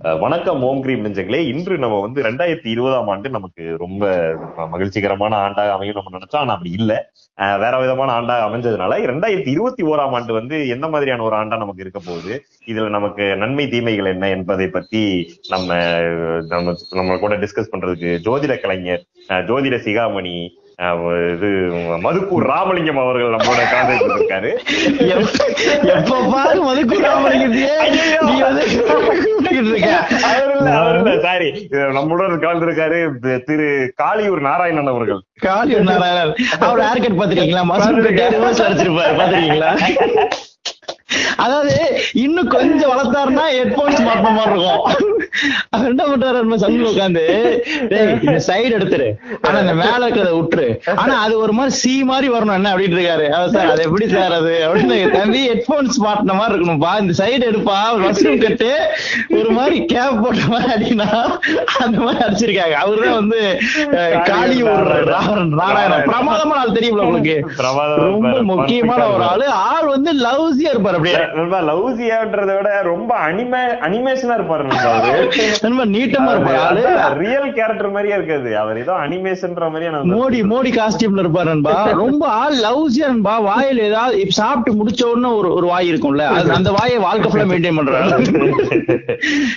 வணக்கம் ஓம் கிரீம் நெஞ்சங்களே. இன்று நம்ம வந்து ரெண்டாயிரத்தி இருபதாம் ஆண்டு நமக்கு ரொம்ப மகிழ்ச்சிகரமான ஆண்டாக அமையும் நம்ம நினைச்சோம். ஆனா அப்படி இல்லை. அஹ் வேற விதமான ஆண்டாக அமைஞ்சதுனால ரெண்டாயிரத்தி இருபத்தி ஓராம் ஆண்டு வந்து எந்த மாதிரியான ஒரு ஆண்டா நமக்கு இருக்க போகுது? இதுல நமக்கு நன்மை தீமைகள் என்ன என்பதை பத்தி நம்ம நம்ம நம்ம கூட டிஸ்கஸ் பண்றதுக்கு ஜோதிட கலைஞர் ஜோதிட சிகாமணி இது மதுக்கூர் ராமலிங்கம் அவர்கள் நம்மளோட கான்டாக்ட் இருக்காரு எப்ப பாரு மதுக்கு ராமலிங்கத்தையே நீ வந்து கூப்பிட்டுக்கிட்டு இருக்க. அவர் இல்ல அவர் இல்ல சாரி நம்மளோட கலந்துருக்காரு திரு காளியூர் நாராயணன் அவர்கள். காளி நாராயணன். அவர் ஹேர் கட் பாத்திருக்கீங்களா மசூல் கட் ரிவர்ஸ் வச்சிருப்பாரு பாத்திருக்கீங்களா அதாவது இன்னும் கொஞ்சம் வளர்த்தாருன்னா ஹெட்போன்ஸ் மாட்ட மாதிரி இருக்கும். அவர் என்ன பண்றாரு நம்ம சங்கில உட்காந்து இந்த சைடு எடுத்துரு. ஆனா இந்த மேல இருக்கிறத விட்டுரு ஆனா அது ஒரு மாதிரி சி மாதிரி வரணும். என்ன அப்படின்னு இருக்காரு. அவர் சார் அது எப்படி சார் அது? அப்படின்னு தம்பி ஹெட்போன்ஸ் மாட்டின மாதிரி இருக்கணும்பா இந்த சைடு எடுப்பா. Mushroom cut. ஒரு மாதிரி கேப் போட்ட மாதிரி அடினா அந்த மாதிரி அடிச்சிருக்காங்க. அவருதான் வந்து அஹ், காளி ஒரு நாராயணன். பிரமாதமான ஆள் தெரியும்ல உங்களுக்கு. ரொம்ப. முக்கியமான ஒரு ஆளு. ஆள் வந்து லவ்ஸியா இருப்பாரு. நண்பா லவ்ஸியான்றத விட ரொம்ப அனிமே அனிமேஷனா இருப்பாரு நண்பா அவரு. ரொம்ப நீட்டமா இருப்பாரு. ஆளு ரியல் கேரக்டர் மாதிரியே இருக்காது. அவர் ஏதோ அனிமேஷன்ற மாதிரியே மோடி மோடி காஸ்டியூம்ல இருப்பாரு நண்பா. ரொம்ப ஆள் லவ்ஸியா நண்பா. வாயில ஏதாவது இப்ப சாப்பிட்டு முடிச்ச உடனே ஒரு ஒரு வாய் இருக்கும்ல. அது அந்த வாயை வாழ்க்கை ஃபுல்லா மெயின்டைன் பண்றாரு.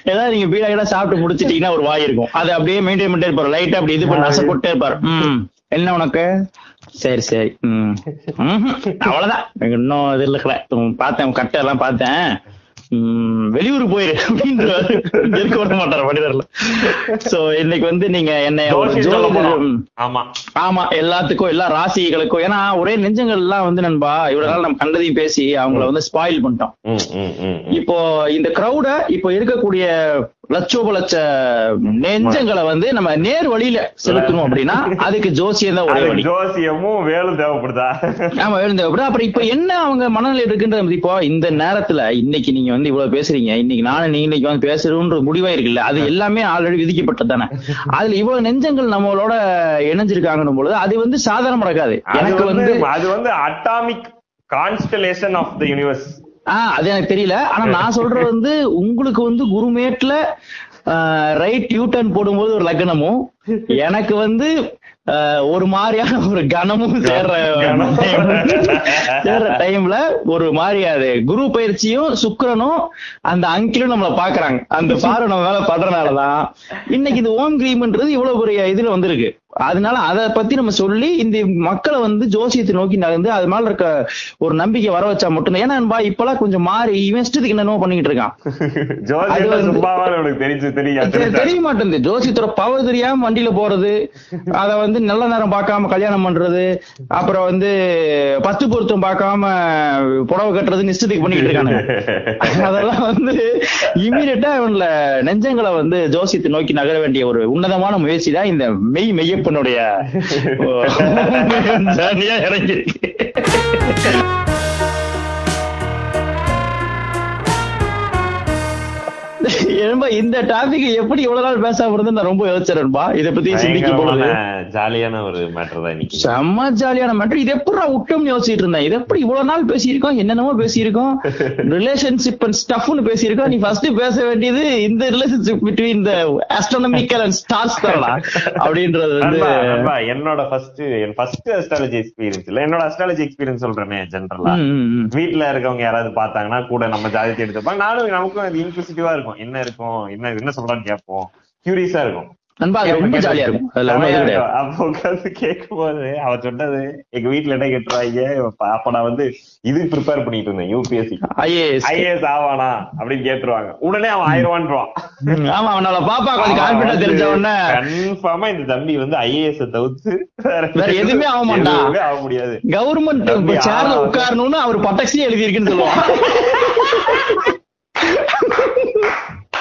ஏதாவது நீங்க பீடா கிட்ட சாப்பிட்டு முடிச்சிட்டீங்கன்னா ஒரு வாய் இருக்கும். அதை அப்படியே மெயின்டைன் பண்ணிட்டே இருப்பாரு. லைட்டா அப்படி இது பண்ணி நசை போட்டே இருப்பாரு. ம். என்ன உனக்கு? சரி சரி. ம். ம்ஹும். அவ்வளவுதான். இன்னும் இது இல்ல பார்த்தேன் கட்டை எல்லாம் பார்த்தேன். ம், வெளியூருக்கு போயிரு. அப்படின்றாரு இருக்க விட மாட்டாரு மனிதர்ல. சோ இன்னைக்கு வந்து நீங்க என்ன ஆமா. ஆமா எல்லாத்துக்கும் எல்லா ராசிகளுக்கும். ஏன்னா ஒரே நெஞ்சங்கள் எல்லாம் வந்து நண்பா இவ்வளவு நாள் நம்ம கண்டதையும் பேசி அவங்கள வந்து ஸ்பாயில் பண்ணிட்டோம். இப்போ இந்த கிரௌட இப்போ இருக்கக்கூடிய லட்சோப லட்ச நெஞ்சங்களை வந்து நம்ம நேர் வழியில செலுத்தணும் அப்படின்னா அதுக்கு ஜோசியம் தான் ஒரே வழி. ஜோசியமும் வேலும் தேவைப்படுதா? ஆமா எழுந்த அப்புறம் இப்ப என்ன அவங்க மனநிலை இருக்குன்றது இப்போ இந்த நேரத்துல இன்னைக்கு நீங்க வந்து இவ்வளவு பேசுறீங்க. இன்னைக்கு நானும் நீங்க இன்னைக்கு வந்து பேசுறோன்ற முடிவா இருக்குல்ல அது எல்லாமே ஆல்ரெடி விதிக்கப்பட்டது தானே. அதுல இவ்வளவு நெஞ்சங்கள் நம்மளோட இணைஞ்சிருக்காங்கன்னும் பொழுது அது வந்து சாதாரண நடக்காது. எனக்கு வந்து வந்து அது வந்து atomic constellation of the universe ah அது எனக்கு தெரியல. ஆனா நான் சொல்றது வந்து உங்களுக்கு வந்து குருமேட்ல ரைட் யூ டர்ன் போடும்போது ஒரு லக்னமும் எனக்கு வந்து ஒரு மாதிரியான ஒரு கணமும் சேர்ற. சேர்ற டைம்ல ஒரு மாதிரி அது குரு பயிற்சியும் சுக்கிரனும் அந்த அங்கிலும் நம்மள பாக்குறாங்க அந்த பார்வை நம்ம மேல படுறதுனாலதான். இன்னைக்கு இந்த ஓம் கிரீம்ன்றது இவ்வளவு பெரிய இதுல வந்திருக்கு. அதனால அத பத்தி நம்ம சொல்லி இந்த மக்களை வந்து ஜோசியத்தை நோக்கி நகர்ந்து அது மேல இருக்க ஒரு நம்பிக்கை வர வச்சா மட்டும்தான். ஏன்னா நண்பா இப்பெல்லாம் கொஞ்சம் மாறி இவன் இஷ்டத்துக்கு என்னென்னமோ பண்ணிக்கிட்டு இருக்கான். தெரிய மாட்டேங்குது. ஜோசியத்தோட பவர் தெரியாம வண்டியில போறது அத வந்து நல்ல நேரம் பார்க்காம கல்யாணம் பண்றது அப்புறம் வந்து பத்து பொருத்தம் பார்க்காம புடவை கட்டுறது இஷ்டத்துக்கு பண்ணிக்கிட்டு இருக்கானுங்க. அதெல்லாம் வந்து இமீடியட்டா இவன்ல நெஞ்சங்களை வந்து ஜோசியத்தை நோக்கி நகர வேண்டிய ஒரு உன்னதமான முயற்சி தான் இந்த மெய் மெய்யப்பனுடைய ஜர்னியா இறங்கியிருக்கு. ஏன்பா இந்த டாபிக் எப்படி இவ்வளவு நாள் பேசாம இருந்து நான் ரொம்ப யோசிச்சிருப்பா இத பத்தி சிந்திக்கும் பொழுது ஜாலியான ஒரு மேட்டர் தான் இன்னைக்கு. செம்ம ஜாலியான மேட்டர் இது எப்படி விட்டோம்னு யோசிச்சுட்டு இருந்தேன். இது எப்படி இவ்வளவு நாள் பேசியிருக்கோம்? என்னென்னமோ பேசியிருக்கோம். ரிலேஷன்ஷிப் அண்ட் ஸ்டஃப்னு பேசியிருக்கோம். நீ ஃபர்ஸ்ட் பேச வேண்டியது இந்த relationship between the astronomical and stars தரலாம் அப்படின்றது வந்து என்னோட ஃபர்ஸ்ட் என் ஃபர்ஸ்ட் அஸ்ட்ராலஜி எக்ஸ்பீரியன்ஸ் இல்ல. என்னோட அஸ்ட்ராலஜி எக்ஸ்பீரியன்ஸ் சொல்றேனே ஜென்ரலா. வீட்ல இருக்கவங்க யாராவது பார்த்தாங்கன்னா கூட நம்ம ஜாதி எடுத்துப்பாங்க. நானும் நமக்கும் அது இன்க்ளூசிட்டிவா இருக்கும். என்ன இருக்கும் என்ன என்ன சொல்றான்னு கேட்போம். கியூரியஸா இருக்கும். அப்ப அவ சொன்னது எங்க வீட்டுல என்ன கேட்டுருவாங்க அப்ப நான் வந்து இது ப்ரிப்பேர் பண்ணிட்டு இருந்தேன் யூபிஎஸ்சி ஐஏஎஸ் ஐஏஎஸ் ஆவானா அப்படின்னு கேட்டுருவாங்க. உடனே அவன் ஆயிரவான்றான். ஆமா அவனால பாப்பா கொஞ்சம் கான்பிடன்ட் தெரிஞ்ச உடனே கன்ஃபார்மா இந்த தம்பி வந்து ஐஏஎஸ் தவிர்த்து வேற எதுவுமே ஆக மாட்டான். ஆக முடியாது. கவர்மெண்ட் சேர்ல. உட்காரணும்னு அவர் பட்டக்ஸியே எழுதியிருக்குன்னு சொல்லுவான்.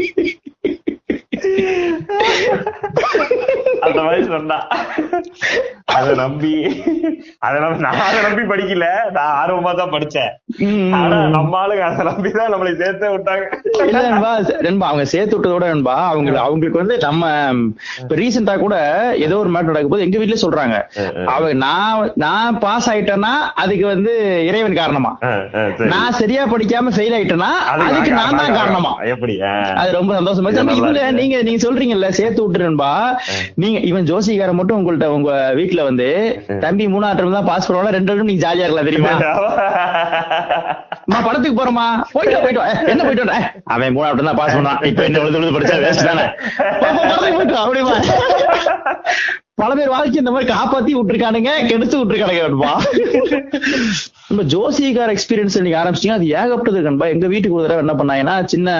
அந்த மாதிரி சொன்னா. அத நம்பி அத நம்பி நான் அதை நம்பி படிக்கல. நான் ஆர்வமா தான் படிச்சேன். ஆனா ம். நம்ம ஆளுங்க அதை நம்பிதான் நம்மளை சேர்த்தே விட்டாங்க. இல்ல நண்பா நண்பா அவங்க சேர்த்து விட்டதோட நண்பா அவங்க அவங்களுக்கு வந்து நம்ம இப்ப ரீசெண்டா கூட ஏதோ ஒரு மேட்டர் நடக்கும் போது எங்க வீட்லயே சொல்றாங்க. அவங்க நான் நான் பாஸ் ஆயிட்டேன்னா அதுக்கு வந்து இறைவன் காரணமா. நான் சரியா படிக்காம ஃபெயில் ஆயிட்டேன்னா அதுக்கு நான் தான் காரணமா. எப்படி. அது ரொம்ப சந்தோஷமா இவங்க. நீங்க நீங்க சொல்றீங்கல்ல சேர்த்து விட்டுருன்பா நீங்க இவன் ஜோசிகாரன் மட்டும் உங்கள்ட்ட உங்க வீட்டுல வந்து தம்பி மூணாவது term தான் பாஸ் பண்ணுவாங்க ரெண்டு வருடம் நீங்க ஜாலியா இருக்கலாம் தெரியுமா? அம்மா படத்துக்கு போறோமா போயிட்டு போயிட்டு என்ன போயிட்டு அவன் மூணாவது தான் பாஸ் பண்ணான் இப்ப என்ன எழுது எழுது படிச்சா வேஸ்ட் தானே? போயிட்டு அப்படிமா பல பேர் வாழ்க்கை இந்த மாதிரி காப்பாத்தி விட்டுருக்கானுங்க கெடுத்து விட்டுருக்கானுங்க. நம்ம ஜோசிகார எக்ஸ்பீரியன்ஸ் நீங்க ஆரம்பிச்சீங்க அது ஏகப்பட்டது நண்பா. எங்க வீட்டுக்கு ஒரு தடவை என்ன பண்ணாங்கன்னா சின்ன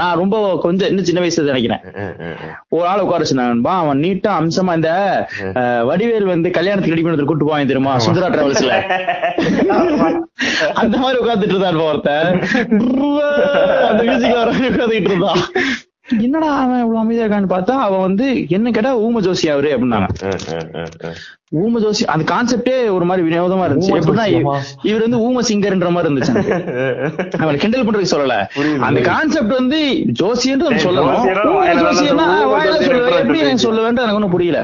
நான் ரொம்ப கொஞ்சம் இன்னும் சின்ன வயசுல நினைக்கிறேன். ஒரு ஆள் உட்கார வச்சிருந்தான்பா அவன் நீட்டா அம்சமா இந்த வடிவேல் வந்து கல்யாணத்துக்கு ரெடி பண்ணி கூட்டு போவாங்க தெரியுமா? சுந்தரா டிராவல்ஸ்ல அந்த மாதிரி உட்கார்ந்துட்டு இருந்தான் ஒருத்தன். அந்த மியூசிக் உட்காந்துட்டு இருந்தான். என்னடா அவன் இவ்வளவு அமைதியா இருக்கான்னு பார்த்தா அவன் வந்து என்ன கேட்டா ஊம ஜோசி அவரு அப்படின்னாங்க ஊம ஜோசி அந்த கான்செப்டே ஒரு மாதிரி வினோதமா இருந்துச்சு எப்படின்னா? இவர் வந்து ஊம சிங்கர்ன்ற மாதிரி இருந்துச்சு. அவனை கிண்டல் பண்றதுக்கு சொல்லல அந்த. கான்செப்ட் வந்து ஜோசியன்று நம்ம ஜோசியர் சொல்லுவேன் எப்படி எனக்கு சொல்லுவேன்ட்டு எனக்கு ஒன்றும் புரியல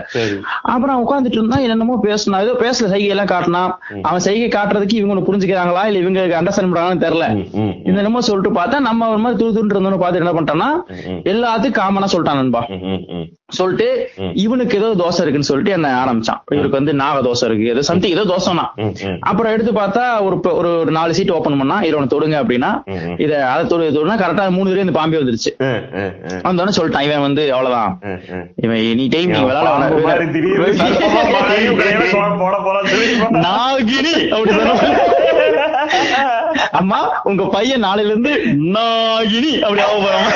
அப்புறம் உட்காந்துட்டு இருந்தா என்னென்னமோ பேசினா ஏதோ பேசல சைகை எல்லாம் காட்டினா அவன் சைகை காட்டுறதுக்கு இவங்க ஒண்ணு புரிஞ்சுக்கிறாங்களா இல்ல இவங்க அண்டர்ஸ்டாண்ட் பண்றாங்கன்னு தெரியல ம், ம், ம். இந்த என்னமோ சொல்லிட்டு பார்த்தா நம்ம ஒரு மாதிரி தூது தூண்டு இருந்தோம்னு பார்த்து என்ன பண்ணிட்டான்னா ம். எல்லாத்துக்கும் காமனா சொல்லிட்டான் நண்பா. சொல்லிட்டு. இவனுக்கு ஏதோ தோசை இருக்குன்னு சொல்லிட்டு என்ன ஆரம்பிச்சான் இவருக்கு வந்து நாக தோசை இருக்கு ஏதோ சம்திங் ஏதோ தோசைனா. அப்புறம் எடுத்து பார்த்தா ஒரு ஒரு நாலு சீட் ஓபன் பண்ணா ஒன்று தொடுங்க அப்படின்னா. இதை அதை தொடு தொடுனா கரெக்டா மூணு தடவை இந்த பாம்பே வந்துருச்சு. வந்தோடனே சொல்லிட்டான் இவன் வந்து அவ்வளவுதான். இவன் எனி டைம் நீ விளையாட? நாகினி அம்மா உங்க பையன் நாளையில இருந்து நாகினி அப்படி ஆக போறான்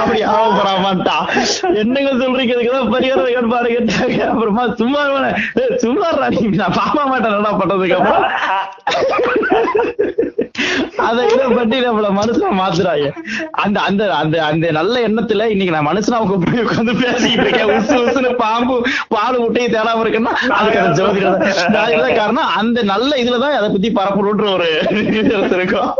அப்படி ஆக என்னங்க சொல்றீங்க? இதுக்குதான் பரிகாரம் கேட்பாரு கேட்டாங்க அப்புறமா சும்மா சும்மா நான் பாப்பா மாட்டேன். என்ன பண்றதுக்கு? அப்புறம் அதை இதை பண்ணி நம்மள மனுஷனா மாத்துறாங்க. அந்த அந்த அந்த அந்த நல்ல எண்ணத்துல இன்னைக்கு நான் மனுஷனா அவங்க போய் உட்கார்ந்து பேசிக்கிட்டு இருக்கேன். உசு உசுன்னு பாம்பு பால் முட்டையை தேடாம இருக்குன்னா அதுக்கு அந்த ஜோதிடம் காரணம் அந்த நல்ல இதுலதான் அதை பத்தி பரப்பணுன்ற ஒரு இருக்கும்.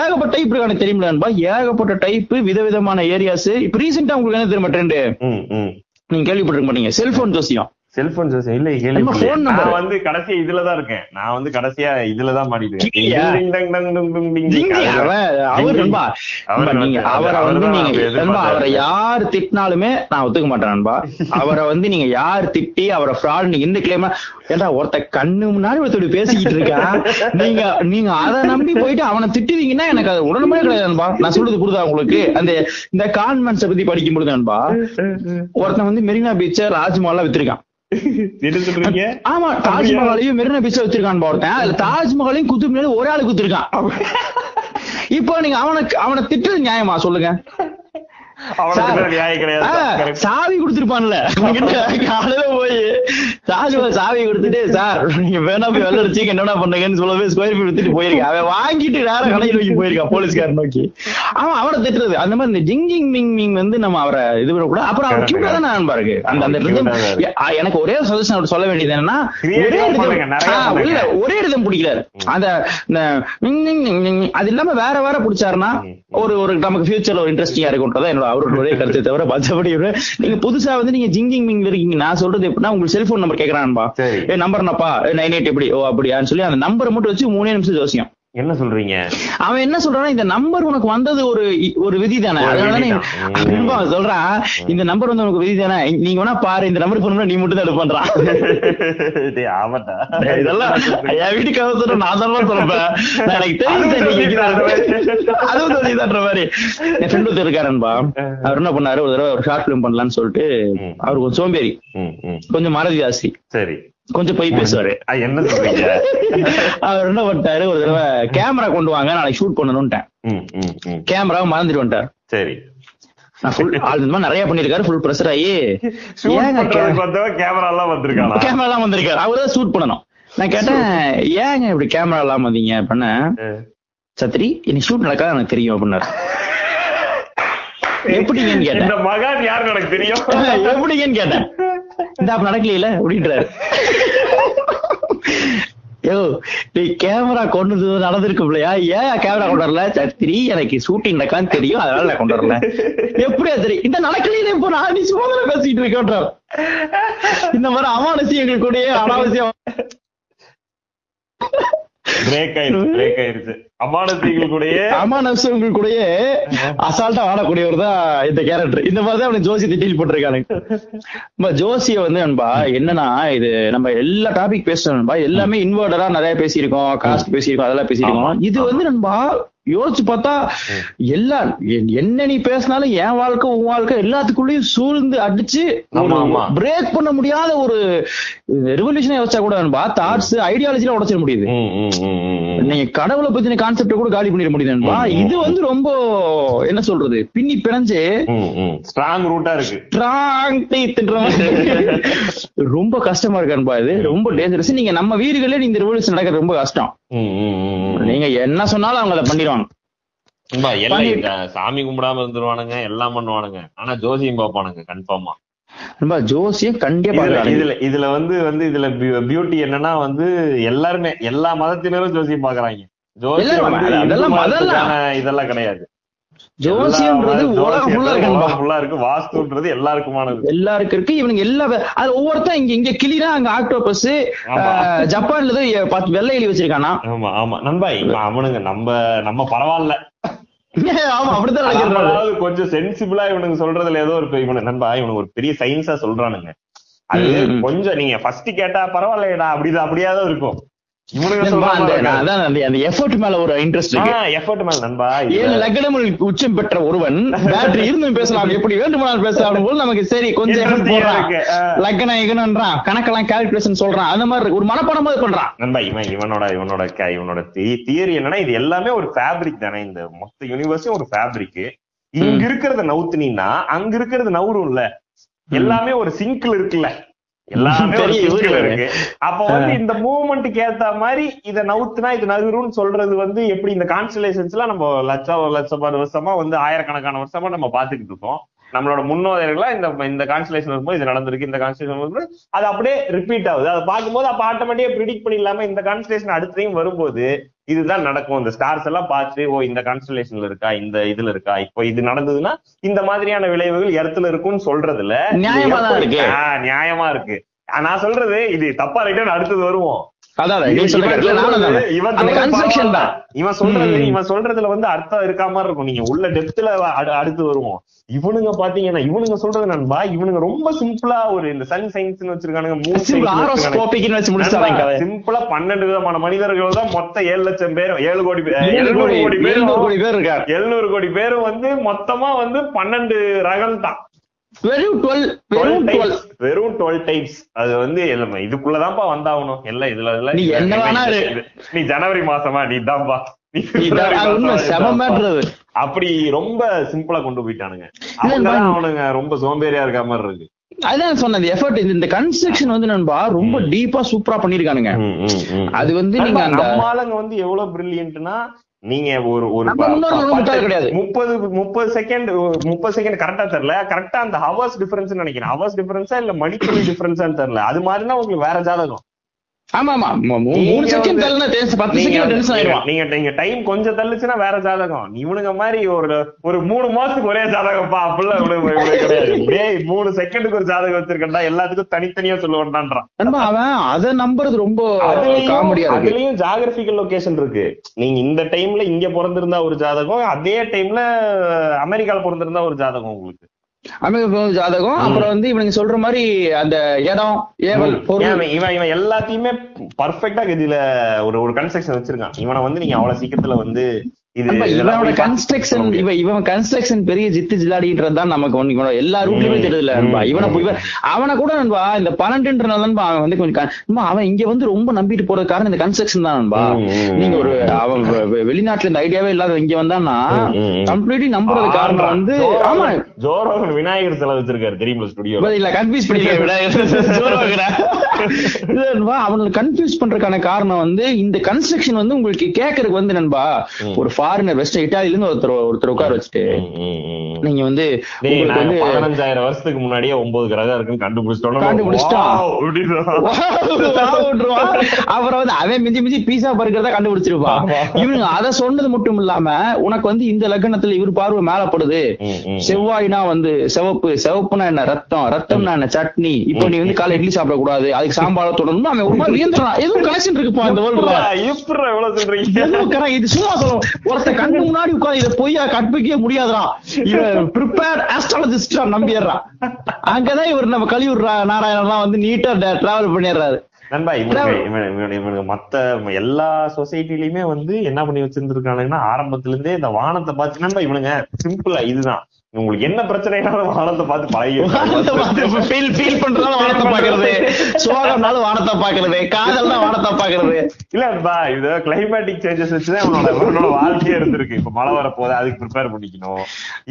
ஏகப்பட்ட டைப் இருக்கு எனக்கு நண்பா? ஏகப்பட்ட டைப் விதவிதமான ஏரியாஸ் இப்ப ரீசெண்டா உங்களுக்கு என்ன தெரியுமா ட்ரெண்ட். நீங்க கேள்விப்பட்டிருக்க மாட்டீங்க. செல்போன் ஜோசியம். செல்போன் ஜோசி இல்ல கேள்வி. நான் வந்து கடைசியா இதுலதான் இருக்கேன். நான் வந்து கடைசியா இதுலதான் மாட்டிட்டு யார் திட்டினாலுமே நான் ஒத்துக்க மாட்டேன் நண்பா. அவரை வந்து நீங்க யார் திட்டி அவரை ஃப்ராட் நீங்க இந்த கிளைமா ஏன்டா ஒருத்த கண்ணு முன்னாடி ஒருத்தர் பேசிக்கிட்டு இருக்கான் நீங்க நீங்க அதை நம்பி போயிட்டு அவனை திட்டுவீங்கன்னா எனக்கு அது உடனே கிடையாது நண்பா. நான் சொல்றது புரியுதா உங்களுக்கு? அந்த இந்த கான்வென்ட்ஸை பத்தி படிக்கும் பொழுது நண்பா ஒருத்தன் வந்து மெரினா பீச்ச ராஜ்மஹால் வித்திருக்கான். ஆமா தாஜ்மஹாலையும் மெரினா பீச்ச வச்சிருக்கான் ஒருத்தன் அதுல தாஜ்மஹாலையும் குத்து மேல ஒரே ஆளு குத்திருக்கான். இப்போ நீங்க அவனுக்கு அவனை திட்டுறது நியாயமா? சொல்லுங்க. சாவி கொடுத்திருப்பான்ல. காலையில போய் தாஜ்மஹால் சாவி கொடுத்துட்டு சார் நீங்க வேணா போய் வெள்ள அடிச்சு என்னடா பண்ணுங்கன்னு சொல்லவே ஸ்கொயர் ஃபீட் வித்துட்டு போயிருக்கான் அவன் வாங்கிட்டு நேர கடையில் நோக்கி போயிருக்கான் போலீஸ்காரன் நோக்கி. அவன் அவனை திட்டுறது. அந்த மாதிரி இந்த ஜிங்கிங் மிங் மிங் வந்து நம்ம அவரை இது பண்ணக்கூடாது அப்புறம் அவர் கியூட்டா தான் நண்பா இருக்கு அந்த அந்த எனக்கு ஒரே சஜஷன் அவர் சொல்ல வேண்டியது என்னன்னா ஒரே. இல்ல ஒரே ரிதம் பிடிக்கிறாரு அந்த அது இல்லாம வேற வேற பிடிச்சாருன்னா ஒரு ஒரு நமக்கு ஃபியூச்சர்ல ஒரு இன்ட்ரெஸ்டிங்கா இருக்கும்ன்றதா என்னோட அவரோட ஒரே கருத்தை தவிர மற்றபடி நீங்க புதுசா வந்து நீங்க ஜிங்கிங் மிங் இருக்கீங்க. நான் சொல்றது எப்படின்னா உங்களுக்கு செல்போன் நம்பர் கேக்குறான்பா. ஏ நம்பர் என்னப்பா? நைன் எயிட் எப்படி ஓ அப்படியான்னு சொல்லி அந்த நம்பரை மட்டும் வச்சு மூணே நிமிஷம் ஜோசியம். என்ன சொல்றீங்க? அவன் என்ன சொல்றான்னா இந்த நம்பர் உனக்கு வந்தது ஒரு ஒரு விதி தானே அதனால சொல்றான் இந்த நம்பர் வந்து உனக்கு விதி தானே நீங்க வேணா பாரு இந்த நம்பர் போனா நீ மட்டும் தான் டேய், ஆமாட்டா இதெல்லாம் என் வீட்டுக்கு அவசர நான் தான் சொல்றேன் எனக்கு தெரியும் அதுவும் சொல்லிதான்ற மாதிரி என் ஃப்ரெண்ட் ஒருத்தர் இருக்காருன்பா. அவர் என்ன பண்ணாரு ஒரு தடவை ஒரு ஷார்ட் பிலிம் பண்ணலாம்னு சொல்லிட்டு. அவர் கொஞ்சம் சோம்பேறி. கொஞ்சம் மறதி ஜாஸ்தி. சரி. கொஞ்சம் போய் பேசுவாரு. என்ன சொல்றீங்க? அவர் என்ன பண்ணிட்டாரு? ஒரு தடவை கேமரா கொண்டு வாங்க நாளைக்கு ஷூட் பண்ணணும்ட்டேன். கேமராவை மறந்துட்டு வந்துட்டார். சரி. நிறைய பண்ணிருக்காரு ஃபுல் ப்ரெஷர் ஆகி. Camera எல்லாம் வந்திருக்கானா? கேமரா எல்லாம் வந்திருக்காரு. அவர் ஷூட் பண்ணணும். நான் கேட்டேன் ஏங்க இப்படி கேமரா எல்லாம் வந்தீங்க? அப்படின்னா சத்ரி இன்னைக்கு ஷூட் நடக்காது எனக்கு தெரியும் அப்படின்னாரு. எப்படிங்கன்னு கேட்டேன். இந்த மகான் யாருன்னு எனக்கு தெரியும். எப்படிங்கன்னு கேட்டேன். இந்த அப்ப நடக்கலையில அப்படின்றாரு. யோ நீ கேமரா கொண்டு வந்து நடந்திருக்கு இல்லையா? ஏன் கேமரா கொண்டு வரல? சத்திரி எனக்கு ஷூட்டிங் நடக்கான்னு தெரியும் அதனால நான் கொண்டு வரல. எப்படியா தெரியும் இந்த நடக்கலையே இப்போ நான் நீ சும்மா பேசிட்டு இருக்கேன்றார் இந்த மாதிரி அமானுஷியங்கள் கூட அனாவசியம். பிரேக் ஆயிருச்சு பிரேக் ஆயிருச்சு. அமானசிகள் கூடயே அமானுஷங்கள் கூடயே அசால்ட்டா ஆடக்கூடியவர் தான் இந்த கேரக்டர் இந்த மாதிரி தான் அவனுக்கு ஜோசி டீல் பண்ணிருக்கானுங்க நம்ம ஜோசிய வந்து நண்பா என்னன்னா இது நம்ம எல்லா டாபிக் பேசுறோம் நண்பா. எல்லாமே இன்வெர்டரா நிறைய பேசியிருக்கோம் காஸ்ட் பேசியிருக்கோம் அதெல்லாம் பேசியிருக்கோம். இது வந்து நண்பா யோசிச்சு பார்த்தா எல்லா என்- என்ன நீ பேசினாலும் என் வாழ்க்கை உன் வாழ்க்கை எல்லாத்துக்குள்ளயும் சூழ்ந்து அடிச்சு. பிரேக் பண்ண முடியாத ஒரு ரெவல்யூஷனே யோசிச்சா கூட நண்பா தாட்ஸ் ஐடியாலஜில உடச்சிட முடியுது. நீங்க கடவுளை பத்தின கான்செப்ட கூட காலி பண்ணிட முடியுது நண்பா. ம், ம். இது வந்து ரொம்ப என்ன சொல்றது பின்னி பிணைஞ்சு. ஸ்ட்ராங் ரூட்டா இருக்கு. மாதிரி. ரொம்ப கஷ்டமா இருக்கு நண்பா இது. ரொம்ப டேஞ்சரஸ் நீங்க நம்ம வீடுகளே இந்த ரெவல்யூஷன் நடக்கிறது ரொம்ப கஷ்டம். நீங்க என்ன சொன்னாலும் அவங்க அதை பண்ணிடுவாங்க. சாமி கும்பிடாம இருந்துருவானுங்க எல்லாம் பண்ணுவானுங்க. ஆனா ஜோசியம் பார்ப்பானுங்க கன்ஃபார்மா ஜோசியம் கண்டிப்பா இதுல இதுல வந்து வந்து இதுல பியூட்டி என்னன்னா வந்து எல்லாருமே எல்லா மதத்தினரும் ஜோசியம் பாக்குறாங்க இதெல்லாம் கிடையாது. ஜோசியம்ன்றது உலகம் ஃபுல்லா இருக்கு. வாஸ்துன்றது எல்லாருக்குமானது. எல்லாருக்கும் இருக்கு. இவனுங்க எல்லா அது ஒவ்வொருத்தன் இங்க இங்க கிளினா அங்க ஆக்டோபஸ். ஜப்பான்ல தான் எ- பத்து வெள்ளை எலி வச்சிருக்கானா? ஆமா ஆமா. நண்பா அவனுங்க நம்ம நம்ம பரவாயில்ல ஆமா அப்படித்தான் நினைக்கிறாரு அதாவது கொஞ்சம் சென்சிபிளா இவனுங்க சொல்றதுல ஏதோ ஒரு பெ- இவனு நண்பா இவனுக்கு ஒரு பெரிய சயின்ஸா சொல்றானுங்க. அது. கொஞ்சம் நீங்க ஃபர்ஸ்ட் கேட்டா பரவாயில்லையடா அப்படிதான் அப்படியாதான் இருக்கும். உச்சம் பெற்ற ஒருவன் பேட்டரி இருந்தும் பேசலாம் எப்படி வேண்டுமானாலும் பேசலாம் போது நமக்கு சரி கொஞ்சம் எஃபர்ட் போடுறான். லக்கணம் கணக்கெல்லாம் கால்குலேஷன் சொல்றான். அந்த மாதிரி ஒரு மனப்பாடம் மாதிரி பண்றான். நண்பா இவன் இவனோட இவனோட இவனோட தியரி என்னன்னா இது எல்லாமே ஒரு ஃபேப்ரிக் தானே. இந்த மொத்த யூனிவர்ஸும் ஒரு ஃபேப்ரிக் இங்க இருக்கிறத நவுத்துனீங்கன்னா அங்க இருக்கிறது நவுறும்ல எல்லாமே ஒரு சிங்க்ல இருக்குல்ல. எல்லாமே. இருக்கு. அப்ப வந்து இந்த மூவ்மெண்ட்டுக்கு ஏத்த மாதிரி இத நவுத்துனா இது நகரும்னு சொல்றது வந்து எப்படி இந்த கான்ஸ்டலேஷன்ஸ் எல்லாம் நம்ம லட்சம் லட்சம் வருஷமா வந்து ஆயிரக்கணக்கான வருஷமா நம்ம பாத்துக்கிட்டு இருக்கோம். நம்மளோட முன்னோதர்களா இந்த இந்த கான்ஸ்டலேஷன் வரும்போது இது நடந்திருக்கு. இந்த கான்ஸ்டலேஷன் வரும்போது அது அப்படியே ரிப்பீட் ஆகுது. அதை பார்க்கும்போது அப்ப ஆட்டோமேட்டிக்கா ப்ரிடிக்ட் பண்ணிடலாம இந்த கான்ஸ்டலேஷன் அடுத்தையும் வரும்போது இதுதான் நடக்கும். இந்த ஸ்டார்ஸ் எல்லாம் பார்த்து ஓ இந்த கான்ஸ்டலேஷன்ல இருக்கா? இந்த இதுல இருக்கா? இப்போ இது நடந்ததுன்னா இந்த மாதிரியான விளைவுகள் இடத்துல இருக்கும்னு சொல்றதுல. நியாயமா இருக்கு. ஆஹ் நியாயமா இருக்கு. ஆஹ் நான் சொல்றது இது தப்பா ரைட்டு அடுத்தது வருவோம். இவன். சொல்றது- இவன் சொல்றதுல வந்து அர்த்தம் இருக்கா மாதிரி இருக்கும். நீங்க உள்ள டெப்த்ல அடுத்து வருவோம். இவனுங்க பாத்தீங்கன்னா இவனுங்க சொல்றது நண்பா இவனுங்க ரொம்ப சிம்பிளா ஒரு இந்த சன் சயின்ஸ் வச்சிருக்கானுங்க சிம்பிள் பன்னெண்டு விதமான மனிதர்கள் தான் மொத்தம் ஏழு லட்சம் பேரும் ஏழு கோடி எழுநூறு கோடி பேரும் எழுநூறு கோடி பேரும் வந்து மொத்தமா வந்து பன்னெண்டு ரகம் தான் வெறும் டுவெல் வெறும் டுவெல் வெறும் டுவெல் டைப்ஸ் அது வந்து எல்லாமே இதுக்குள்ளதான்ப்பா வந்தாகணும். எல்லாம் இதுல இதுல நீ என்ன வேணா. நீ ஜனவரி மாசமா நீ தான்ப்பா அப்படி ரொம்ப சிம்பிளா கொண்டு போயிட்டானுங்க. அவனுங்க ரொம்ப சோம்பேறியா இருக்க மாதிரி இருக்கு. அதான் சொன்னது எஃபர்ட் இந்த கன்ஸ்ட்ரக்ஷன் வந்து நண்பா ரொம்ப டீப்பா சூப்பரா பண்ணிருக்கானுங்க. அது வந்து நீங்க அந்த நம்ம ஆளுங்க வந்து எவ்வளவு பிரில்லியன்ட்னா நீங்க ஒரு ஒரு. முப்பது முப்பது செகண்ட் முப்பது செகண்ட் கரெக்டா தெரியல. கரெக்டா அந்த ஹவர்ஸ் டிஃபரன்ஸ் நினைக்கிறேன். ஹவர்ஸ் டிஃபரன்ஸா இல்ல மணித்துளி டிஃபரன்ஸான்னு தெரியல. அது மாதிரினா உங்களுக்கு வேற ஜாதகம். ஆமா ஆமா மூ- மூ- மூணு நீங்க செகண்ட் வந்து- தள்ளனா டென்ஸ் பத்து நீங்க செகண்ட் டென்ஷன் நீங்க- ஆயிடுவான். நீங்க நீங்க டைம் கொஞ்சம் தள்ளுச்சுன்னா வேற ஜாதகம். இவனுங்க மாதிரி ஒரு ஒரு மூணு மாசத்துக்கு ஒரே ஜாதகம்ப்பா. அப்படிலாம் கிடையாது. டேய் மூணு செகண்டுக்கு ஒரு ஜாதகம் வச்சிருக்கேன்டா எல்லாத்துக்கும் தனித்தனியா சொல்லுவான்டான்றான். அவன் அத நம்புறது ரொம்ப காமெடியா அதுலயும் ஜாகிரபிக்கல் லொகேஷன் இருக்கு. நீங்க இந்த டைம்ல இங்க பிறந்திருந்தா ஒரு ஜாதகம் அதே டைம்ல அமெரிக்கால பிறந்திருந்தா ஒரு ஜாதகம் உங்களுக்கு. அமெரிக்கா ஜாதகம் அப்புறம் வந்து இவனுங்க சொல்ற மாதிரி அந்த இடம் ஏவல் பொருள். இவன் இவன் எல்லாத்தையுமே பர்ஃபெக்டா இதுல ஒரு ஒரு கன்ஸ்ட்ரக்ஷன் வச்சிருக்கான். இவனை வந்து நீங்க அவ்வளவு சீக்கிரத்துல வந்து இவனோட கன்ஸ்ட்ரக்ஷன். இவன் இவன் கன்ஸ்ட்ரக்ஷன் பெரிய ஜித்து ஜிலாடின்றது தான் நமக்கு ஒண்ணு இவனோட எல்லா ரூட்லயுமே ம், தெரியல நண்பா. இவனை இவன் அவனை கூட நண்பா இந்த பன்னெண்டுன்றனால நண்பா அவன் வந்து கொஞ்சம் அவன் இங்க வந்து ரொம்ப நம்பிட்டு போறது காரணம் இந்த கன்ஸ்ட்ரக்ஷன் தான் நண்பா. நீங்க ஒரு அவன் வெளிநாட்டுல இந்த ஐடியாவே இல்லாத இங்க வந்தான்னா ம். கம்ப்ளீட்லி நம்புறது காரணம் வந்து ஆமா. ஜோரோ விநாயகர் சிலை வச்சிருக்காரு தெரியுமா ஸ்டுடியோ இல்ல கன்ஃபியூஸ் பண்ணிருக்கேன் அவனுக்கு கன்ஃபியூஸ் பண்றதுக்கான காரணம் வந்து இந்த கன்ஸ்ட்ரக்ஷன் வந்து உங்களுக்கு கேக்குறதுக்கு வந்து நண்பா. ஒரு ஃபாரினர் வெஸ்ட் இட்டாலில இருந்து ஒருத்தர் ஒருத்தர் உட்கார வச்சுட்டு. நீங்க வந்து பதினஞ்சாயிரம் வருஷத்துக்கு முன்னாடியே ஒன்பது கிரகம் இருக்குன்னு கண்டுபிடிச்சிட்டோம். அப்புறம் வந்து அவன் மிஞ்சி மிஞ்சி பீஸா பர்கர் கண்டுபிடிச்சிருப்பான். இவனுங்க அதை சொன்னது மட்டும் இல்லாம உனக்கு வந்து இந்த லக்னத்துல இவர் பார்வை மேலப்படுது. செவ்வாய்னா வந்து சிவப்பு சிவப்புனா என்ன? ரத்தம். ரத்தம்னா என்ன? சட்னி. இப்போ நீ வந்து காலை இட்லி சாப்பிட கூடாது. அதுக்கு சாம்பார் தொடரணும் அவன் ஒரு மாதிரி எதுவும் கனெக்ஷன் இருக்குப்பா இந்த வேர்ல்டுல. இது சும்மா சொல்லும் ஒருத்த கண்ணு முன்னாடி உட்கார்ந்து இதை பொய்யா கற்பிக்கவே முடியாதுடா. இவன் ப்ரிப்பேர் ஆஸ்ட்ராலஜிஸ்டா நம்பிடுறான் அங்கதான் இவர் நம்ம கலியூர் நாராயணன்லாம் வந்து நீட்டா டிராவல் பண்ணிடுறாரு. நண்பா இவனுக்கு இவன் இவன் இவனுக்கு மத்த எல்லா சொசைட்டிலயுமே வந்து என்ன பண்ணி வச்சிருந்திருக்கானுங்கன்னா ஆரம்பத்துல இருந்தே இந்த வானத்தை பார்த்து நண்பா இவனுங்க சிம்பிளா இதுதான். உங்களுக்கு என்ன பிரச்சனைனாலும் வானத்தை பார்த்து வானத்தை பார்த்து பழகி feel feel பண்றதால வானத்தை பாக்குறது சோகம்னாலும் வானத்தை பாக்குறது காதல்னா வானத்தை பாக்குறது இல்லப்பா இது கிளைமேட்டிக் சேஞ்சஸ் வச்சுதான் அவனோட அவனோட வாழ்க்கையே இருந்திருக்கு. இப்ப மழை வர போதா அதுக்கு ப்ரிப்பேர் பண்ணிக்கணும்.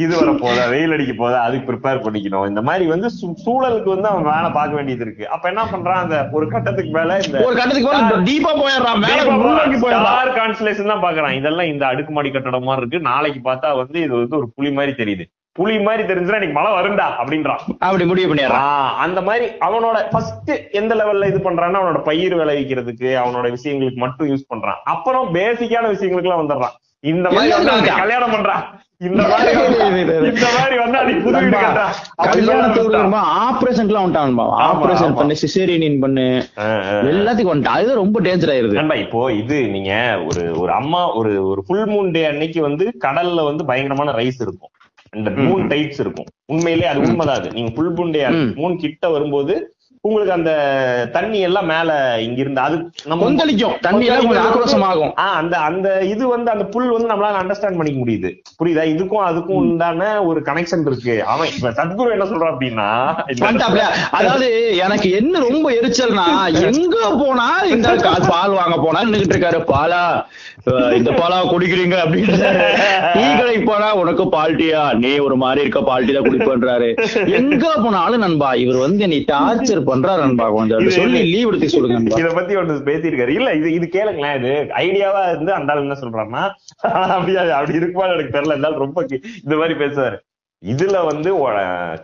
இது வர போதா வெயில் அடிக்க போதா அதுக்கு ப்ரிப்பேர் பண்ணிக்கணும். இந்த மாதிரி வந்து சூழலுக்கு வந்து அவன் வேலை பார்க்க வேண்டியது இருக்கு. அப்ப என்ன பண்றான் அந்த ஒரு கட்டத்துக்கு மேல இந்த ஒரு கட்டத்துக்கு மேல டீப்பா போயிடுறான் மேல முன்னோக்கி போயிடுறான். கான்ஸ்டலேஷன் தான் பாக்குறான் இதெல்லாம் இந்த அடுக்குமாடி கட்டடம் மாதிரி இருக்கு. நாளைக்கு பார்த்தா வந்து இது வந்து ஒரு புலி மாதிரி தெரியுது. புலி மாதிரி தெரிஞ்சுனா இன்னைக்கு மழை வருண்டா அப்படின்றான் அப்படி முடிவு பண்ணிடுறான் அந்த மாதிரி அவனோட ஃபர்ஸ்ட் எந்த லெவல்ல இது பண்றான்னா அவனோட பயிர் விளைவிக்கிறதுக்கு அவனோட விஷயங்களுக்கு மட்டும் யூஸ் பண்றான். அப்புறம் பேசிக்கான விஷயங்களுக்கு எல்லாம் வந்துடுறான். இந்த மாதிரி கல்யாணம் பண்றான் இந்த மாதிரி வந்து- இந்த மாதிரி வந்து அன்னைக்கு புது வீடு கட்டுறான். அப்படி கல்யாணத்துக்கு சொல்ல ஆபரேஷன்க்குலாம் வந்துட்டான். ஆபரேஷன். பண்ணு சிசேரியன் பண்ணு. எல்லாத்துக்கும் வந்துட்டான். அதுதான் ரொம்ப டேஞ்சர் ஆயிருது. நண்பா இப்போ இது நீங்க ஒரு ஒரு அம்மா ஒரு ஒரு ஃபுல் மூன் டே அன்னைக்கு வந்து கடல்ல வந்து பயங்கரமான ரைஸ் இருக்கும். இந்த மூன் டைட்ஸ் இருக்கும். உண்மையிலேயே அது உண்மைதான். அது நீங்க ஃபுல் மூன் டே ம். மூன் கிட்ட வரும்போது உங்களுக்கு அந்த தண்ணி எல்லாம் மேல இங்க இருந்து அது நம்ம கொந்தளிக்கும். தண்ணி எல்லாம் கொஞ்சம் ஆக்ரோஷமாகும். ஆஹ் அந்த அந்த இது வந்து அந்த புல் வந்து நம்மளால அண்டர்ஸ்டாண்ட் பண்ணிக்க முடியுது. புரியுதா? இதுக்கும் அதுக்கும் உண்டான ஒரு கனெக்ஷன் இருக்கு. அவன் இப்ப சத்குரு என்ன சொல்றான் அப்படின்னா. அதாவது எனக்கு என்ன ரொம்ப எரிச்சல்னா எங்க போனா இந்த பால் வாங்க போனா நின்னுகிட்டு இருக்காரு. பாலா இந்த பாலா குடிக்கிறீங்க அப்படின்னு டீ கடைக்கு போனா உனக்கு பால்ட்டியா நீ ஒரு மாதிரி இருக்க பால்ட்டி தான் குடிப்பன்றாரு. எங்க போனாலும் நண்பா இவர் வந்து என்னை டார்ச்சர் பண்றாரு நண்பா கொஞ்சம் சொல்லி லீவ் எடுத்து சொல்லுங்க இத பத்தி ஒண்ணு பேசியிருக்காரு. இல்ல இது இது கேளுங்களேன் இது ஐடியாவா இருந்து அந்த ஆள் என்ன சொல்றாருன்னா அப்படியா அப்படி இருக்குமா எனக்கு தெரியல. இருந்தாலும் ரொம்ப இந்த மாதிரி பேசுவாரு. இதுல வந்து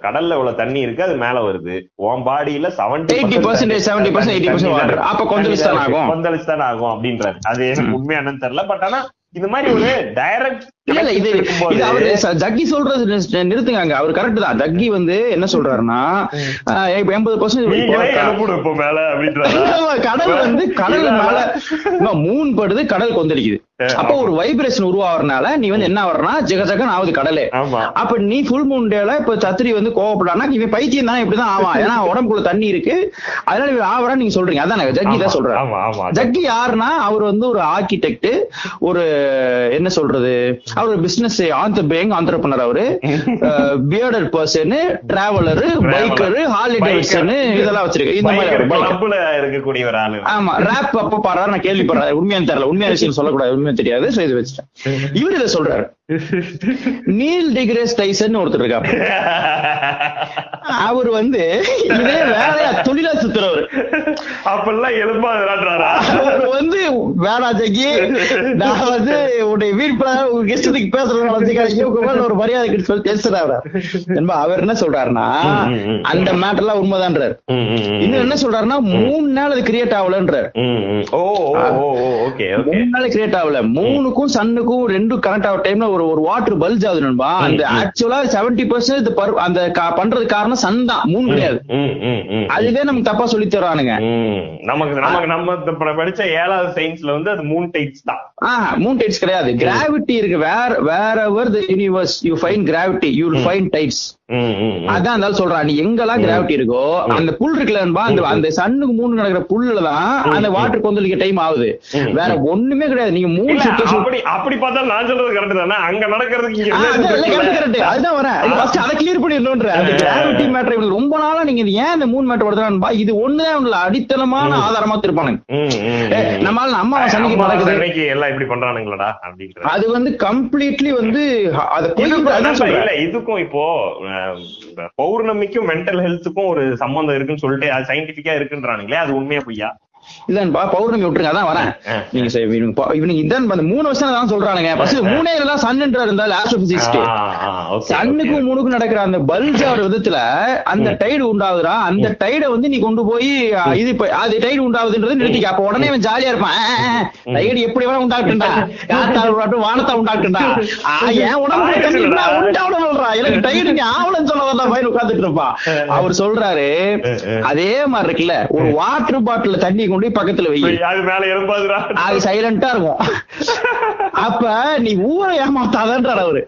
கடல்ல இவ்வளவு தண்ணி இருக்கு அது மேல வருது. உன் பாடியில செவன்டி 80%, 70%, 80% water. அப்ப கொந்தளிச்சு ஆகும். கொந்தளிச்சு ஆகும் அப்படின்றாரு. அது எனக்கு உண்மையா என்னன்னு தெரியல பட் ஆனா இந்த மாதிரி ஒரு டைரக்ட் இல்ல இது இது அவரு ஜக்கி சொல்றது நிறுத்து- நிறுத்துங்க அங்க. அவர் கரெக்ட் தான். ஜக்கி வந்து என்ன சொல்றாருன்னா எண்பது நீங்களே பர்சன்ட் எழுப்பிடு இப்ப மேல அப்படின்றாரு? கடல் வந்து கடல் மேல மூன் படுது கடல் கொந்தளிக்குது. அப்போ ஒரு வைப்ரேஷன் உருவாகிறதுனால நீ வந்து என்ன வர்றனா ஜெக ஜகன் ஆகுது கடலே. அப்ப நீ ஃபுல் மூன் டேல இப்ப சத்திரி வந்து கோவப்படானா இவன் பைத்தியம் தானே இப்படிதான் ஆவான். ஏன்னா உடம்புக்குள்ள தண்ணி இருக்கு. அதனால இவன் ஆவரா நீங்க சொல்றீங்க. அதான் ஜக்கி தான் சொல்றாரு. ஜக்கி யாருன்னா அவர் வந்து ஒரு ஆர்கிடெக்ட் ஒரு என்ன சொல்றது அவர் பிசினஸ் பேங்க் ஆண்டர்பனர் அவரு. Bearded person traveller biker holiday இதெல்லாம் வச்சிருக்கு இந்த மாதிரி இருக்கக்கூடிய ஒரு ஆளு. ஆமா ரேப் அப்ப பாடுறாரு நான் கேள்விப்படுறேன். உண்மையான தெரியல. உண்மையான விஷயம் சொல்லக்கூடாது உண்மையா தெரியாது. இது வச்சுட்டேன். இவர் இதை சொல்றாரு. நீல் டிகிரேஸ் டைசன் ஒருத்தர் இருக்காரு. அவர் வந்து இதே வேலையா தொழிலா சுத்துறவர். அப்பெல்லாம் எலும்பா விளையாடுறாரா? அவர் வந்து வேணா ஜக்கி நான் வந்து உன்னுடைய வீட்ல இஷ்டத்துக்கு பேசுறேன் ஒரு மரியாதை கிட்ட சொல்லி பேசுறாரு என்பா அவர் என்ன சொல்றாருன்னா. அந்த மேட்டர்லாம் உண்மைதான்றாரு. இன்னும் என்ன சொல்றாருன்னா மூணு நாள் அது கிரியேட் ஆகலன்றாரு. ஓ ஓகே மூணு நாள் கிரியேட் ஆகல. மூணுக்கும் சன்னுக்கும் ரெண்டும் கனெக்ட் ஆகிற டைம்ல ஒரு ஒரு வாட்டர் பல்ஜ் ஆகுது நண்பா. அந்த ஆக்சுவலா செவன்டி பர்சன்ட் அந்த பண்றது காரணம் சன் தான். மூணு கிடையாது. அதுவே நமக்கு தப்பா சொல்லி தருவானுங்க ம். நமக்கு நமக்கு நம்ம படிச்ச ஏழாவது சயின்ஸ்ல வந்து அது மூன் டைட்ஸ் தான். ஆஹ் மூன் டைட்ஸ் கிடையாது. கிராவிட்டி இருக்கு. வேற வேற ever the universe you find gravity you find ம். அதான் இருந்தாலும் சொல்றான் நீ எங்கெல்லாம் கிராவிட்டி இருக்கோ அந்த புல் இருக்குல்ல நண்பா, அந்த அந்த சன்னுக்கு மூணு நடக்கிற புல்லுல தான் அந்த வாட்டர் கொந்தளிக்க டைம் ஆகுது. வேற ஒண்ணுமே கிடையாது. நீங்க மூணு சுத்த அப்படி அப்படி பார்த்தா நான் சொல்றது கரெக்ட் தானே? அங்க நடக்கிறதுக்கு. அதுதான் வரேன். first அதை clear பண்ணிடணுன்ற. அந்த matter இவனுக்கு ரொம்ப நாளா நீங்க ஏன் இந்த மூணு மேட்டர் வருதுன்னா இது ஒண்ணுதான் இவனுக்கு அடித்தளமான ஆதாரமா திருப்பானுங்க. நம்மால அம்மா சன்னிக்கு நடக்குது எல்லாம் இப்படி பண்றானுங்களடா அப்படின்ற அது வந்து கம்ப்ளீட்லி வந்து அதை இதுக்கும் இப்போ பௌர்ணமிக்கும் மென்டல் ஹெல்த்துக்கும் ஒரு சம்பந்தம் இருக்குன்னு சொல்லிட்டு அது சயின்டிபிக்கா இருக்குன்றானுங்களே அது உண்மையா பொய்யா? இல்லன்பா பௌர்ணமி விட்டுருங்க அதான் வரேன். நீங்க இவனுங்க இதான் அந்த மூணு வருஷம் தான் சொல்றானுங்க. ஃபர்ஸ்ட் மூணே தான் சன்ன்ற ஆ, okay, சன்னுக்கும். மூணுக்கும் நடக்கிற அந்த பல்ஜ் ஆகிற விதத்துல அந்த டைடு உண்டாகுதுடா. அந்த டைட வந்து நீ கொண்டு போய் இது அது டைடு உண்டாகுதுன்றது நிறுத்திக்க. அப்ப உடனே அவன் ஜாலியா இருப்பான். டைடு எப்படி வேணா உண்டாகட்டும்டா காத்தால் உண்டாகட்டும் வானத்தா என் உடம்புல தண்ணி இருந்தா உண்டாகணும்ன்றா எனக்கு டைடு நீ ஆவலன்னு சொல்ல வந்தா பையன் உட்கார்ந்துட்டு இருப்பான் அவர் சொல்றாரு அதே மாதிரி இருக்குல்ல ஒரு வாட்டர் பாட்டில் தண்ணி கொண்டு பக்கத்துல வை. அது மேல எழும்பாதுடா அது சைலண்டா இருக்கும். அப்ப நீ ஊரை ஏமாத்தாதன்றார் அவரு.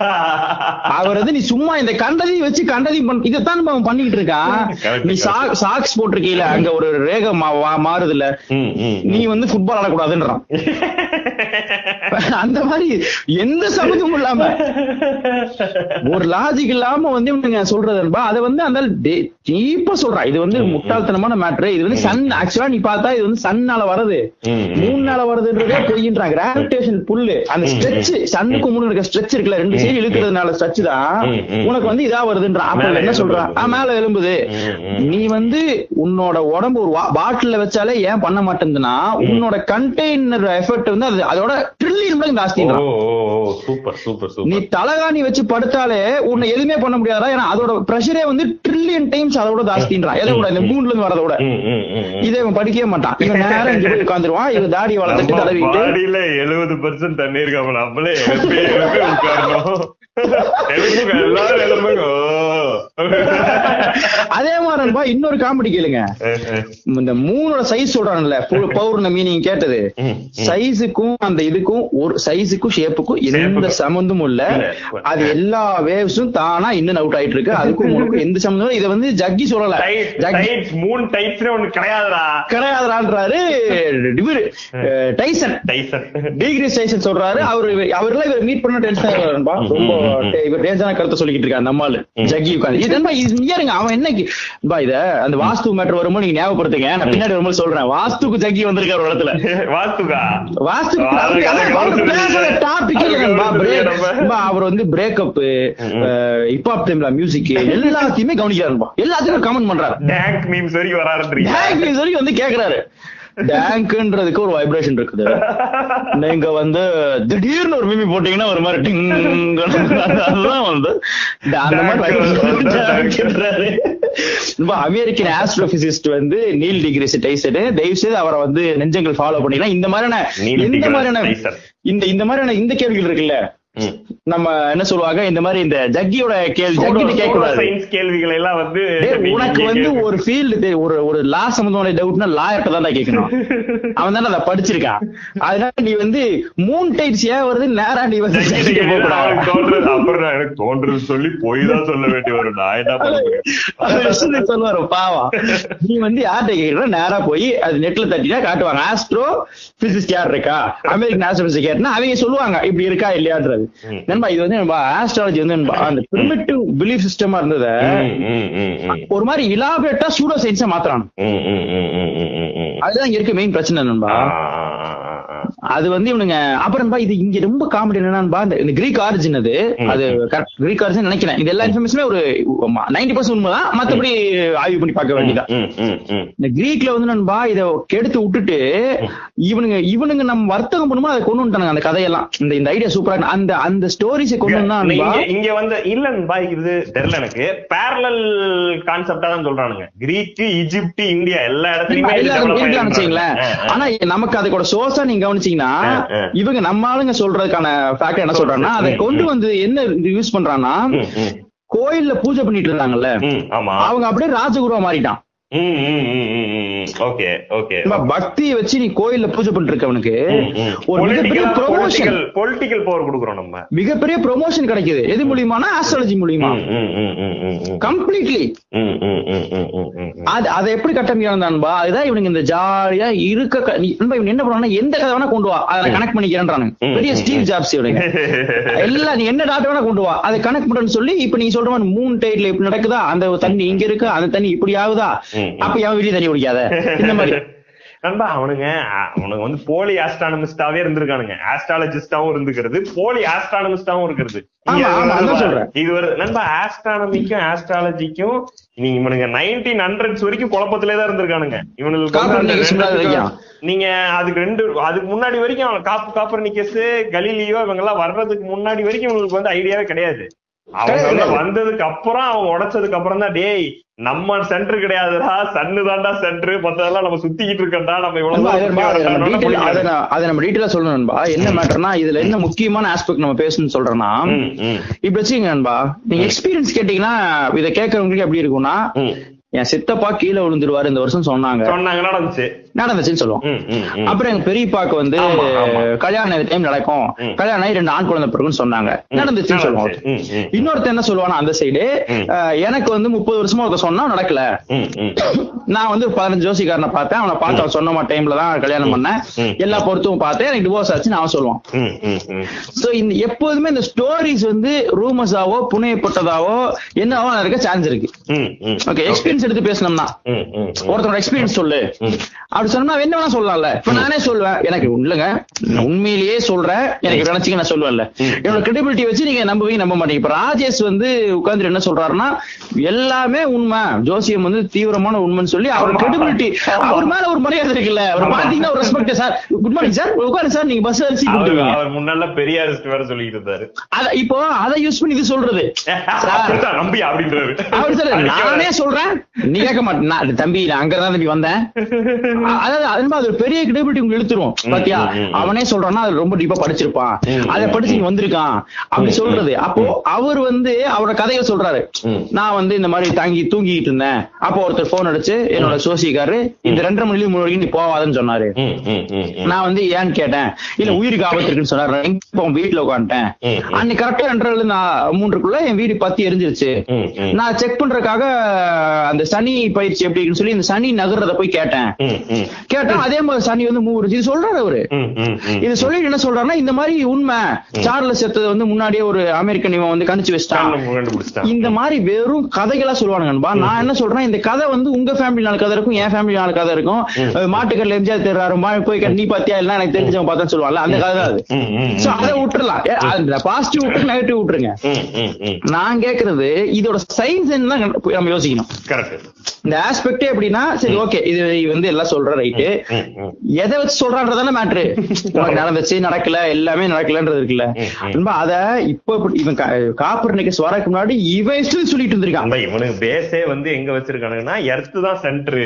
அவர் வந்து நீ சும்மா இந்த கண்டதையும் வச்சு கண்டதையும் இதைத்தான் நம்ம இருக்கான் Correct, நீ. சாக்ஸ் போட்டிருக்கீல அங்க ஒரு ரேகை மா- வா- மாறுதுல்ல ம், ம், நீ வந்து ஃபுட்பால் ஆடக்கூடாதுன்றான். அந்த மாதிரி எந்த சம்மந்தமும் இல்லாம. ஒரு லாஜிக் இல்லாம வந்து இவனுங்க சொல்றதுன்பா அதை வந்து அந்த டீப்பா சொல்றான் இது வந்து முட்டாள்தனமான மேட்ரு இது வந்து சன் ஆக்சுவலா நீ பார்த்தா இது வந்து சன்னால வருது ம், ம். மூணு நாள வருதுன்றதே பொய்யின்றாங்க கிராவிடேஷன் புல்லு அந்த ஸ்ட்ரெச் சன்னுக்கு மூணு இருக்க ஸ்ட்ரெச் இருக்குல்ல ரெண்டு சைடு இழுக்கிறதுனால ஸ்ட்ரெச் தான். உனக்கு வந்து இதா வருதுன்றான் அப்ப என்ன சொல்றான் மேல எலும்புது. நீ வந்து உன்னோட உடம்பு ஒரு பாட்டில வச்சாலே ஏன் பண்ண மாட்டேங்குதுன்னா உன்னோட கண்டெய்னர் எஃபெக்ட் வந்து அது அதோட ட்ரில்லியன் மடங்கு ஓ, சூப்பர் சூப்பர் நீ தலகாணி வச்சு படுத்தாலே உன்னை எதுவுமே பண்ண முடியாதா ஏன்னா அதோட பிரஷரே வந்து ட்ரில்லியன் டைம்ஸ் அதோட ஜாஸ்தின்றான் எதை விட இந்த மூணுல இருந்து வரத விட. ம், ம், ம், ம். இதை இவன் படிக்கவே மாட்டான். இவன் நேரம் இங்க போய் உட்காந்துருவான் இவன் தாடி வளர்த்துட்டு தடவிட்டு எழுபது பர்சன்ட் தண்ணி இருக்காம நம்மளே உட்காரணும். அதே மாதிரி நண்பா, இன்னொரு காமெடி கேளுங்க. இந்த மூணோட சைஸ் சொல்றாங்கல்ல பௌ- பௌர்ணமி நீங்க கேட்டது. சைஸுக்கும் அந்த இதுக்கும் ஒரு சைஸுக்கும் ஷேப்புக்கும் எந்த. சம்பந்தமும் இல்ல. அது எல்லா வேவ்ஸும் தானா இன்னும் அவுட் ஆயிட்டு இருக்கு அதுக்கும் எந்த சம்பந்தமும். இதை வந்து ஜக்கி சொல்லல. மூணு டைப்ஸ்னு ஒண்ணு கிடையாதுடா. கிடையாதுன்றாரு இவரு டைசன். டைசன். டிகிரி டைசன் சொல்றாரு. அவரு அவர்லாம் இவர் மீட் பண்ண டென்ஷன் ரொம்ப டேன்ஸான கருத்தை சொல்லிக்கிட்டு இருக்காரு நம்மால் ஜக்கி உட்காந்து இது நண்பா, இது இங்க இருங்க அவன் என்னைக்கு பா இத அந்த வாஸ்து மேட்டர் வரும்போது நீங்க ஞாபகப்படுத்துங்க. நான் பின்னாடி வரும்போது சொல்றேன். வாஸ்துக்கு ஜக்கி வந்திருக்காரு ஒரு இடத்துல. வாஸ்துகா வாஸ்து அவர் வந்து பிரேக்கப் ஹிப்ஹாப் டைம்ல மியூசிக் எல்லாத்தையுமே கவனிக்கிறாருப்பா எல்லாத்தையும் கமெண்ட் பண்றாரு. டேங்க் மீம்ஸ் வரைக்கும் வராருன்றீங்க. டேங்க் நியூஸ் வரைக்கும் வந்து கேக்குறாரு. டேங்க்ன்றதுக்கு ஒரு வைப்ரேஷன் இருக்குது. நீங்க வந்து திடீர்னு ஒரு மிமி போட்டீங்கன்னா ஒரு மாதிரி டிங் அதுதான் வந்து அந்த மாதிரி அமெரிக்கன் ஆஸ்ட்ரோபிசிஸ்ட் வந்து நீல் டிகிரிஸ் டைசன் தயவு செய்து அவரை வந்து நெஞ்சங்கள் ஃபாலோ பண்ணீங்கன்னா இந்த மாதிரியான இந்த மாதிரியான. இந்த இந்த மாதிரியான இந்த கேள்விகள் இருக்குல்ல. நம்ம என்ன சொல்லுவாங்க? இந்த மாதிரி இந்த ஜக்கியோட கேள்வி ஜக்கிட்டு கேட்க கூடாது. சயின்ஸ் கேள்விகளை எல்லாம் வந்து உனக்கு வந்து ஒரு ஃபீல்டு ஒரு ஒரு லா சம்பந்தமான டவுட்னா லாயர்ட்ட தான் கேட்கணும். அவன் தானே அதை படிச்சிருக்கான் அதனால நீ வந்து மூன் டைப்ஸ் ஏன் வருது நேரா நீ வந்து அப்புறம் நான் எனக்கு தோன்றது சொல்லி போய் தான் சொல்ல வேண்டி வரும் நான் என்ன சொல்லுவாரு பாவம். நீ வந்து யார்கிட்ட கேட்கற நேரா போய் அது நெட்ல தட்டினா காட்டுவாங்க. ஆஸ்ட்ரோ பிசிக்ஸ் யார் இருக்கா? அமெரிக்கன் ஆஸ்ட்ரோபிசிக்ஸ் கேட்டா அவங்க சொல்லுவாங்க இப்படி இருக்கா இல்லையான்றது. நண்பா இது வந்து ஆஸ்ட்ராலஜி வந்து நண்பா, அந்த பிரிமிட்டிவ் பிலீஃப் சிஸ்டமா இருந்தத. ஒரு மாதிரி இலாபரேட்டா சூடோ சயின்ஸா மாத்துறான். அதுதான் இங்க இருக்க மெயின் பிரச்சனை நண்பா. அது வந்து இவனுங்க அப்புறம்பா இது இங்க ரொம்ப காமெடி என்னன்னா இந்த கிரீக் ஆரிஜின் அது. அது கிரீக் ஆரிஜின் நினைக்கிறேன். இது எல்லா இன்ஃபர்மேஷனுமே ஒரு நைன்டி பர்சன்ட் உண்மைதான். மத்தபடி ஆய்வு பண்ணி பார்க்க வேண்டியதான். இந்த கிரீக்ல வந்து நண்பா இத கெடுத்து விட்டுட்டு இவனுங்க இவனுங்க நம்ம வர்த்தகம் பண்ணும்போது அதை கொண்டு வந்துட்டானுங்க அந்த கதையெல்லாம். இந்த இந்த ஐடியா சூப்பரா அந்த அந்த ஸ்டோரிஸை கொண்டு வந்தா நண்பா இங்க வந்து இல்லன்பா இது தெரியல எனக்கு. பேரலல் கான்செப்டா தான் சொல்றானுங்க. கிரீக் ஈஜிப்ட் இந்தியா எல்லா இடத்துலயுமே. ஆனா நமக்கு அதுக்கோட சோர்ஸா நீங்க கவனிச்சீங்கன்னா. இவங்க நம்ம ஆளுங்க சொல்றதுக்கான ஃபேக்டர் என்ன சொல்றாங்கன்னா அதை கொண்டு. வந்து என்ன யூஸ் பண்றான்னா கோயில்ல பூஜை பண்ணிட்டு இருந்தாங்கல்ல அவங்க அப்படியே ராஜகுருவா மாறிட்டான். ஓகே ஓகே பக்தியை வச்சு நீ கோயில்ல பூஜை பண்ணிட்டு இருக்கவனுக்கு ஒரு மிகப்பெரிய ப்ரொமோஷன் பொலிட்டிக்கல் பவர் கொடுக்குறோம் நம்ம மிகப்பெரிய ப்ரொமோஷன் கிடைக்குது எது மூலியமானா ஆஸ்ட்ராலஜி மூலியமா. கம்ப்ளீட்லி. அது அதை எப்படி கட்டமையானதான்பா அதுதான் இவனுங்க இந்த ஜாலியா இருக்க நண்பா, இவன் என்ன பண்ணுவானா எந்த கதை வேணா கொண்டு வா அதை கனெக்ட் பண்ணிக்கிறேன்றானுங்க ம், பெரிய ஸ்டீவ் ஜாப்ஸ் இவனுங்க எல்லாம் நீ என்ன டாட்டா வேணா கொண்டு வா அதை கனெக்ட் பண்றேன்னு சொல்லி இப்ப நீ சொல்ற மூன் டைட்ல இப்படி நடக்குதா அந்த தண்ணி இங்க இருக்கு அந்த தண்ணி இப்படி ஆகுதா. அப்ப எவன் வெளியே தண்ணி குடிக்காத இந்த மாதிரி. நண்பா அவனுங்க அவனுங்க வந்து போலி ஆஸ்ட்ரானமிஸ்டாவே இருந்திருக்கானுங்க. ஆஸ்ட்ராலஜிஸ்டாவும் இருந்துக்கிறது போலி ஆஸ்ட்ரானமிஸ்டாவும் இருக்கிறது. இது ஒரு நண்பா ஆஸ்ட்ரானமிக்கும் ஆஸ்ட்ராலஜிக்கும் நீங்க இவனுங்க நைன்டீன் ஹண்ட்ரட்ஸ் வரைக்கும் குழப்பத்திலே தான் இருந்திருக்கானுங்க. வரைக்கும். நீங்க அதுக்கு ரெண்டு அதுக்கு முன்னாடி வரைக்கும் அவன் காப்பு காப்பர்னிக்கஸ் கலீலியோ இவங்க எல்லாம் வர்றதுக்கு முன்னாடி வரைக்கும் இவங்களுக்கு வந்து ஐடியாவே கிடையாது. அவங்க வந்ததுக்கு அப்புறம் அவங்க உடைச்சதுக்கு அப்புறம் தான் டேய் நம்ம சென்டர் கிடையாதுடா சன்னு தான்டா சென்டர் மத்ததெல்லாம் நம்ம சுத்திக்கிட்டு இருக்கோம்டா நம்ம இவ்வளவு அது நம்ம டீட்டெயிலா சொல்லணும் நண்பா. என்ன மேட்டர்னா இதுல என்ன முக்கியமான ஆஸ்பெக்ட் நம்ம பேசணும்னு சொல்றேன்னா இப்ப வச்சுங்க நண்பா. நீங்க எக்ஸ்பீரியன்ஸ் கேட்டீங்கன்னா இதை கேட்கறவங்களுக்கு எப்படி இருக்கும்னா. என் சித்தப்பா கீழே விழுந்துருவாரு இந்த வருஷம் சொன்னாங்க. சொன்னாங்க நடந்துச்சு. நடந்துச்சுன்னு சொல்லுவோம். அப்புறம் எங்க பெரியப்பாக்கு வந்து. கல்யாணம் டைம் நடக்கும். கல்யாணம் ரெண்டு ஆண் குழந்தை பிறகுன்னு சொன்னாங்க நடந்துச்சுன்னு சொல்லுவோம். இன்னொருத்தன் என்ன சொல்லுவானா அந்த சைடு. எனக்கு வந்து முப்பது வருஷமா ஒருத்தன் சொன்னா நடக்கல. நான் வந்து பதினஞ்சு ஜோசிக்காரனை பார்த்தேன் அவனை பார்த்து அவன் சொன்ன டைம்ல தான் கல்யாணம் பண்ணேன். எல்லா பொருத்தும் பார்த்தேன் எனக்கு டிவோர்ஸ் ஆச்சுன்னு அவன் சொல்லுவான். சோ இந்த எப்போதுமே இந்த ஸ்டோரிஸ் வந்து ரூமர்ஸாவோ புனையப்பட்டதாவோ என்னவோ இருக்க சான்ஸ் இருக்கு. ஓகே எக்ஸ்பீரியன்ஸ் எடுத்து பேசணும்னா. ஒருத்தனோட எக்ஸ்பீரியன்ஸ் சொல்லு. அப்படி சொன்னா என்ன வேணா சொல்லலாம்ல. இப்ப நானே சொல்லுவேன் எனக்கு இல்லங்க. உண்மையிலேயே சொல்றேன். எனக்கு நினைச்சுக்க நான் சொல்லுவேன்ல. என்னோட கிரெடிபிலிட்டி வச்சு நீங்க நம்புவீங்க நம்ப மாட்டீங்க. இப்ப ராஜேஷ் வந்து உட்கார்ந்து என்ன சொல்றாருன்னா எல்லாமே உண்மை. ஜோசியம் வந்து தீவிரமான உண்மைன்னு சொல்லி அவர். கிரெடிபிலிட்டி. அவர் மேல ஒரு மரியாதை இருக்குல்ல. அவர். பாத்தீங்கன்னா ஒரு respect sir. Good morning sir உட்காரு சார் நீங்க பஸ் அரிசி அவர் முன்னால பெரியாரிஸ்ட் வேற சொல்லிட்டு இருந்தாரு. அத இப்போ அதை யூஸ் பண்ணி இது சொல்றது. நம்பி அப்படின்றாரு. அவர் சார் நானே சொல்றேன். நீ கேட்க மாட்டேன் தம்பி நான் அங்கதான் தம்பி வந்தேன். அதாவது அது அது பெரிய கிரெடிபிலிட்டி உங்களுக்கு இழுத்துரும். பாத்தியா. அவனே சொல்றான்னா அது ரொம்ப டீப்பா படிச்சிருப்பான். அதை படிச்சு இங்க வந்திருக்கான். அப்படி சொல்றது. அப்போ அவர் வந்து அவரோட கதையை சொல்றாரு. நான் வந்து இந்த மாதிரி தாங்கி தூங்கிட்டு இருந்தேன். அப்போ ஒருத்தர் போன் அடிச்சு என்னோட சோசிக்காரு இந்த ரெண்டரை மணில மூணு வரைக்கும் நீ போவாதன்னு சொன்னாரு. நான் வந்து ஏன்னு கேட்டேன். இல்ல உயிருக்கு ஆபத்து இருக்குன்னு சொன்னாரு. எங்க வீட்டுல உட்காந்துட்டேன். அன்னைக்கு கரெக்டா ரெண்டரை நான் மூன்றுக்குள்ள என் வீடு பத்தி எரிஞ்சிருச்சு. நான் செக் பண்றதுக்காக அந்த சனி பயிற்சி எப்படி இருக்குன்னு சொல்லி இந்த சனி நகர்றத போய் கேட்டேன். கேட்டா அதே மாதிரி சனி வந்து மூணு இது சொல்றாரு அவரு. இது சொல்லிட்டு என்ன சொல்றாருன்னா இந்த மாதிரி உண்மை சார்லஸ் செத்தது வந்து முன்னாடியே ஒரு அமெரிக்கன் இவன் வந்து கணிச்சு வச்சிட்டான். இந்த மாதிரி வெறும் கதைகளா சொல்லுவானுங்க நண்பா. நான் என்ன சொல்றேன் இந்த கதை வந்து உங்க ஃபேமிலி நாலு கதை இருக்கும் என் ஃபேமிலி நாலு கதை இருக்கும். மாட்டுக்கல்ல எம்ஜிஆர் தெரிறாரு மா போய் நீ பாத்தியா? எல்லாம் எனக்கு தெரிஞ்சவன் பார்த்தா சொல்லுவாங்கல்ல அந்த கதை அது. சோ. அதை விட்டுறலாம். அந்த பாசிட்டிவ் விட்டு நெகட்டிவ் விட்டுருங்க. நான் கேக்குறது இதோட சயின்ஸ் தான் நம்ம யோசிக்கணும். இந்த ஆஸ்பெக்டே எப்படின்னா சரி ஓகே இது வந்து எல்லாம் சொல்ற ரைட்டு. எதை வச்சு சொல்றான்றதானே மேட்ரு உனக்கு நடந்துச்சு நடக்கல எல்லாமே நடக்கலன்றது இருக்குல்ல. நண்பா, அத இப்ப இவன் காப்பர் நிக்கஸ் வரக்கு முன்னாடி இவன் சொல்லிட்டு இருந்திருக்கான். இவனுக்கு பேஸே வந்து எங்க வச்சிருக்கானுங்கன்னா எர்த் தான் சென்டர்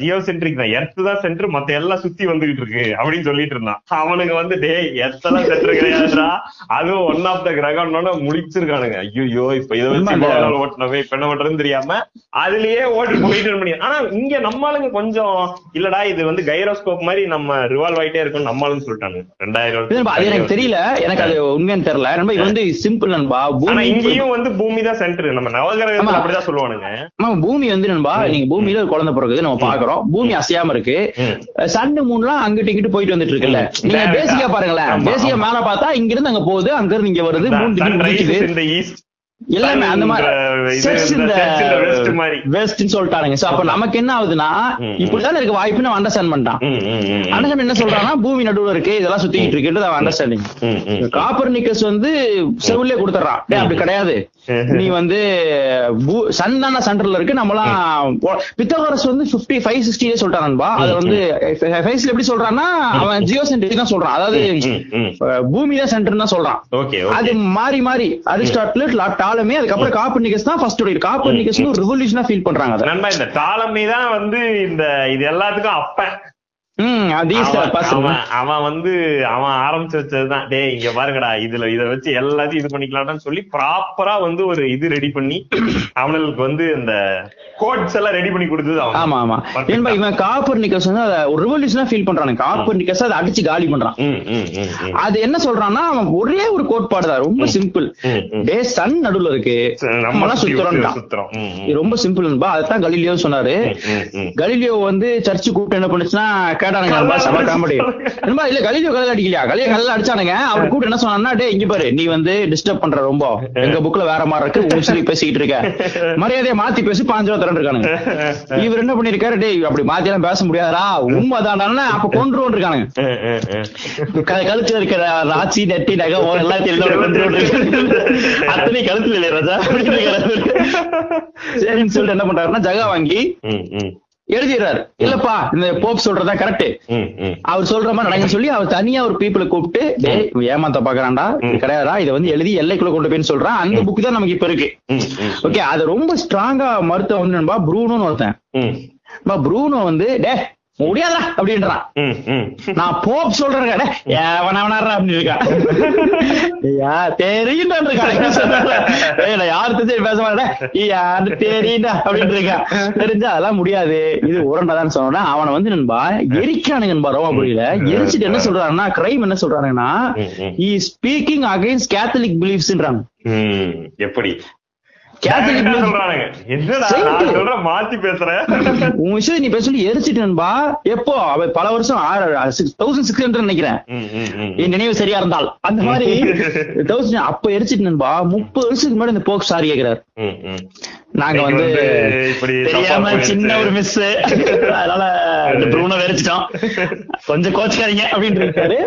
ஜியோ சென்ட்ரிக் தான். எர்த் தான் சென்டர் மத்த எல்லாம் சுத்தி வந்துகிட்டு இருக்கு அப்படின்னு சொல்லிட்டு இருந்தான். அவனுங்க வந்து டேய் எர்த்தெல்லாம் சென்டர் கிடையாதுடா அதுவும் ஒன் ஆஃப் த கிரகம்னு முடிச்சிருக்கானுங்க. ஐயோ இப்ப இதை வச்சு ஓட்டணுமே என்ன பண்றதுன்னு தெரியாம அதுலயே ஓட்டி போயிட்டு ஆனா இங்க நம்மளுங்க கொஞ்சம் இல்லடா இது வந்து கைரோஸ்கோப் மாதிரி நம்ம ரிவால்வ் ஆயிட்டே இருக்கும் நம்மளும் சொல்லிட்டாங்க ரெண்டாயிரம் அது எனக்கு தெரியல. எனக்கு அது உண்மைன்னு தெரியல. நண்பா இது வந்து சிம்பிள் நண்பா. இங்கேயும் வந்து பூமி தான் சென்டர் நம்ம நவகிரகத்துல ஆமா. அப்படிதான் சொல்லுவானுங்க. பூமி வந்து நண்பா நீங்க பூமியில ஒரு குழந்தை பிறகுது நம்ம பாக்குறோம் பூமி அசையாம இருக்கு. ம். சண்டு மூணுலாம் அங்கிட்டு இங்கிட்டு போயிட்டு வந்துட்டு இருக்குல்ல. நீங்க பேசிக்கா பாருங்களேன். பேசிக்கா. மேல பார்த்தா இங்க இருந்து அங்க போகுது அங்க இருந்து இங்க வருது மூணு எல்லாமே அந்த மாதிரி westன்னு சொல்லிட்டானுங்க. சோ அப்ப நமக்கு என்ன ஆகுதுன்னா. இப்படிதான் இருக்க வாய்ப்புன்னு அண்டர்ஸ்டாண்ட் பண்ணிட்டான். அண்டர்ஸ்டாண்ட் என்ன சொல்றான்னா பூமி நடுவுல இருக்கு இதெல்லாம் சுத்திட்டு இருக்குன்றது அவன் அண்டர்ஸ்டாண்டிங். காப்பர் நிக்கஸ் வந்து செவிலே கொடுத்துறான் அப்படி கிடையாது. நீ வந்து சன் தானே சென்டர்ல இருக்கு நம்மலாம் பித்தகோரஸ் வந்து பிப்டி ஃபைவ் சிக்ஸ்டியே நண்பா. அது வந்து ஃபைவ்ஸ்ல எப்படி சொல்றான்னா அவன் ஜியோ சென்டர் தான் சொல்றான். அதாவது பூமி தான் சென்டர் தான் சொல்றான். அது மாறி மாறி. அரிஸ்டாட்டில் டாலமே அதுக்கப்புறம் காப்பர் நிக்கஸ் தான் ஃபர்ஸ்ட் காப்பர் நிக்கஸ் ஒரு ரெவல்யூஷனா ஃபீல் பண்றாங்க நண்பா இந்த டாலமி தான் வந்து இந்த இது எல்லாத்துக்கும் அது அவன் வந்து அவன் ஆரம்பிச்சு வச்சதுதான். டேய் இங்க பாருங்கடா இதுல இத வச்சு எல்லாத்தையும் இது பண்ணிக்கலாம்னு சொல்லி ப்ராப்பரா வந்து ஒரு இது ரெடி பண்ணி அவனுக்கு வந்து இந்த கோட்ஸ் எல்லாம் ரெடி பண்ணி கொடுத்தது அவன். ஆமா ஆமா. Perfect. ஏன்பா இவன் காப்பர் நிக்கஸ் வந்து அதை ஒரு ரெவல்யூஷனா ஃபீல் பண்றானு. காப்பர் நிக்கஸ் அதை அடிச்சு காலி பண்றான். அது என்ன சொல்றான்னா அவன் ஒரே ஒரு கோட்பாடு தான். ரொம்ப சிம்பிள். டே சன் நடுவுல இருக்கு. நம்ம சுத்துறோம். ரொம்ப சிம்பிள் அதைத்தான் கலீலியோ சொன்னாரு. கலீலியோ வந்து சர்ச்சு கூப்பிட்டு என்ன பண்ணுச்சுன்னா நண்பா செம காமெடி இல்ல கலிலியோ கல்ல அடிக்கலையா? கலிலியோ கல்ல அடிச்சானுங்க. அவர் கூட என்ன சொன்னான்னா டேய் இங்க பாரு நீ வந்து டிஸ்டர்ப் பண்ற ரொம்ப. எங்க புக்ல வேற மாதிரி இருக்கு உன் பேசிக்கிட்டு இருக்க. மரியாதையை மாத்தி பேசி பாஞ்சு ரூபா இருக்கானுங்க. இவர் என்ன பண்ணிருக்காரு டேய் அப்படி மாத்தி எல்லாம் பேச முடியாதுடா. உண்மைதான்டா அப்ப கொன்று இருக்கானுங்க. கழுத்துல இருக்கிற ராச்சி நெட்டி நகை எல்லாத்தையும் கொண்டு அத்தனை கழுத்துல இல்லையா ராஜா. சரின்னு சொல்லிட்டு என்ன பண்றாருன்னா ஜகா வாங்கி எழுதிடுறாரு இல்லப்பா இந்த போப் சொல்றதா கரெக்ட். அவர் சொல்ற மாதிரி நடக்குன்னு சொல்லி அவர் தனியா ஒரு பீப்புளை கூப்பிட்டு ஏமாத்த பாக்குறான்டா கிடையாதா இதை வந்து எழுதி எல்லைக்குள்ள கொண்டு போயின்னு சொல்றான். அந்த புக் தான் நமக்கு இப்ப இருக்கு. ஓகே அது ரொம்ப ஸ்ட்ராங்கா மருத்துவம் வந்து நண்பா ப்ரூனோன்னு ஒருத்தன். ப்ரூனோ வந்து டே முடியாதா அப்படின்றான். நான் போப் சொல்றேன் கடை எவனவனாரா அப்படின்னு இருக்கான் யா தெரியுண்டா இருக்கான் என்ன சொல்றாரு? ஏய், நான் யாரு தெரிஞ்சு பேச மாட்டேன் யாரு தெரியுண்டா அப்படின்னு இருக்கான் தெரிஞ்சா அதெல்லாம் முடியாது. இது உரண்டாதான் சொன்னா அவனை வந்து நண்பா எரிக்கானுங்க நண்பா ரோமா புரியல எரிச்சிட்டு என்ன சொல்றாங்கன்னா கிரைம் என்ன சொல்றாங்கன்னா ஸ்பீக்கிங் அகைன்ஸ்ட் கேத்தலிக் பிலீஃப்ஸ்ன்றாங்க எப்படி? கேத்தலிக் சொல்றானுங்க. என்னடா Saint. நான் சொல்ற மாத்தி பேசுறேன் உன் விஷயம் நீ பேச சொல்லி எரிச்சிட்டு நண்பா. எப்போ? அவ பல வருஷம் தௌசண்ட் சிக்ஸ் ஹண்ட்ரட் நினைக்கிறேன். என் நினைவு சரியா இருந்தால். அந்த மாதிரி தௌசண்ட் அப்ப எரிச்சிட்டு நண்பா. முப்பது வருஷத்துக்கு முன்னாடி இந்த போக் சாரி கேக்குறாரு. நாங்க வந்து தெரியாம சின்ன. ஒரு மிஸ் அதனால ப்ரூனை வெறிச்சிட்டோம். கொஞ்சம் கோச்சுக்காதீங்க அப்படின்னு இருக்காரு.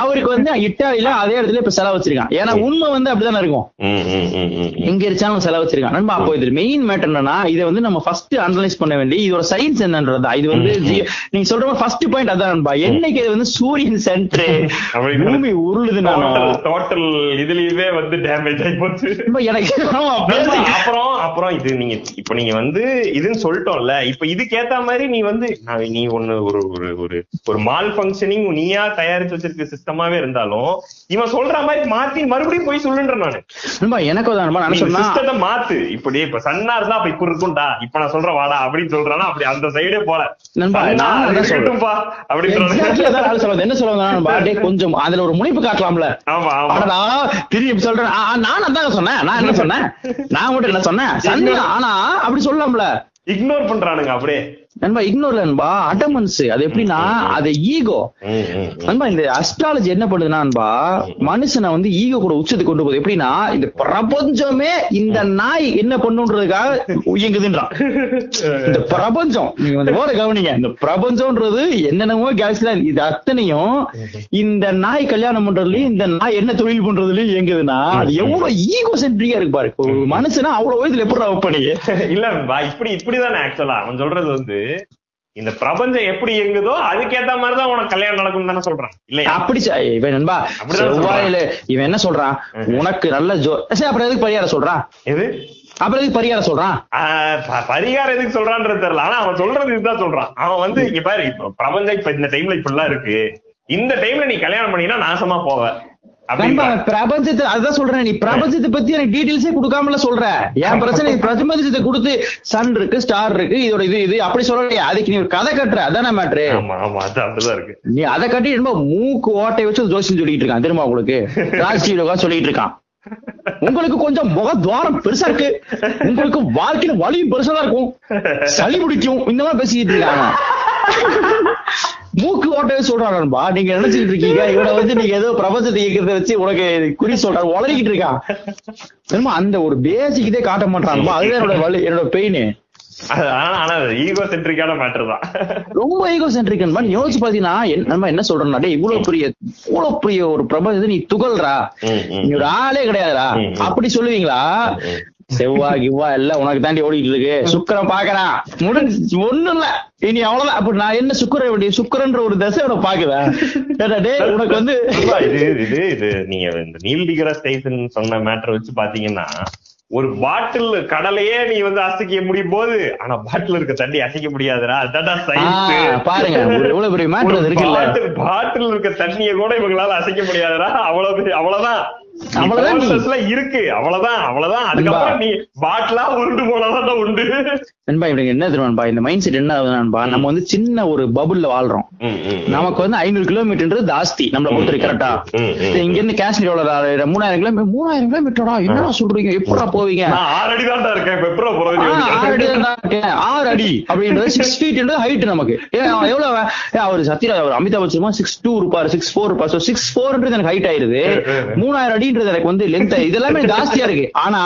அவருக்கு வந்து இட்டாலியில அதே இடத்துல இப்ப செலவு வச்சிருக்கான். ஏன்னா உண்மை வந்து அப்படிதானே இருக்கும். எங்க இருச்சாலும் செலவு வச்சிருக்கான். நண்பா அப்போ இது மெயின் மேட்டர் என்னன்னா இதை வந்து நம்ம ஃபர்ஸ்ட் அனலைஸ் பண்ண வேண்டிய இதோட சயின்ஸ் என்னன்றதா. இது வந்து நீங்க சொல்ற ஃபர்ஸ்ட் பாயிண்ட் அதான் நண்பா. என்னைக்கு இது வந்து சூரியன் சென்டர் பூமி உருளுது டோட்டல் டோட்டல் இதுலயுமே வந்து டேமேஜ் ஆகி போச்சு. எனக்கு. அப்புறம் அப்புறம் இது நீங்க இப்ப நீங்க வந்து இதுன்னு சொல்லிட்டோம்ல இப்ப இதுக்கு ஏத்த மாதிரி நீ வந்து நீ ஒண்ணு ஒரு ஒரு ஒரு ஒரு மால் ஃபங்க்ஷனிங் நீயா தயாரிச்சு வச்சிருக்க சிஸ்டமாவே இருந்தாலும் இவன் சொல்ற மாதிரி மாத்தி மறுபடியும் போய் சொல்லுன்ற நானு. எனக்கு சிஸ்டத்தை மாத்து. இப்படி இப்ப சன்னா இருந்தா அப்ப இப்படி இருக்கும்டா. இப்ப நான் சொல்றேன் வாடா அப்படின்னு சொல்றானா அப்படி அந்த சைடே போல. அது அதான் Exactly அப்படின்னு அதான். என்ன சொல்ல வந்தேன்னா நண்பா, டேய் கொஞ்சம் அதுல ஒரு முனைப்பு காட்டலாம்ல. ஆமா ஆமா. திரும்பி சொல்றேன். நான் அதாங்க சொன்னேன். நான் என்ன சொன்னேன்? நான் மட்டும் என்ன சொன்னேன்? ஆனா அப்படி சொல்லலாம்ல இக்னோர் பண்றானுங்க அப்படியே. நண்பா இக்னோர்ல நண்பா அடமன்ஸ் அது எப்படின்னா அது ஈகோ. நண்பா இந்த அஸ்ட்ராலஜி என்ன பண்ணுதுன்னா மனுஷனை வந்து ஈகோ கூட உச்சத்துக்கு கொண்டு போகுது. எப்படின்னா இந்த பிரபஞ்சமே இந்த நாய் என்ன பண்ணுன்றதுக்காக இயங்குதுன்றான். இந்த பிரபஞ்சம். நீங்க வந்து ஓர கவனிங்க. இந்த பிரபஞ்சம்ன்றது என்னென்னமோ கேலக்சில இது அத்தனையும் இந்த நாய் கல்யாணம் பண்றதுலயும் இந்த நாய் என்ன தொழில் பண்றதுலயும் இயங்குதுன்னா அது எவ்வளவு ஈகோ சென்ட்ரியா இருக்கு பாரு. மனுஷனா அவ்வளவு வயதுல எப்படி பண்ணி இல்ல இப்படி இப்படிதானே ஆக்சுவலா அவன் சொல்றது வந்து இந்த பிரபஞ்சம் எப்படி இயங்குதோ அதுக்கேத்த மாதிரிதான் உனக்கு கல்யாணம் நடக்கும் தானே சொல்றான் இல்லையா? அப்படி இவன் நண்பா? செவ்வாயில இவன் என்ன சொல்றான்? உனக்கு நல்ல ஜோ சரி அப்புறம் எதுக்கு பரிகாரம் சொல்றான் எது? அப்புறம் எதுக்கு பரிகாரம் சொல்றான் பரிகாரம் எதுக்கு சொல்றான்றது தெரியல. ஆனா அவன் சொல்றது இதுதான் சொல்றான். அவன் வந்து இங்க பாரு இப்ப பிரபஞ்சம் இப்ப இந்த டைம்ல இப்படிலாம் இருக்கு. இந்த டைம்ல நீ கல்யாணம் பண்ணினா நாசமா போவ. நண்பா அப்படின்றான். பிரபஞ்சத்தை அதுதான் சொல்றேன் நீ. பிரபஞ்சத்தை பத்தி எனக்கு டீடைல்ஸே கொடுக்காமல சொல்ற. என் பிரச்சனை பிரபஞ்சத்தை கொடுத்து சன் இருக்கு ஸ்டார் இருக்கு இதோட இது இது அப்படி சொல்லலையா? அதுக்கு நீ ஒரு கதை கட்டுற. அதானே மேட்ரு நீ அதை கட்டி ரொம்ப மூக்கு ஓட்டை வச்சு ஜோசியம் சொல்லிட்டு இருக்கான். திரும்ப உங்களுக்கு? ராஜ்டிவில சொல்லிட்டு இருக்கான். உங்களுக்கு கொஞ்சம் முக துவாரம் பெருசா இருக்கு. உங்களுக்கு வாழ்க்கையில வலியும் பெருசா தான் இருக்கும். சளி பிடிக்கும். இந்த மாதிரி பேசிக்கிட்டு இருக்காங்க. மூக்கு ஓட்டவே சொல்றான் நண்பா. நீங்க நினைச்சிட்டு இருக்கீங்க. இவனை வந்து நீங்க ஏதோ பிரபஞ்சத்தை இயக்கிறத வச்சு உனக்கு குறி சொல்றாரு உளறிக்கிட்டு இருக்கான். என்னமோ அந்த ஒரு பேசிக் இதே காட்ட மாட்டான் அதுதான் என்னோட வலி என்னோட பெயின் ரொம்ப ஈகோ சென்ட்ரிக் யோசிச்சு பாத்தீங்கன்னா என்ன- நம்ம என்ன சொல்றோம்னா இவ்வளவு பெரிய இவ்வளவு பெரிய ஒரு பிரபஞ்சத்தை நீ துகள்றா. நீ ஒரு ஆளே கிடையாதுடா. அப்படி சொல்லுவீங்களா? ம். செவ்வாய் கிவ்வா எல்லாம் உனக்கு தாண்டி ஓடிட்டு இருக்கு. சுக்கரன் பாக்குறான் முடிஞ்சு ஒண்ணும் இல்ல. இனி அவ்வளவுதான். அப்ப நான் என்ன சுக்கர வேண்டிய சுக்கரன்ற ஒரு பாக்குறேன் ஏடா டேய் உனக்கு வந்து இது இது இது நீங்க இந்த நீல் டிகிரஸ் டைசன் சொன்ன மேட்டர் வச்சு பாத்தீங்கன்னா ஒரு பாட்டில் கடலையே நீ வந்து அசைக்க முடியும் போது ஆனா பாட்டில் இருக்க தண்ணி அசைக்க முடியாதுடா. அதான்டா ஆ, சயின்ஸ் பாருங்க எவ்வளவு பெரிய மேட்டர் இருக்குல்ல. பாட்டில் இருக்க தண்ணிய கூட இவங்களால அசைக்க முடியாதுடா. அவ்வளவு அவ்வளவுதான். அவ்வளவுதான் இருக்கு. அவ்வளவுதான் அவ்வளவுதான். அதுக்கப்புறம் நீ பாட்டிலா உருண்டு போனாதான் உண்டு. நண்பா இவனுக்கு என்ன தெரியுமான்பா இந்த மைண்ட் செட் என்ன ஆகுது நண்பா நம்ம வந்து சின்ன ஒரு பபுள்ல வாழ்றோம். நமக்கு வந்து ஐநூறு கிலோமீட்டர் ஜாஸ்தி. நம்மள பொறுத்த கரெக்டா. இங்க இருந்து காஷ்மீர் எவ்வளவு மூணாயிரம் கிலோமீட்டர் மூணாயிரம் கிலோமீட்டரா என்னடா சொல்றீங்க? எப்படா போவீங்க? ஆறு அடி தான்டா இருக்கேன். போறது ஆ, ஆறு அடி தான் இருக்கேன். ஆறு அடி அப்படின்றது சிக்ஸ் ஃபீட் ஹைட் நமக்கு. எவ்வளவு அவர் சத்யராஜ் அவர் அமிதாப் பச்சன் சிக்ஸ் டூ இருப்பாரு. சிக்ஸ் ஃபோர் இருப்பாரு. சிக்ஸ் ஃபோர்ன்றது எனக்கு ஹைட் ஆயிருது. மூணாயிரம் அப்படின்றது எனக்கு வந்து லென்த் இதெல்லாமே ஜாஸ்தியா இருக்கு. ஆனா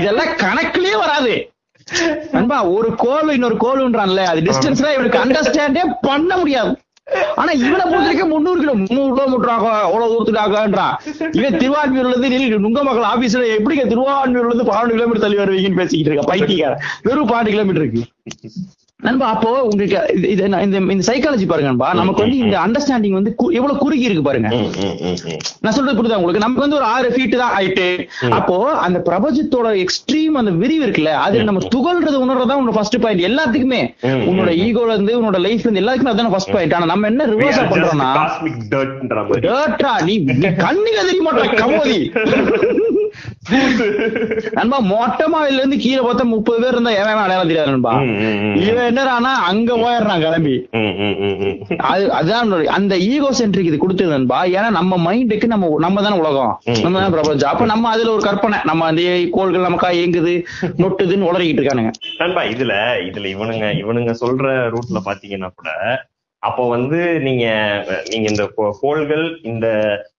இதெல்லாம் கணக்குலயே வராது. நண்பா ஒரு கோல் இன்னொரு கோல்ன்றான்ல அது டிஸ்டன்ஸ்ல இவனுக்கு அண்டர்ஸ்டாண்டே பண்ண முடியாது. ஆனா இவனை பொறுத்த வரைக்கும் முந்நூறு கிலோ முந்நூறு கிலோமீட்டர் ஆகும் அவ்வளவு தூரத்துக்கு ஆகான்றான் இவன் திருவான்மையூர்ல இருந்து நீ நுங்கமக்கள் ஆபீஸ்ல எப்படிங்க திருவான்மையூர்ல இருந்து பன்னெண்டு கிலோமீட்டர் தள்ளி வருவீங்கன்னு பேசிக்கிட்டு இருக்க பைத்தியக்கார வெறும் பன்னெண்டு கிலோமீட்டருக்கு நண்பா அப்போ உங்களுக்கு இது- இந்த இந்த சைக்காலஜி பாருங்க நண்பா. நமக்கு வந்து இந்த அண்டர்ஸ்டாண்டிங் வந்து எவ்வளவு குறுகி இருக்கு பாருங்க. நான் சொல்றது புரியுதா உங்களுக்கு? நமக்கு வந்து ஒரு ஆறு ஃபீட் தான் ஹைட்டு அப்போ அந்த பிரபஞ்சத்தோட எக்ஸ்ட்ரீம் அந்த விரிவு இருக்குல்ல அது நம்ம துகள்றது உணர்றதா உன்னோட ஃபர்ஸ்ட் பாயிண்ட் எல்லாத்துக்குமே. உன்னோட ஈகோல இருந்து உன்னோட லைஃப்ல இருந்து எல்லாத்துக்குமே அதான் ஃபர்ஸ்ட் பாயிண்ட் ஆனா நம்ம என்ன ரிவர்ஸ் பண்றோம்னா நீ நீ கண்ணுக்கு தெரிய மாட்டா கமோதி? நண்பா மொட்டை மாவில இருந்து கீழே பார்த்தா முப்பது பேர் இருந்தா எவன் அடையாளம் தெரியாது நண்பா. இவன் என்னடானா அங்க போயிடுறான் கிளம்பி. அது அதான் அந்த ஈகோ சென்ட்ரிக் இது கொடுத்தது நண்பா. ஏன்னா நம்ம மைண்டுக்கு நம்ம நம்ம தானே உலகம். நம்ம தானே பிரபஞ்சம். அப்ப நம்ம அதுல ஒரு கற்பனை. நம்ம அந்த கோள்கள் நமக்கா இயங்குது நொட்டுதுன்னு உளறிக்கிட்டு இருக்கானுங்க. நண்பா இதுல இதுல இவனுங்க இவனுங்க சொல்ற ரூட்ல பாத்தீங்கன்னா கூட அப்போ வந்து நீங்க நீங்க இந்த கோள்கள் இந்த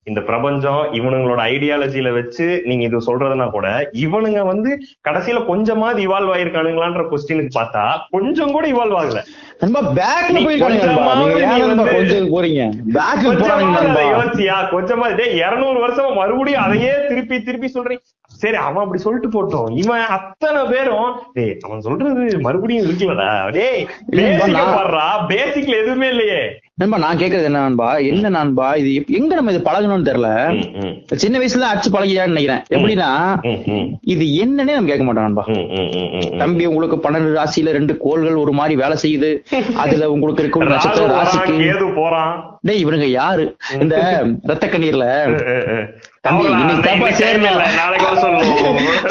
இந்த பிரபஞ்சம் இவனுங்களோட ஐடியாலஜில வச்சு நீங்க இது சொல்றதுனா கூட இவனுங்க வந்து கடைசியில கொஞ்சமாவது இவால்வ் ஆயிருக்கானுங்களான்ற கொஸ்டினுக்கு பார்த்தா கொஞ்சம் கூட இவால்வ் ஆகல. கொஞ்சம் யோசிச்சியா கொஞ்சமா இருநூறு வருஷமா மறுபடியும் அதையே திருப்பி திருப்பி சொல்றீங்க. சரி அவன் அப்படி சொல்லிட்டு போட்டோம். இவன் அத்தனை பேரும் டேய் அவன் சொல்றது மறுபடியும் இருக்குல்லடா டேய் பாடுறா. பேசிக்ல எதுவுமே இல்லையே. நண்பா நான் கேக்குறது என்ன நண்பா? என்ன நண்பா? இது எங்க நம்ம இது பழகணும்னு தெரியல? சின்ன வயசுல அடிச்சு பழகியான்னு நினைக்கிறேன். எப்படின்னா இது என்னன்னே நம்ம கேட்க மாட்டோம் நண்பா. தம்பி உங்களுக்கு பன்னெண்டு ராசியில ரெண்டு கோள்கள் ஒரு மாதிரி வேலை செய்யுது. அதுல உங்களுக்கு இருக்க ராகு நட்சத்திர ராசிக்கு போறான். டேய் இவனுங்க யாரு? இந்த ரத்த கண்ணீர்ல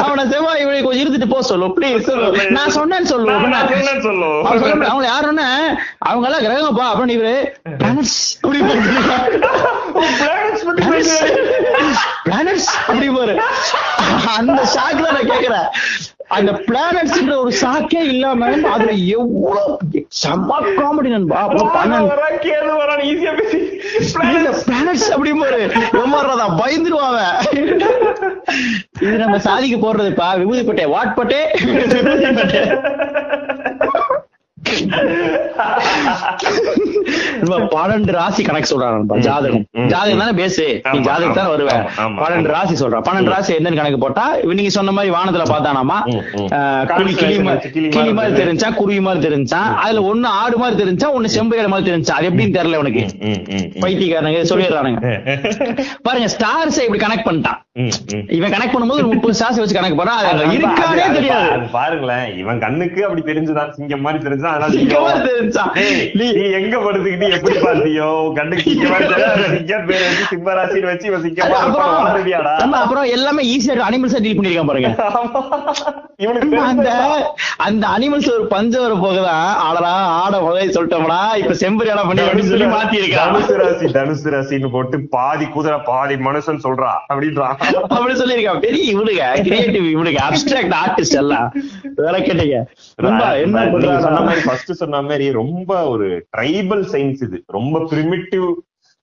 அவனை செவ்வாய் இவனை கொஞ்சம் இருந்துட்டு போ சொல்லு ப்ளீஸ் நான் சொன்னேன்னு சொல்லு. அவங்க யாருன்னா அவங்க எல்லாம் கிரகங்கப்பா அப்படின்னு இவரு அப்படி. பிளானட்ஸ் அப்படி பாரு அந்த ஷாக்ல நான் கேக்குறேன். அந்த பிளானட்ஸ்ன்ற ஒரு ஷாக்கே இல்லாம அதுல எவ்வளவு செம்ம காமெடி நண்பா. பிளானட்ஸ் அப்படி பாரு எம்மாறதா பயந்துருவான் அவன். இது நம்ம சாதிக்கு போடுறதுப்பா விபூதி பட்டே வாட் பட்டே பன்னெண்டு ராசி கணக்கு சொல்றான் ஜாதகம். ஜாதகம் தானே பேசு? நீ ஜாதகம் தானே ஆமா, வருவ. ஆமா, ஆமா, பன்னெண்டு. ராசி சொல்றான். பன்னெண்டு ராசி என்னன்னு கணக்கு போட்டா நீங்க சொன்ன மாதிரி வானத்துல பார்த்தானாமா? கிளி மாதிரி தெரிஞ்சா. குருவி மாதிரி தெரிஞ்சா அதுல ஒண்ணு ஆடு மாதிரி தெரிஞ்சா ஒண்ணு செம்பையாடு மாதிரி தெரிஞ்சா. அது எப்படின்னு தெரியல உனக்கு. பைத்தியக்காரனுங்க சொல்லிடுறானுங்க. பாருங்க ஸ்டார்ஸ் இப்படி கனெக்ட் பண்ணிட்டான். இவன் கனெக்ட் பண்ணும்போது முப்பது ஸ்டார்ஸ் வச்சு கணக்கு போறான் அது இருக்கானே தெரியாது. அது பாருங்களேன் இவன் கண்ணுக்கு அப்படி தெரிஞ்சுதான் சிங்கம் மாதிரி தெரிஞ்சுதான் அதனால சிங்கம் மாதிரி. டேய், நீ- எங்க படுத்துக்கிட்டு எப்படி பார்த்தியோ கண்ணுக்கு சிங்கம் பேர் வச்சு சிம்மராசின்னு வச்சு இவன் சிங்கம் அப்புறம் எல்லாமே ஈஸியா அனிமல்ஸா டீல் பண்ணிருக்கான் பாருங்க. இவனுக்கு அந்த. அந்த அனிமல்ஸ் ஒரு பஞ்ச வர போகுதான் ஆடடா ஆட முதல்ல சொல்லிட்டோம்டா இப்ப செம்பரியாடா பண்ணி அப்படின்னு சொல்லி மாத்தி இருக்கான் தனுசு ராசி தனுசு ராசின்னு போட்டு பாதி குதிரை பாதி மனுஷன் சொல்றா அப்படின்றான். அப்படி சொல்லிருக்கான் பெரிய இவனுங்க கிரியேட்டிவ் இவனுங்க அப்டிராக்ட் ஆர்டிஸ்ட் எல்லாம். வேற கேட்டீங்க. ரொம்ப என்ன சொன்ன மாதிரி ஃபர்ஸ்ட் சொன்ன மாதிரி ரொம்ப ஒரு ட்ரைபல் சயின்ஸ் இது. ரொம்ப பிரிமிட்டிவ்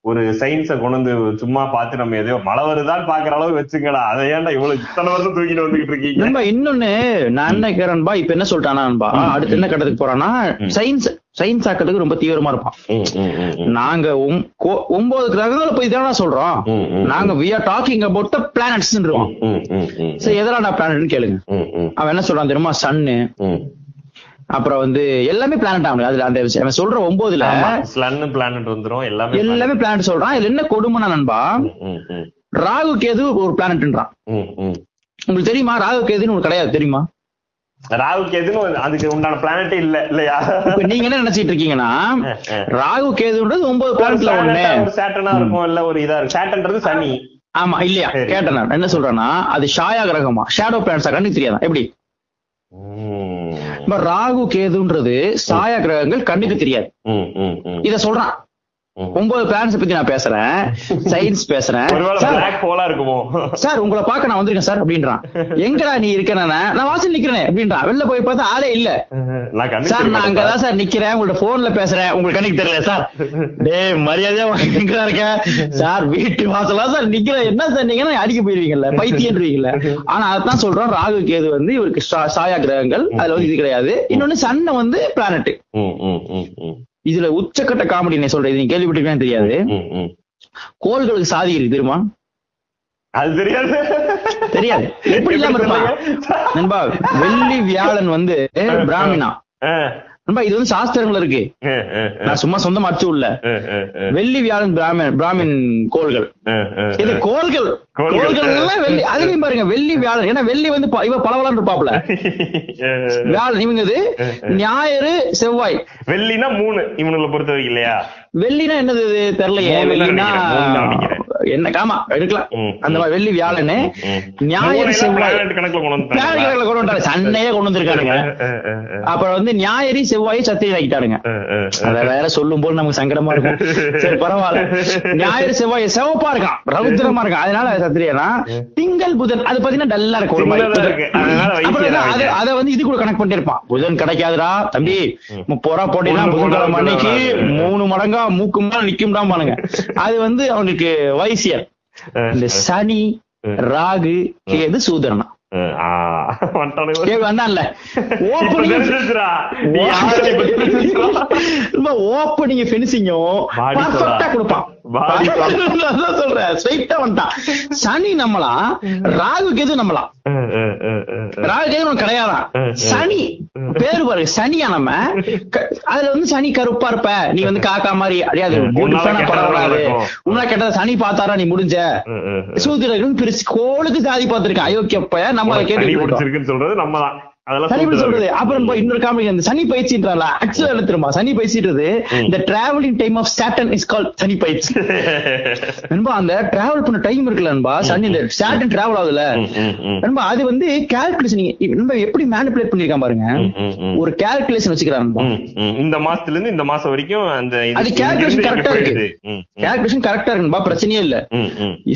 ஒரு சயின்ஸ கொண்டு வந்து சும்மா பார்த்து நம்ம எதையோ மழை வருதான்னு பாக்குற அளவு வச்சுங்கடா. அதை ஏன்டா இவ்வளவு இத்தனை வருஷம் தூக்கிட்டு வந்துகிட்டு இருக்கீங்க? நண்பா இன்னொன்னு நான் என்ன கேறேன்பா இப்ப என்ன சொல்லிட்டானா நண்பா அடுத்து என்ன கட்டத்துக்கு போறான்னா சயின்ஸ் சயின்ஸ் ஆக்கிறதுக்கு ரொம்ப தீவிரமா இருப்பான். நாங்க ஒன்பது கிரகங்களை போய் தானே சொல்றோம். நாங்க we are talking about the planets சரி எதெல்லாம் பிளானட்னு கேளுங்க. அவன் என்ன சொல்றான் தெரியுமா? சன்னு. அப்புறம் வந்து எல்லாமே பிளானட் ஆகும் அதுல அந்த விஷயம். அவன் சொல்ற ஒன்பதுல planet வந்துரும் எல்லாமே எல்லாமே பிளானட் சொல்றான். இதுல என்ன கொடுமைனா நண்பா ராகு கேது ஒரு பிளானட்ன்றான். உங்களுக்கு தெரியுமா? ராகு கேதுன்னு உங்களுக்கு கிடையாது தெரியுமா? ராகுக்கு எதுவும் அதுக்கு உண்டான பிளானட்டே இல்ல இல்லையா? இப்ப நீங்க என்ன நினைச்சிட்டு இருக்கீங்கன்னா ராகு கேதுன்றது ஒன்பது பிளானட்ல ஒண்ணு. சேட்டனா இருக்கும் இல்ல ஒரு இதா இருக்கும். சேட்டன்றது சனி. ஆமா இல்லையா. கேட்டேன் என்ன சொல்றேன்னா அது ஷாயா கிரகமா? ஷேடோ பிளானட்ஸா கண்ணுக்கு தெரியாதா? எப்படி. இப்ப ராகு கேதுன்றது சாயா கிரகங்கள் கண்ணுக்கு தெரியாது. இத சொல்றான். ஒன்பது பிளானட்ஸ் பத்தி நான் பேசுறேன். சயின்ஸ் பேசுறேன். சார், உங்களை பார்க்க நான் வந்திருக்கேன் சார் அப்படின்றான். எங்கடா நீ இருக்கேன் நான் வாசல் நிக்கிறேன் அப்படின்றான். வெளில போய் பார்த்தா ஆளே இல்ல. சார் நான் அங்கதான் சார். நிக்கிறேன். உங்கள்ட்ட போன்ல பேசுறேன். உங்களுக்கு கண்ணுக்கு தெரியல சார். டேய் மரியாதையா எங்கடா இருக்க? சார் வீட்டு வாசலா சார் நிக்கிறேன் என்ன சார் நீங்க? அடிக்க போயிருவீங்கல்ல பைத்தியன்றீங்கல்ல ஆனா அதான் சொல்றோம். ராகு கேது வந்து இவருக்கு சாயா கிரகங்கள். அதுல வந்து இது கிடையாது. இன்னொன்னு சன்ன வந்து பிளானட். இதுல உச்சக்கட்ட காமெடி சொல்றேன். இது நீங்க கேள்விப்பட்டிருக்கேன்னு தெரியாது. கோள்களுக்கு சாதி இருக்கு தெரியுமா? அது தெரியாது. தெரியாது. எப்படி இல்லாம இருப்பான்? நண்பா வெள்ளி வியாழன் வந்து பிராமினா. நண்பா இது வந்து சாஸ்திரங்கள் இருக்கு. நான் சும்மா சொந்தமா அடிச்சு உள்ள. வெள்ளி வியாழன் பிராமின் பிராமின் கோள்கள். இது கோள்கள். கோள்கள். வெள்ளி. அதுலயும் பாருங்க வெள்ளி வியாழன். ஏன்னா வெள்ளி வந்து இவ பளபளன்னு இருப்பாப்ல. வியாழன் இவங்க இது ஞாயிறு செவ்வாய். வெள்ளினா மூணு இவனுங்களை பொறுத்த வரைக்கும் இல்லையா? வெள்ளினா என்னது தெரியலையே. வெள்ளினா. என்ன? காமா எடுக்கலாம். அந்த மாதிரி வெள்ளி வியாழனு. ஞாயிறு செவ்வாய். கணக்குல கொண்டு வந்தாரு சண்டையே கொண்டு ஆ, அப்புறம் வந்து ஞாயிறு செவ்வாய் சத்தியம் ஆக்கிட்டானுங்க ஆ, ஆ, ஆ. அத வேற சொல்லும் போது நமக்கு சங்கடமா இருக்கும். சரி பரவாயில்ல. ஞாயிறு செவ்வாய் சிவப்பா இருக்கான். ரவுத்திரமா இருக்கான். அதனால சத்திரியனா திங்கள் புதன். அது பாத்தீங்கன்னா டல்லா இருக்கும் ஒரு மாதிரி. அத வந்து இது கூட கனெக்ட் பண்ணிட்டு இருப்பான். புதன் கிடைக்காதுடா தம்பி. முப்பது ரூபா போட்டீங்கன்னா புதன்கிழமை அன்னைக்கு. மூணு மடங்கா மூக்கு மேல நிக்கும்டா பானுங்க அது வந்து அவனுக்கு வைசியர். இந்த சனி ராகு கேது சூதரனா. ஓப்பனிங் பினிஷிங்கும் பர்ஃபெக்ட்டா. கொடுப்பான். சனி நம்மலாம் ராகு கேது ஆ. ராகு கேது கிடையாதான். சனி பேரு பாருங்க சனியா நம்ம? அதுல வந்து சனி கருப்பா இருப்ப. நீ வந்து காக்கா மாதிரி அடியாது. உன்னா கேட்டதா சனி பார்த்தாரா நீ முடிஞ்ச. சூத்திரர்கள் பிரிச்சு கோளுக்கு சாதி பார்த்திருக்கேன் அயோக்கியப்ப நம்ம கேட்டு சொல்றது நம்ம தான். சொல்றது. அப்புறம் இன்னொரு காமெடி அந்த சனி பயிற்சின்றால ஆக்சுவலா எடுத்துருமா? சனி பயிற்சின்றது. இந்த travelling time of Saturn is call Shani பயிற்சி. நண்பா அந்த டிராவல் பண்ண டைம் இருக்குல்ல நண்பா? சனி இந்த சாட்டன் டிராவல் ஆகுதுல. நண்பா அது வந்து கால்குலேஷன் நண்பா எப்படி மேனிபுலேட் பண்ணிருக்கான் பாருங்க. ஒரு கால்குலேஷன் வச்சுக்கிறான். இந்த மாசத்துல இருந்து இந்த மாசம் வரைக்கும் அந்த அது ஆ இங்க இருக்கு. கால்குலேஷன் கரெக்டா இருக்குன்பா பிரச்சனையே இல்ல.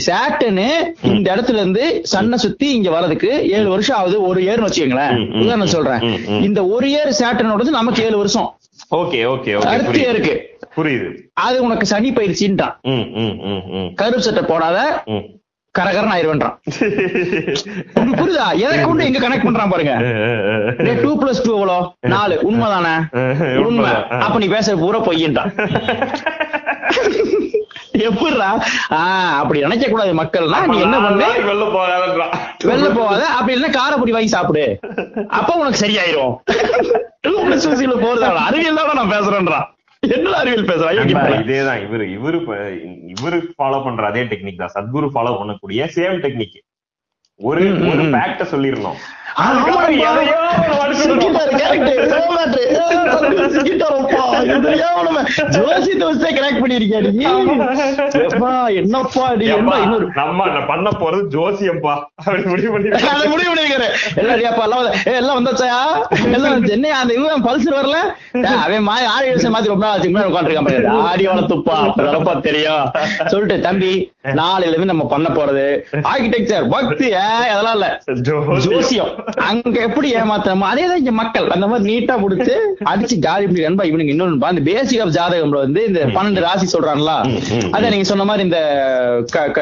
சாட்டனு இந்த இடத்துல இருந்து சன்னை சுத்தி இங்க வரதுக்கு ஏழு வருஷம் ஆகுது ஒரு ஏர்னு வச்சுக்கோங்களேன். உதாரணம் சொல்றேன். இந்த ஒரு ஏர் சாட்டனோடது நமக்கு ஏழு வருஷம். ஓகே ஓகே புரியுது. இருக்கு. புரியுது. அது உனக்கு சனி ம், கருப்பு சட்டை போடாத. கரகரன் ஆயிருவன்றான் புரியுதா? எதை கொண்டு எங்க கனெக்ட் பண்றான் பாருங்க. டூ பிளஸ் டூ எவ்வளோ? நாலு. உண்மைதானே? உண்மை. அப்ப நீ பேசுற பூரா பொய்யன்றான். எப்படிடா? ஆஹ் அப்படி நினைக்க கூடாது மக்கள்னா நீ என்ன பண்ணு? வெளில போகாதன்றான். வெளில போகாத. அப்படி இல்லைன்னா காரப்பொடி வாங்கி சாப்பிடு. அப்ப உனக்கு சரியாயிரும். டூ போறதா? அறிவியல் தான் நான் பேசுறேன்றான் என்ன அறிவியல் பேசுறான் இதேதான். இவரு இவரு இவரு ஃபாலோ பண்ற அதே டெக்னிக் தான். சத்குரு ஃபாலோ பண்ணக்கூடிய சேம் டெக்னிக் ஒரு ஒரு. ஃபேக்ட சொல்லிடணும். என்னப்பா நீ இன்னொரு நம்ம பண்ண போறது ஜோசியம்பா? அப்படி முடிவு பண்ணி முடிவு. எல்லாம் அப்பா, எல்லாம் வந்தாச்சா? எல்லாம் என்னையா அந்த இவன் பல்சர் வரல? அவன் மாறி ஆடி வருஷம் மாத்தி ரொம்ப நாள் ஆச்சு. முன்னாடி உட்கார்ந்திருக்கான் பாரு. ஆடி வளர்த்துப்பா, அப்பதானப்பா தெரியும். சொல்லிட்டு தம்பி நாளையில இருந்து நம்ம பண்ண போறது. ஆர்கிடெக்சர் பக்தி அதெல்லாம் இல்ல. ஜோசியம். அங்க எப்படி ஏமாத்தணுமோ அதேதான் இங்க மக்கள். அந்த மாதிரி நீட்டா முடிச்சு அடிச்சு காலி பண்ணி நண்பா இவனுக்கு இன்னொன்னு அந்த பேசிக் ஆஃப் ஜாதகம்ல வந்து இந்த பன்னெண்டு ராசி சொல்றான்ல அத நீங்க சொன்ன மாதிரி இந்த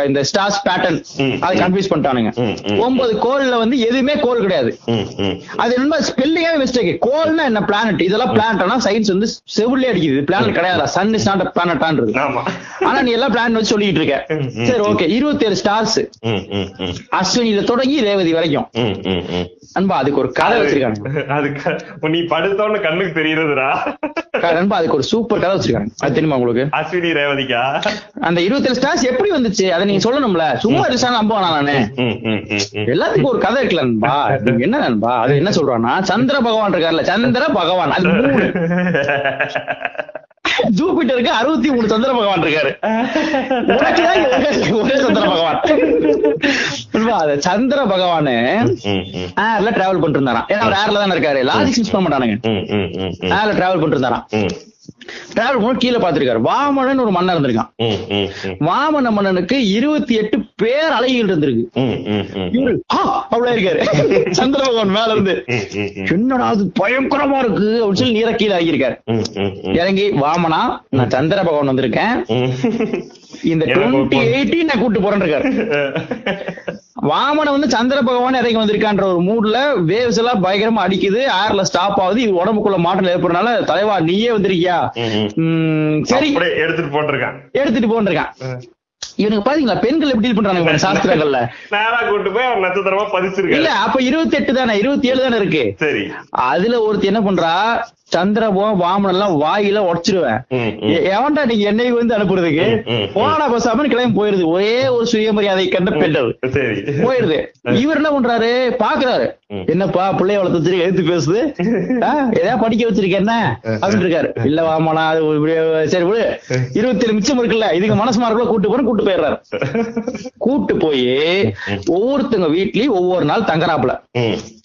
இந்த ஸ்டார்ஸ் பேட்டர்ன் அதை கன்ஃபியூஸ் பண்ணிட்டானுங்க. ஒன்பது கோல்ல வந்து எதுவுமே கோல் கிடையாது. அது என்ன ஸ்பெல்லிங்கே மிஸ்டேக் கோல்னா என்ன பிளானட் இதெல்லாம் பிளானட்னா சயின்ஸ் வந்து செவிலே அடிக்குது. பிளானட் கிடையாது சன் இஸ் நாட் பிளானட்டான்றது ஆனா நீ எல்லாம் பிளான் வச்சு சொல்லிட்டு இருக்க. சரி ஓகே இருபத்தி ஏழு ஸ்டார்ஸ். அஸ்வினில தொடங்கி ரேவதி வரைக்கும். அன்பா அதுக்கு ஒரு கதை வச்சிருக்காங்க அதுக்கு நீ படுத்தோன்னு கண்ணுக்கு தெரியுறதுடா. நண்பா அதுக்கு ஒரு சூப்பர் கதை வச்சிருக்காங்க. அது தெரியுமா உங்களுக்கு? அஸ்வினி ரேவதிக்கா? அந்த இருபத்தேழு ஸ்டார்ஸ் எப்படி வந்துச்சு? அதை நீங்க சொல்லணும்ல. சும்மா இருசா நம்புவானா நானு. எல்லாத்துக்கும் ஒரு கதை இருக்குல்ல நண்பா. என்ன நண்பா? அது என்ன சொல்றான்னா சந்திர பகவான் இருக்காருல்ல சந்திர பகவான். அது மூணு. ஜூபிட்டருக்கு அறுபத்தி மூணு சந்திர பகவான் இருக்காரு ஒரே- சந்திர பகவான் அது சந்திர பகவானு ஏர்ல டிராவல் பண்ணிட்டு இருந்தாராம். ஏன்னா அவர் ஏர்ல தானே இருக்காரு. லாஜிக் யூஸ் பண்ண மாட்டானுங்க. ஏர்ல டிராவல் பண்ணிட்டு இருந்தாராம். பண்ணி கீழே பாத்துருக்காரு வாமனன் ஒரு மன்னன் இருந்திருக்கான். வாமன மன்னனுக்கு இருபத்தி எட்டு பேர் அலைகள் இருந்திருக்கு. இவரு அவ்வளவு இருக்காரு. சந்திர பகவான் மேல இருந்து என்னடா அது பயங்கரமா இருக்கு அப்படின்னு சொல்லி நீரை கீழே ஆகியிருக்காரு இறங்கி வாமனா நான் சந்திர பகவான் வந்திருக்கேன். இந்த டுவெண்ட்டி எயிட்டீன் நான் கூட்டு போறேன்னு இருக்காரு வாமன வந்து சந்திர பகவான் இறங்கி வந்திருக்கான்ற ஒரு மூட்ல வேவ்ஸ் எல்லாம் பயங்கரமா அடிக்குது ஏர்ல ஸ்டாப் ஆகுது இது உடம்புக்குள்ள மாற்றம் ஏற்படுறதுனால தலைவா நீயே வந்திருக்கியா? சரி. எடுத்துட்டு போட்டிருக்கான் எடுத்துட்டு போன்றிருக்கான். இவனுக்கு பாத்தீங்களா? பெண்கள் எப்படி டீல் பாருங்க சாஸ்திரங்கள்ல. நேரா கூட்டு போய் அவன் நட்சத்திரமா இல்ல பதிச்சிருக்காரு அப்ப இருபத்தி எட்டு தானே? இருபத்தி ஏழு தானே இருக்கு? சரி. அதுல ஒருத்தி என்ன பண்றா? சந்திரபோம் வாமன் எல்லாம் வாயில உடச்சிருவேன். எவன்டா நீங்க என்னை வந்து அனுப்புறதுக்கு. போனா பசாம கிளம்பி போயிருது. ஒரே ஒரு சுயமரியாதை கண்ட சரி. போயிருது. இவர் என்ன பண்றாரு? பாக்குறாரு. என்னப்பா பிள்ளைய வளர்த்து வச்சிருக்க எடுத்து பேசுது. எதையா படிக்க வச்சிருக்க என்ன? அப்படின்னு இருக்காரு. இல்ல அது இப்படி சரி விடு. இருபத்தி ஏழு மிச்சம் இருக்குல்ல இதுக்கு மனசு மார்க்குள்ள கூட்டு போற கூட்டு போயிடுறாரு. கூட்டு போய் ஒவ்வொருத்தங்க வீட்லயும் ஒவ்வொரு நாள் தங்குறாப்புல.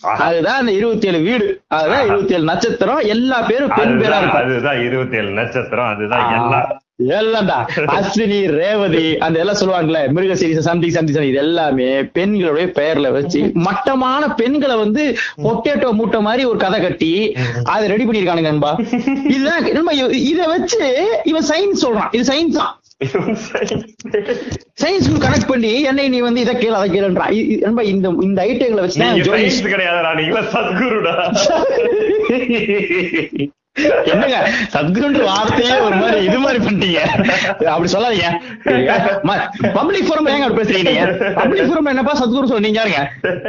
அதுதான் அந்த இருபத்தி ஏழு வீடு. அதுதான் இருபத்தி ஏழு நட்சத்திரம் எல்லா பேரும் பெண் பேரா இருக்கும். அதுதான் இருபத்தி ஏழு நட்சத்திரம் அதுதான் எல்லாம் எல்லாம்டா. அஸ்வினி ரேவதி அந்த எல்லாம் சொல்லுவாங்கல்ல மிருக சீரிஸ் சம்திங் சம்திங் இது எல்லாமே பெண்களுடைய பெயர்ல வச்சு மட்டமான பெண்களை வந்து பொட்டேட்டோ மூட்டை மாதிரி ஒரு கதை கட்டி அதை ரெடி பண்ணிருக்கானுங்க நண்பா இதுதான் இத வச்சு இவன் சயின்ஸ் சொல்றான். இது சயின்ஸ் தான். சயின்ஸ் கனெக்ட் பண்ணி என்னை நீ வந்து இதை கேளு அதை நண்பா, இந்த இந்த ஐட்டங்களை வச்சு தான் என்னங்க சத்குருன்ற வார்த்தையே ஒரு மாதிரி இது மாதிரி பண்ணிட்டீங்க. அப்படி சொல்லாதீங்க. பப்ளிக் ஃபோரம் ஏங்க அப்படி பேசுறீங்க பப்ளிக் ஃபோரம் என்னப்பா சத்குரு சொன்னீங்க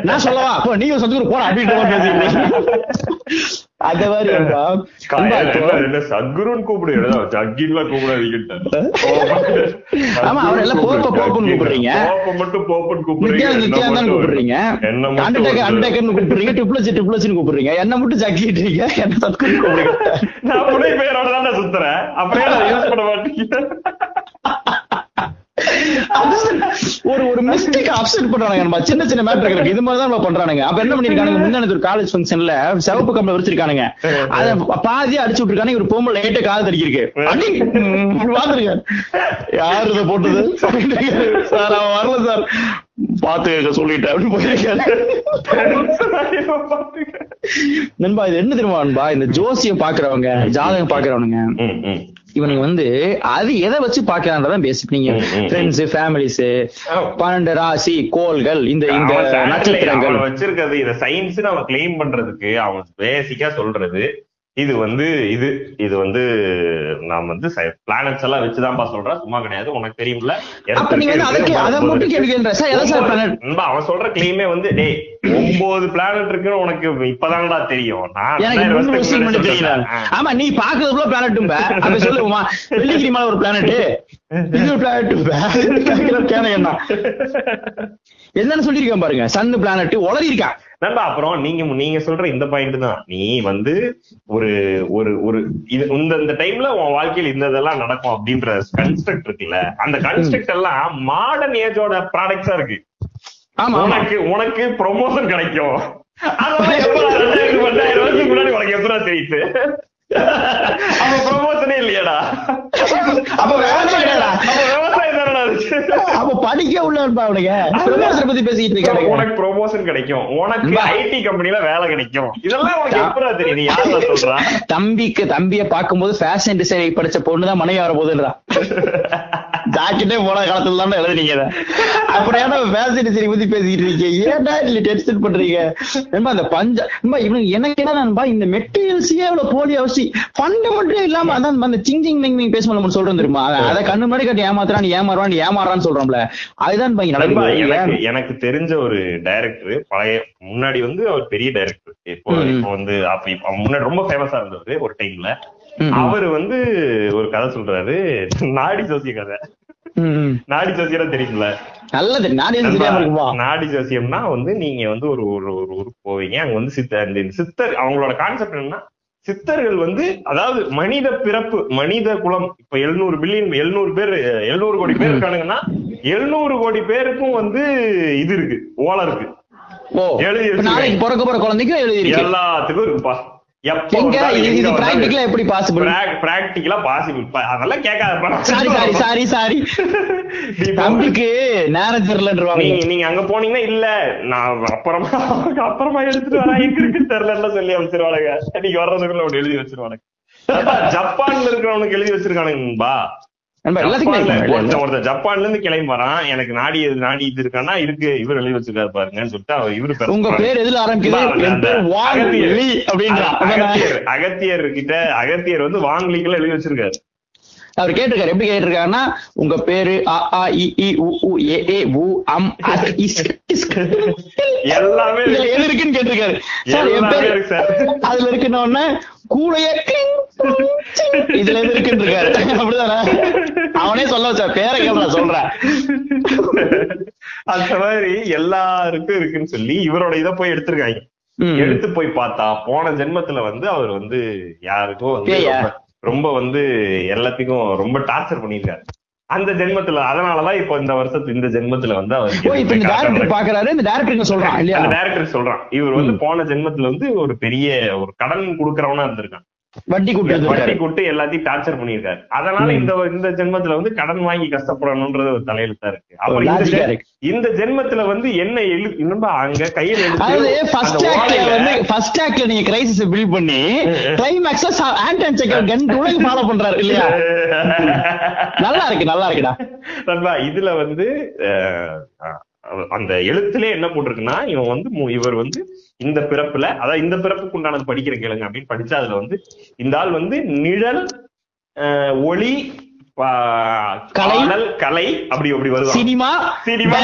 நான் சொல்லவா? அப்போ நீங்க சத்குரு போற அப்படின்ற மாதிரி பேசுறீங்க. அந்த மாதிரி சத்குருன்னு கூப்பிடு ஜக்கின்லாம் கூப்பிடாதீங்கன்ட்டு ஆமா, அவரை எல்லாம் போப்ப போப்புன்னு கூப்பிடுறீங்க. போப்ப மட்டும் போப்புன்னு கூப்பிடுறீங்க. மட்டும் கூப்பிடுறீங்க. என்ன மட்டும் அண்டர்டேக்கர்னு கூப்பிடுறீங்க டிப்ளசி டிப்ளசின்னு கூப்பிடுறீங்க. என்ன மட்டும் ஜக்கிட்டீங்க என்ன சத்குரு கூப்பிடுறீங்க? நான் புனை பெயரோட தான் சுத்துறேன். அப்படியே யூஸ் பண்ண மாட்டேங்க ஒரு ஒரு மிஸ்டேக் அப்செட் பண்றானுங்க நம்ம. சின்ன சின்ன மேட்டர் இருக்கு. இது மாதிரி தான் நம்ம பண்றானுங்க. அப்ப என்ன பண்ணிருக்கானுங்க? முந்தானது ஒரு காலேஜ் ஃபங்க்ஷன்ல சிவப்பு கம்பளை வச்சிருக்கானுங்க அத பாதியா அடிச்சு விட்டுருக்கானுங்க. ஒரு பொம்பளை லைட்டா காது தடிக்கிருக்கு அடி! யாரு இதை போட்டது? சார் அவன் வரல சார். பாத்து சொல்லிட்டேன். அப்படின்னு போயிருக்காரு. நண்பா இது என்ன தெரியுமா நண்பா? இந்த ஜோசியம் பாக்குறவங்க ஜாதகம் பாக்குறவனுங்க. இவனுக்கு வந்து அது எதை வச்சு பாக்குறான்றதான் பேசிக் நீங்க. Friends families. பன்னெண்டு ராசி கோள்கள் இந்த இந்த நட்சத்திரங்கள் வச்சிருக்கிறது இத சயின்ஸ் அவன் கிளைம் பண்றதுக்கு அவன் பேசிக்கா சொல்றது இது வந்து இது இது வந்து நான் வந்து பிளானட்ஸ் எல்லாம் வச்சுதான்ப்பா சொல்றேன். சும்மா கிடையாது. உனக்கு தெரியும்ல. அவன் சொல்ற கிளைமே வந்து டேய் ஒன்பது பிளானட் இருக்குன்னு உனக்கு இப்பதானடா தெரியும். நான். ஆமா நீ பாக்குறதுக்குள்ள பிளானட்டும் அப்ப சொல்லுமா வெள்ளிக்கிரி மேல ஒரு பிளானட் இது பிளானட் என்ன? என்னன்னு சொல்லியிருக்கேன் பாருங்க. சன் பிளானட் உளறி இருக்கான் நண்பா அப்புறம் நீங்க நீங்க சொல்ற இந்த பாயிண்ட் தான். நீ வந்து ஒரு ஒரு ஒரு இது இந்த இந்த டைம்ல உன் வாழ்க்கையில இந்த இதெல்லாம் நடக்கும் அப்படின்ற கன்ஸ்ட்ரக்ட் இருக்குல்ல? அந்த கன்ஸ்ட்ரக்ட் எல்லாம் மாடர்ன் ஏஜோட ப்ராடக்ட்ஸா இருக்கு. ஆமா உனக்கு உனக்கு ப்ரொமோஷன் கிடைக்கும். முன்னாடி உனக்கு எப்படா தெரியுது? அப்ப ப்ரொமோஷனே இல்லையாடா. அப்ப? அப்ப படிக்க உள்ள அவனுங்க பிரதமரை பத்தி பேசிட்டு இருக்கானுங்க உனக்கு ப்ரொமோஷன் கிடைக்கும். உனக்கு. ஐடி கம்பெனில வேலை கிடைக்கும். இதெல்லாம் உனக்கு எப்படா தெரியும்? நீ யாரா சொல்றா? தம்பிக்கு தம்பிய பாக்கும்போது ஃபேஷன் டிசைன் படிச்ச பொண்ணு தான் மனைவி வர போதுன்றா ஜாக்கெட்டே போன காலத்துல தான் எழுதுனீங்க. அப்படியான ஃபேஷன் டிசைன் பத்தி பேசிட்டு இருக்கீங்க. ஏன்டா இல்ல டென்ஷன் பண்றீங்க? நண்பா அந்த பஞ்ச நண்பா இவனுக்கு எனக்கு என்ன நண்பா இந்த மெட்டீரியல்ஸே அவ்வளவு போலி அவசியம் ஃபண்டமெண்டலே இல்லாம அதான் அந்த சிங் சிங் மிங் மிங் பேசும்போது நம்ம சொல்றோம் தெரியுமா? அத- கண்ணு முன்னாடி கட்டி ஏமாத்துறான் நீ ஏமாறான்னு சொல்றோம்ல. அதுதான் நண்பா, நடக்குது. எனக்கு தெரிஞ்ச ஒரு டைரக்டர் பழைய முன்னாடி வந்து அவர் பெரிய டைரக்டர் இப்போ. இப்போ வந்து அப்ப இப்ப முன்னாடி ரொம்ப ஃபேமஸா இருந்தவர் ஒரு டைம்ல. அவர் வந்து ஒரு கதை சொல்றாரு. நாடி ஜோசிய கதை. நாடி ஜோசியம் தெரியும்ல? நல்லது. நாடி ஜோசியம்னா வந்து நீங்க வந்து ஒரு ஒரு ஒரு ஊருக்கு போவீங்க. அங்க வந்து சித்தர் சித்தர் அவங்களோட கான்செப்ட் என்னன்னா சித்தர்கள் வந்து அதாவது மனித பிறப்பு மனித குலம் இப்ப எழுநூறு பில்லியன் எழுநூறு பேர் எழுநூறு கோடி பேர் இருக்கானுங்கன்னா எழுநூறு கோடி பேருக்கும் வந்து இது இருக்கு. ஓலை இருக்கு. எழுதி பிறக்க போற குழந்தைக்கும் எழுதி எல்லாத்துக்கும் இருக்குப்பா. எப்படி பாசிபிள் பிராக்டிகலா பாசிபிள் அதெல்லாம் கேட்காத சாரி சாரி சாரி சாரி. தம்பிக்கு நேரம் தெரியலன்றவாங்க நீங்க நீங்க அங்க போனீங்கன்னா இல்ல. நான் அப்புறமா அப்புறமா எடுத்துட்டு வரேன். எங்க இருக்கு சொல்லி அமைச்சிருவானுங்க நீங்க வர்றதுக்குள்ள எழுதி வச்சிருவானுங்க. ஜப்பான்ல இருக்கிறவனுக்கு எழுதி வச்சிருக்கானுங்கப்பா. எல்லாத்துக்கும் ஜப்பான்ல இருந்து கிளம்பி வரான். எனக்கு நாடி நாடி இது இருக்கான்னா இருக்கு. இவர் எழுதி வச்சிருக்காரு பாருங்கன்னு சொல்லிட்டு அவர் இவரு உங்க. பேர் எதுல ஆரம்பிக்குது? அகத்தியர். கிட்ட அகத்தியர் வந்து வாங்கிலிக்கெல்லாம் எழுதி வச்சிருக்காரு. அவர் கேட்டிருக்காரு. எப்படி கேட்டிருக்காருன்னா உங்க பேரு அ ஆ இ இ உ உ ஏ ஏ உ அம் எல்லாமே எது இருக்குன்னு கேட்டிருக்காரு. சார் என் பேரு அதுல இருக்குன்ன சிங், இதுல எது இருக்குன்னு இருக்காரு. அப்படிதானே? அவனே சொல்ல வச்சா பேரை கேள்றா சொல்றேன் அந்த மாதிரி எல்லாருக்கும் இருக்குன்னு சொல்லி இவரோட இத போய் எடுத்திருக்காங்க. எடுத்து போய் பார்த்தா போன ஜென்மத்துல வந்து அவர் வந்து யாருக்கும் வந்து ரொம்ப வந்து எல்லாத்துக்கும் ரொம்ப டார்ச்சர் பண்ணிருக்காரு அந்த ஜென்மத்துல அதனாலதான் இப்ப இந்த வருஷத்து இந்த ஜென்மத்துல வந்து இப்ப இந்த அவர் டேரக்டர் பாக்குறாரு இந்த டேரக்டர் சொல்றான் இல்லையா? அந்த டேரக்டர் சொல்றான். இவர் வந்து போன ஜென்மத்துல வந்து ஒரு பெரிய ஒரு கடன் கொடுக்கறவனா இருந்திருக்கான். வட்டி வட்டி கூட்டு கூட்டு எல்லாத்தையும் டார்ச்சர் பண்ணிருக்காரு அதனால. இந்த இந்த ஜென்மத்துல வந்து கடன் வாங்கி கஷ்டப்படணும்ன்றது ஒரு தலையெழுத்தா இருக்கு. அப்புறம் இந்த ஜென்மத்துல வந்து என்ன எழு இன்னும் அங்க கையில ஃபர்ஸ்ட் ஆக்ட்ல நீங்க கிரைசிஸ் பில்ட் பண்ணி கிளைமேக்ஸ்ல ஆண்டன் செக்கர் கன் உலகம் ஃபாலோ பண்றாரு இல்லையா? நல்லா இருக்கு நல்லா இருக்குடா. நண்பா இதுல வந்து அந்த எழுத்துல என்ன போட்டிருக்குன்னா இவன் வந்து இவர் வந்து இந்த பிறப்புல அதாவது இந்த பிறப்புக்கு உண்டானது படிக்கிற கேளுங்க அப்படின்னு படிச்சா அதுல வந்து இந்த ஆள் வந்து நிழல் ஒளி கலை. கலை அப்படி அப்படி வருவான் சினிமா சினிமா.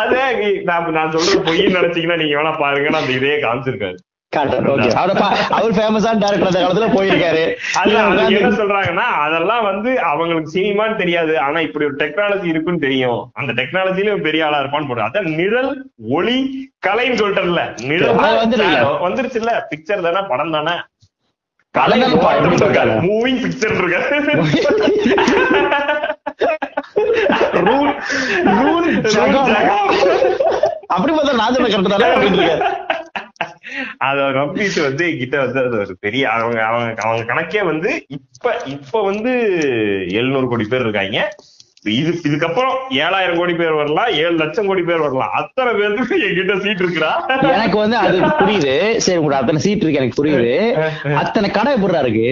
அதே நான் நான் சொல்றது பொய்ன்னு நினைச்சீங்கன்னா நீங்க வேணா பாருங்க நான் இதே காமிச்சிருக்காரு. அவரை பா- அவர் ஃபேமஸான டேரக்டர் அந்த காலத்துல போயிருக்காரு. என்ன சொல்றாங்கன்னா அதெல்லாம் வந்து அவங்களுக்கு சினிமான்னு தெரியாது. ஆனா இப்படி ஒரு டெக்னாலஜி இருக்குன்னு தெரியும். அந்த டெக்னாலஜில பெரிய ஆளா இருப்பான்னு போடுறது அதான் நிழல் ஒளி கலைன்னு சொல்லிட்டல நிழல் வந்துருல்ல. வந்துருச்சுல்ல. பிக்சர் தானே படம் தானே? மூவிங் பிக்சர் இருக்கு ரூல் ரூல் ஜகம். அப்படி பார்த்தா நான் சொல்ல கரெக்ட் தானே இருக்காரு. அத நம்பிட்டு வந்து என்கிட்ட வந்து அது ஒரு பெரிய அவங்க அவங்க அவங்க கணக்கே வந்து இப்ப இப்ப வந்து எழுநூறு கோடி பேர் இருக்காங்க. இது இதுக்கப்புறம் ஏழாயிரம் கோடி பேர் வரலாம் ஏழு லட்சம் கோடி பேர் வரலாம். அத்தனை பேருக்கு என்கிட்ட சீட் இருக்குடா. எனக்கு வந்து அது புரியுது. சரி உங்களுக்கு அத்தனை சீட் இருக்கு எனக்கு புரியுது. அத்தனை கடை எப்படிடா இருக்கு?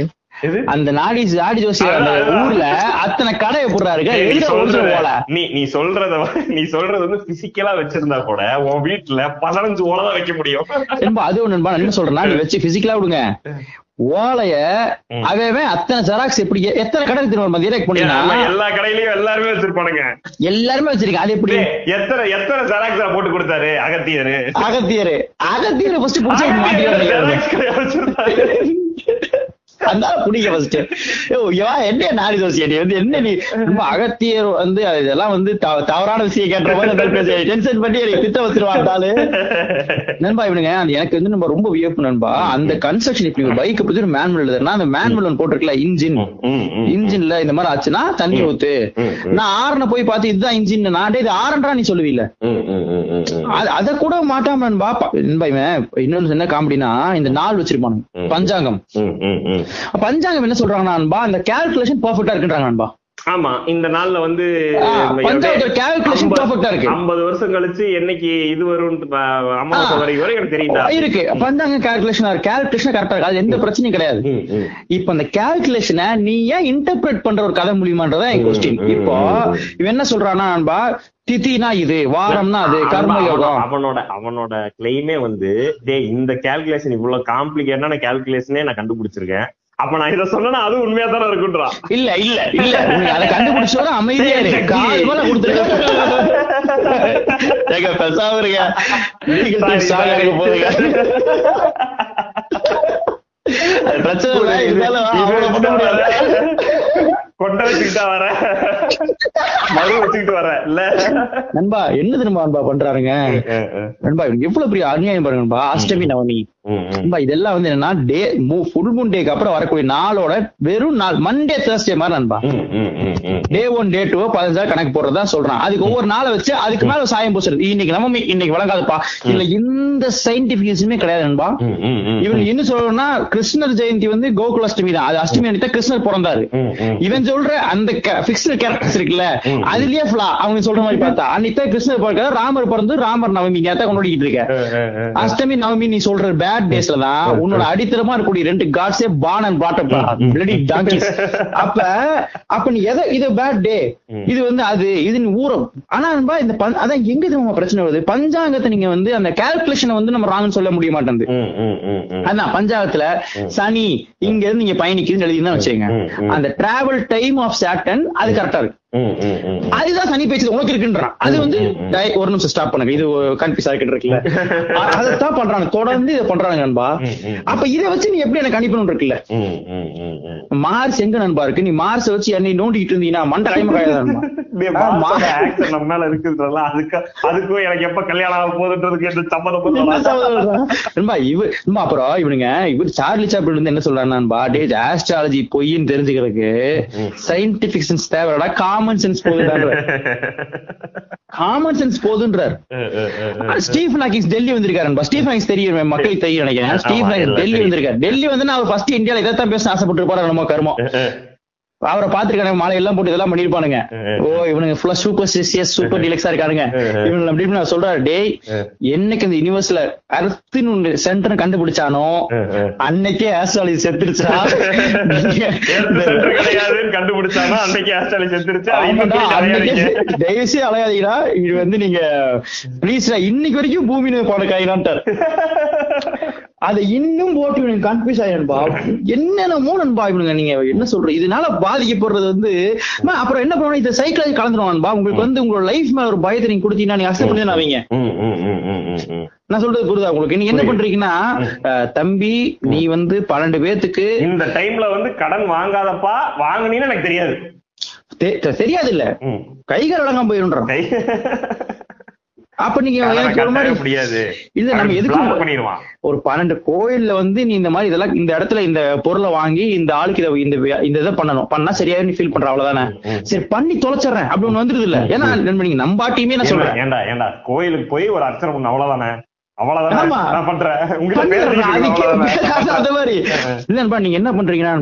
அந்த நாடி நாடி ஜோசி அந்த. ஊர்ல அத்தனை கடை எப்படிடா இருக்கு நீ நீ சொல்றத நீ சொல்றது வந்து பிசிக்கலா வச்சிருந்தா கூட உன் வீட்டுல பதினஞ்சு ஓலை தான் வைக்க முடியும். நண்பா அது ஒண்ணு நண்பா என்ன சொல்றேன்னா நீ வச்சு பிசிக்கலா விடுங்க. ஓலைய ம். அவன் அத்தனை ஜெராக்ஸ் எப்படி எத்தனை கடை திரும்ப ஆமா, பண்ணீங்கன்னா எல்லா கடையிலயும் எல்லாருமே வச்சிருப்பானுங்க. எல்லாருமே வச்சிருக்கேன். அது எப்படி? எத்தனை எத்தனை ஜெராக்ஸ் போட்டு கொடுத்தாரு அகத்தியரு? அகத்தியர். அகத்தியர் ஃபர்ஸ்ட் புடிச்சு அகத்தியர் மாட்டிக்கிறாங்க ஜெராக்ஸ் கடை வச்சிருந்தாரு அந்த புடிக்க ஃபர்ஸ்ட் என்ன நாடி தோசி? நீ வந்து என்ன நீ? ரொம்ப அகத்தியர் வந்து இதெல்லாம் வந்து தவ- தவறான விஷயம் கேட்ட மாதிரி டென்ஷன் பண்ணி எனக்கு திட்ட வச்சிருவாண்டாலு நண்பா இவனுங்க எனக்கு வந்து நம்ம ரொம்ப வியப்பு நண்பா. அந்த கன்ஸ்ட்ரக்ஷன் இப்படி ஒரு பைக் பத்தி ஒரு மேனுவல் எழுதுனா அந்த மேனுவல் ஒன்று போட்டிருக்கல இன்ஜின். இன்ஜின்ல இந்த மாதிரி ஆச்சுன்னா தண்ணி ஊத்து. நான் ஆறுன போய் பார்த்து இதுதான் இன்ஜின் நான் இது ஆரன்றா நீ ம். அது- கூட மாட்டாம நண்பா. நண்பா இவன் இன்னொன்னு என்ன காமெடினா இந்த நாள் வச்சிருப்பானு. பஞ்சாங்கம். பஞ்சாங்கம் என்ன சொல்றாங்க நண்பா அந்த கால்குலேஷன் பர்ஃபெக்ட்டா இருக்குன்றாங்க நண்பா ஆமா இந்த நாள்ல வந்து. ஐம்பது வருஷம் கழிச்சு என்னைக்கு இது வரும் அமாவாசை ஆ. வரைக்கும் வரை எனக்கு தெரியுதா? இருக்கு. பஞ்சாங்க கால்குலேஷன் கால்குலேஷன் கரெக்டா இருக்கு. அது எந்த பிரச்சனையும் கிடையாது. இப்ப அந்த கால்குலேஷனை நீ ஏன் இன்டர்பிரேட் பண்ற ஒரு கதை முடியுமான்றதான் என் கொஸ்டின் இப்போ. இவன் என்ன சொல்றான்னா நண்பா திதினா இது வாரம்னா அது கர்ம அவனோட- யோகம். அவனோட அவனோட கிளைமே வந்து டேய் இந்த கால்குலேஷன் இவ்வளவு காம்ப்ளிகேட்டான கால்குலேஷனே நான் கண்டுபிடிச்சிருக்கேன். அப்ப நான் இத சொன்னா அது உண்மையா தானே இருக்குன்றான் இல்ல இல்ல இல்ல. அதை கண்டுபிடிச்சோட அமைதியா இரு. கால் மேல கொடுத்துருக்க ஏங்க. இருக்க போதுங்க பிரச்சனை இல்ல இருந்தாலும் கொண்ட வச்சுக்கிட்டா வர. மறு வச்சுக்கிட்டு வர இல்ல. நண்பா என்ன தெரியுமா நண்பா பண்றாருங்க? நண்பா எவ்வளவு பெரிய அநியாயம் பாருங்க நண்பா. அஷ்டமி நவமி. இதெல்லாம் வந்து என்னன்னா டே ஃபுல் மூன் டேக்கு அப்புறம் வரக்கூடிய நாளோட வெறும் நாள் மண்டே தேர்ஸ்டே மாதிரி நண்பா. டே ஒன் டே டூ பதினஞ்சா கணக்கு போடுறதா சொல்றான். அதுக்கு ஒவ்வொரு நாளை வச்சு அதுக்கு மேல சாயம் பூசுறது இன்னைக்கு நவமி இன்னைக்கு வழங்காதுப்பா. இதுல எந்த சயின்டிபிக் கிடையாது நண்பா. இவன் என்ன சொல்றோம்னா கிருஷ்ணர் ஜெயந்தி வந்து கோகுல அஷ்டமி தான். அது அஷ்டமி அன்னைக்கு கிருஷ்ணர் பிறந்தாரு. இவன் சொல்ற அந்த பிக்ஸ்டு கேரக்டர்ஸ் இருக்குல்ல அதுலயே ஃபிளா அவங்க சொல்ற மாதிரி பார்த்தா அன்னைக்கு கிருஷ்ணர் பிறக்காரு. ராமர் பிறந்து ராமர் நவமி. நேரத்தை கொண்டாடிட்டு இருக்க. அஷ்டமி நவமி நீ சொல்ற பேட் டேஸ்ல தான் உன்னோட அடித்தரமா இருக்கக்கூடிய ரெண்டு காட்ஸே born and brought bloody donkeys அப்ப அப்ப நீ எதை இது பேட் டே இது வந்து அது இது ஊரம். ஆனா நண்பா இந்த அதான் எங்க தெரியுமா பிரச்சனை வருது? பஞ்சாங்கத்தை நீங்க வந்து அந்த கால்குலேஷனை வந்து நம்ம ராங்னு சொல்ல முடிய மாட்டேங்குது ம், ம். அதான் பஞ்சாபத்துல சனி இங்க இருந்து நீங்க பயணிக்குதுன்னு எழுதினா வச்சுங்க ம், ம். அந்த டிராவல் டைம் ஆஃப் சாட்டன் அது கரெக்டா இருக்கு. அதுதான் சனி பேச்சு உனக்கு இருக்குன்றான் அது வந்து ஒரு நிமிஷம் ஸ்டாப் பண்ணுங்க. இது கன்ஃபியூஸ் ஆகிட்டு இருக்குல்ல அதைத்தான் பண்றாங்க. தொடர்ந்து இதை பண்றாங்க நண்பா. அப்ப இதை வச்சு நீ எப்படி எனக்கு அனுப்பணும் இருக்குல்ல. மார்ஸ் எங்க நண்பா இருக்கு? நீ மார்ஸ் வச்சு என்னை நோண்டிட்டு இருந்தீங்கன்னா மண்டை கைம காயாதான் மேல இருக்குன்றதுல அதுக்கு அதுக்கும் எனக்கு எப்ப கல்யாணம் ஆக போகுதுன்றதுக்கு. சம்மதம் நண்பா நண்பா அப்புறம் இவனுங்க இவர் சார்லி சாப்பிட்டு வந்து என்ன சொல்றாரு நண்பா டே ஆஸ்ட்ராலஜி பொய்ன்னு தெரிஞ்சுக்கிறதுக்கு சயின்டிபிக் சென்ஸ் தேவைடா காமன் சென்ஸ் போதுன்றார் காமன் சென்ஸ் அஹ். ஸ்டீஃபன் ஹாக்கிங்ஸ் டெல்லி வந்திருக்காரு ஸ்டீஃபன் ஹாக்கிங்ஸ் தெரியும் மக்களுக்கு தெரியும் நினைக்கிறேன் ஸ்டீஃபன் டெல்லி. வந்திருக்காரு. டெல்லி வந்து நான் ஃபர்ஸ்ட் இந்தியால இதைத்தான் பேச ஆசைப்பட்டு போறாரு நம்ம கர்மம் அவரை பாத்துருக்காங்க மாலை எல்லாம் போட்டு இதெல்லாம் பண்ணிருப்பானுங்க. ஓ இவனுங்க ஃபுல்லா சூப்பர் சிசியஸ் சூப்பர் டிலக்ஸா இருக்கானுங்க. இவங்க அப்படி இப்படி நான் சொல்றாரு டேய். என்னைக்கு இந்த யூனிவர்ஸ்ல அர்த்துன்னு ஒண்ணு சென்டர் கண்டுபிடிச்சானோ. அன்னைக்கே ஆஸ்ட்ராலஜி செத்துருச்சா கண்டுபிடிச்சானா அன்னைக்கு ஆஸ்ட்ராலஜி செத்துருச்சு அதை இன்னும் ஆமாடா, தூக்கி அன்னைக்கே அலையாதீங்க. தயவுசெய்து அலையாதீங்கடா இது வந்து நீங்க ப்ளீஸ் இன்னைக்கு வரைக்கும் பூமி பாட காயினான்ட்டார் அதை இன்னும் போட்டு இவனுக்கு கன்ஃபியூஸ் ஆயிருப்பா என்னென்னமோ நண்பா இவனுங்க நீங்க என்ன சொல்ற இதனால பாதிக்கப்படுறது வந்து அப்புறம் என்ன பண்ணணும் இந்த சைக்கிள் கலந்துருவான்பா உங்களுக்கு வந்து உங்களோட லைஃப் மேல ஒரு பயத்தை நீங்க கொடுத்தீங்கன்னா நீங்க அக்செப்ட் பண்ணி அவங்க. நான் சொல்றது புரியுதா உங்களுக்கு? நீங்க என்ன பண்றீங்கன்னா தம்பி நீ வந்து பன்னெண்டு பேத்துக்கு இந்த டைம்ல வந்து கடன் வாங்காதப்பா வாங்குனீன்னு எனக்கு தெரியாது. தெரியாது இல்ல ம். கைகால் வழங்காம போயிடும்ன்றான் கை- அப்ப நீங்க முடியாது. இல்ல நம்ம பண்ணிடுவான். ஒரு பன்னெண்டு கோயில்ல வந்து நீ இந்த மாதிரி இதெல்லாம் இந்த இடத்துல இந்த பொருளை வாங்கி இந்த ஆளுக்கு இதை இந்த இந்த இதை பண்ணணும். பண்ணா சரியா நீ ஃபீல் பண்ற அவ்வளவுதானே? சரி பண்ணி தொலைச்சிடுறேன். அப்படி ஒண்ணு வந்துருது இல்ல ஏன்னா நீங்க நம்பாட்டியுமே நான் சொல்றேன். ஏண்டா ஏண்டா கோயிலுக்கு போய் ஒரு அர்ச்சனை பண்ண அவ்வளவுதானே? நீங்க என்ன பண்றீங்கன்னா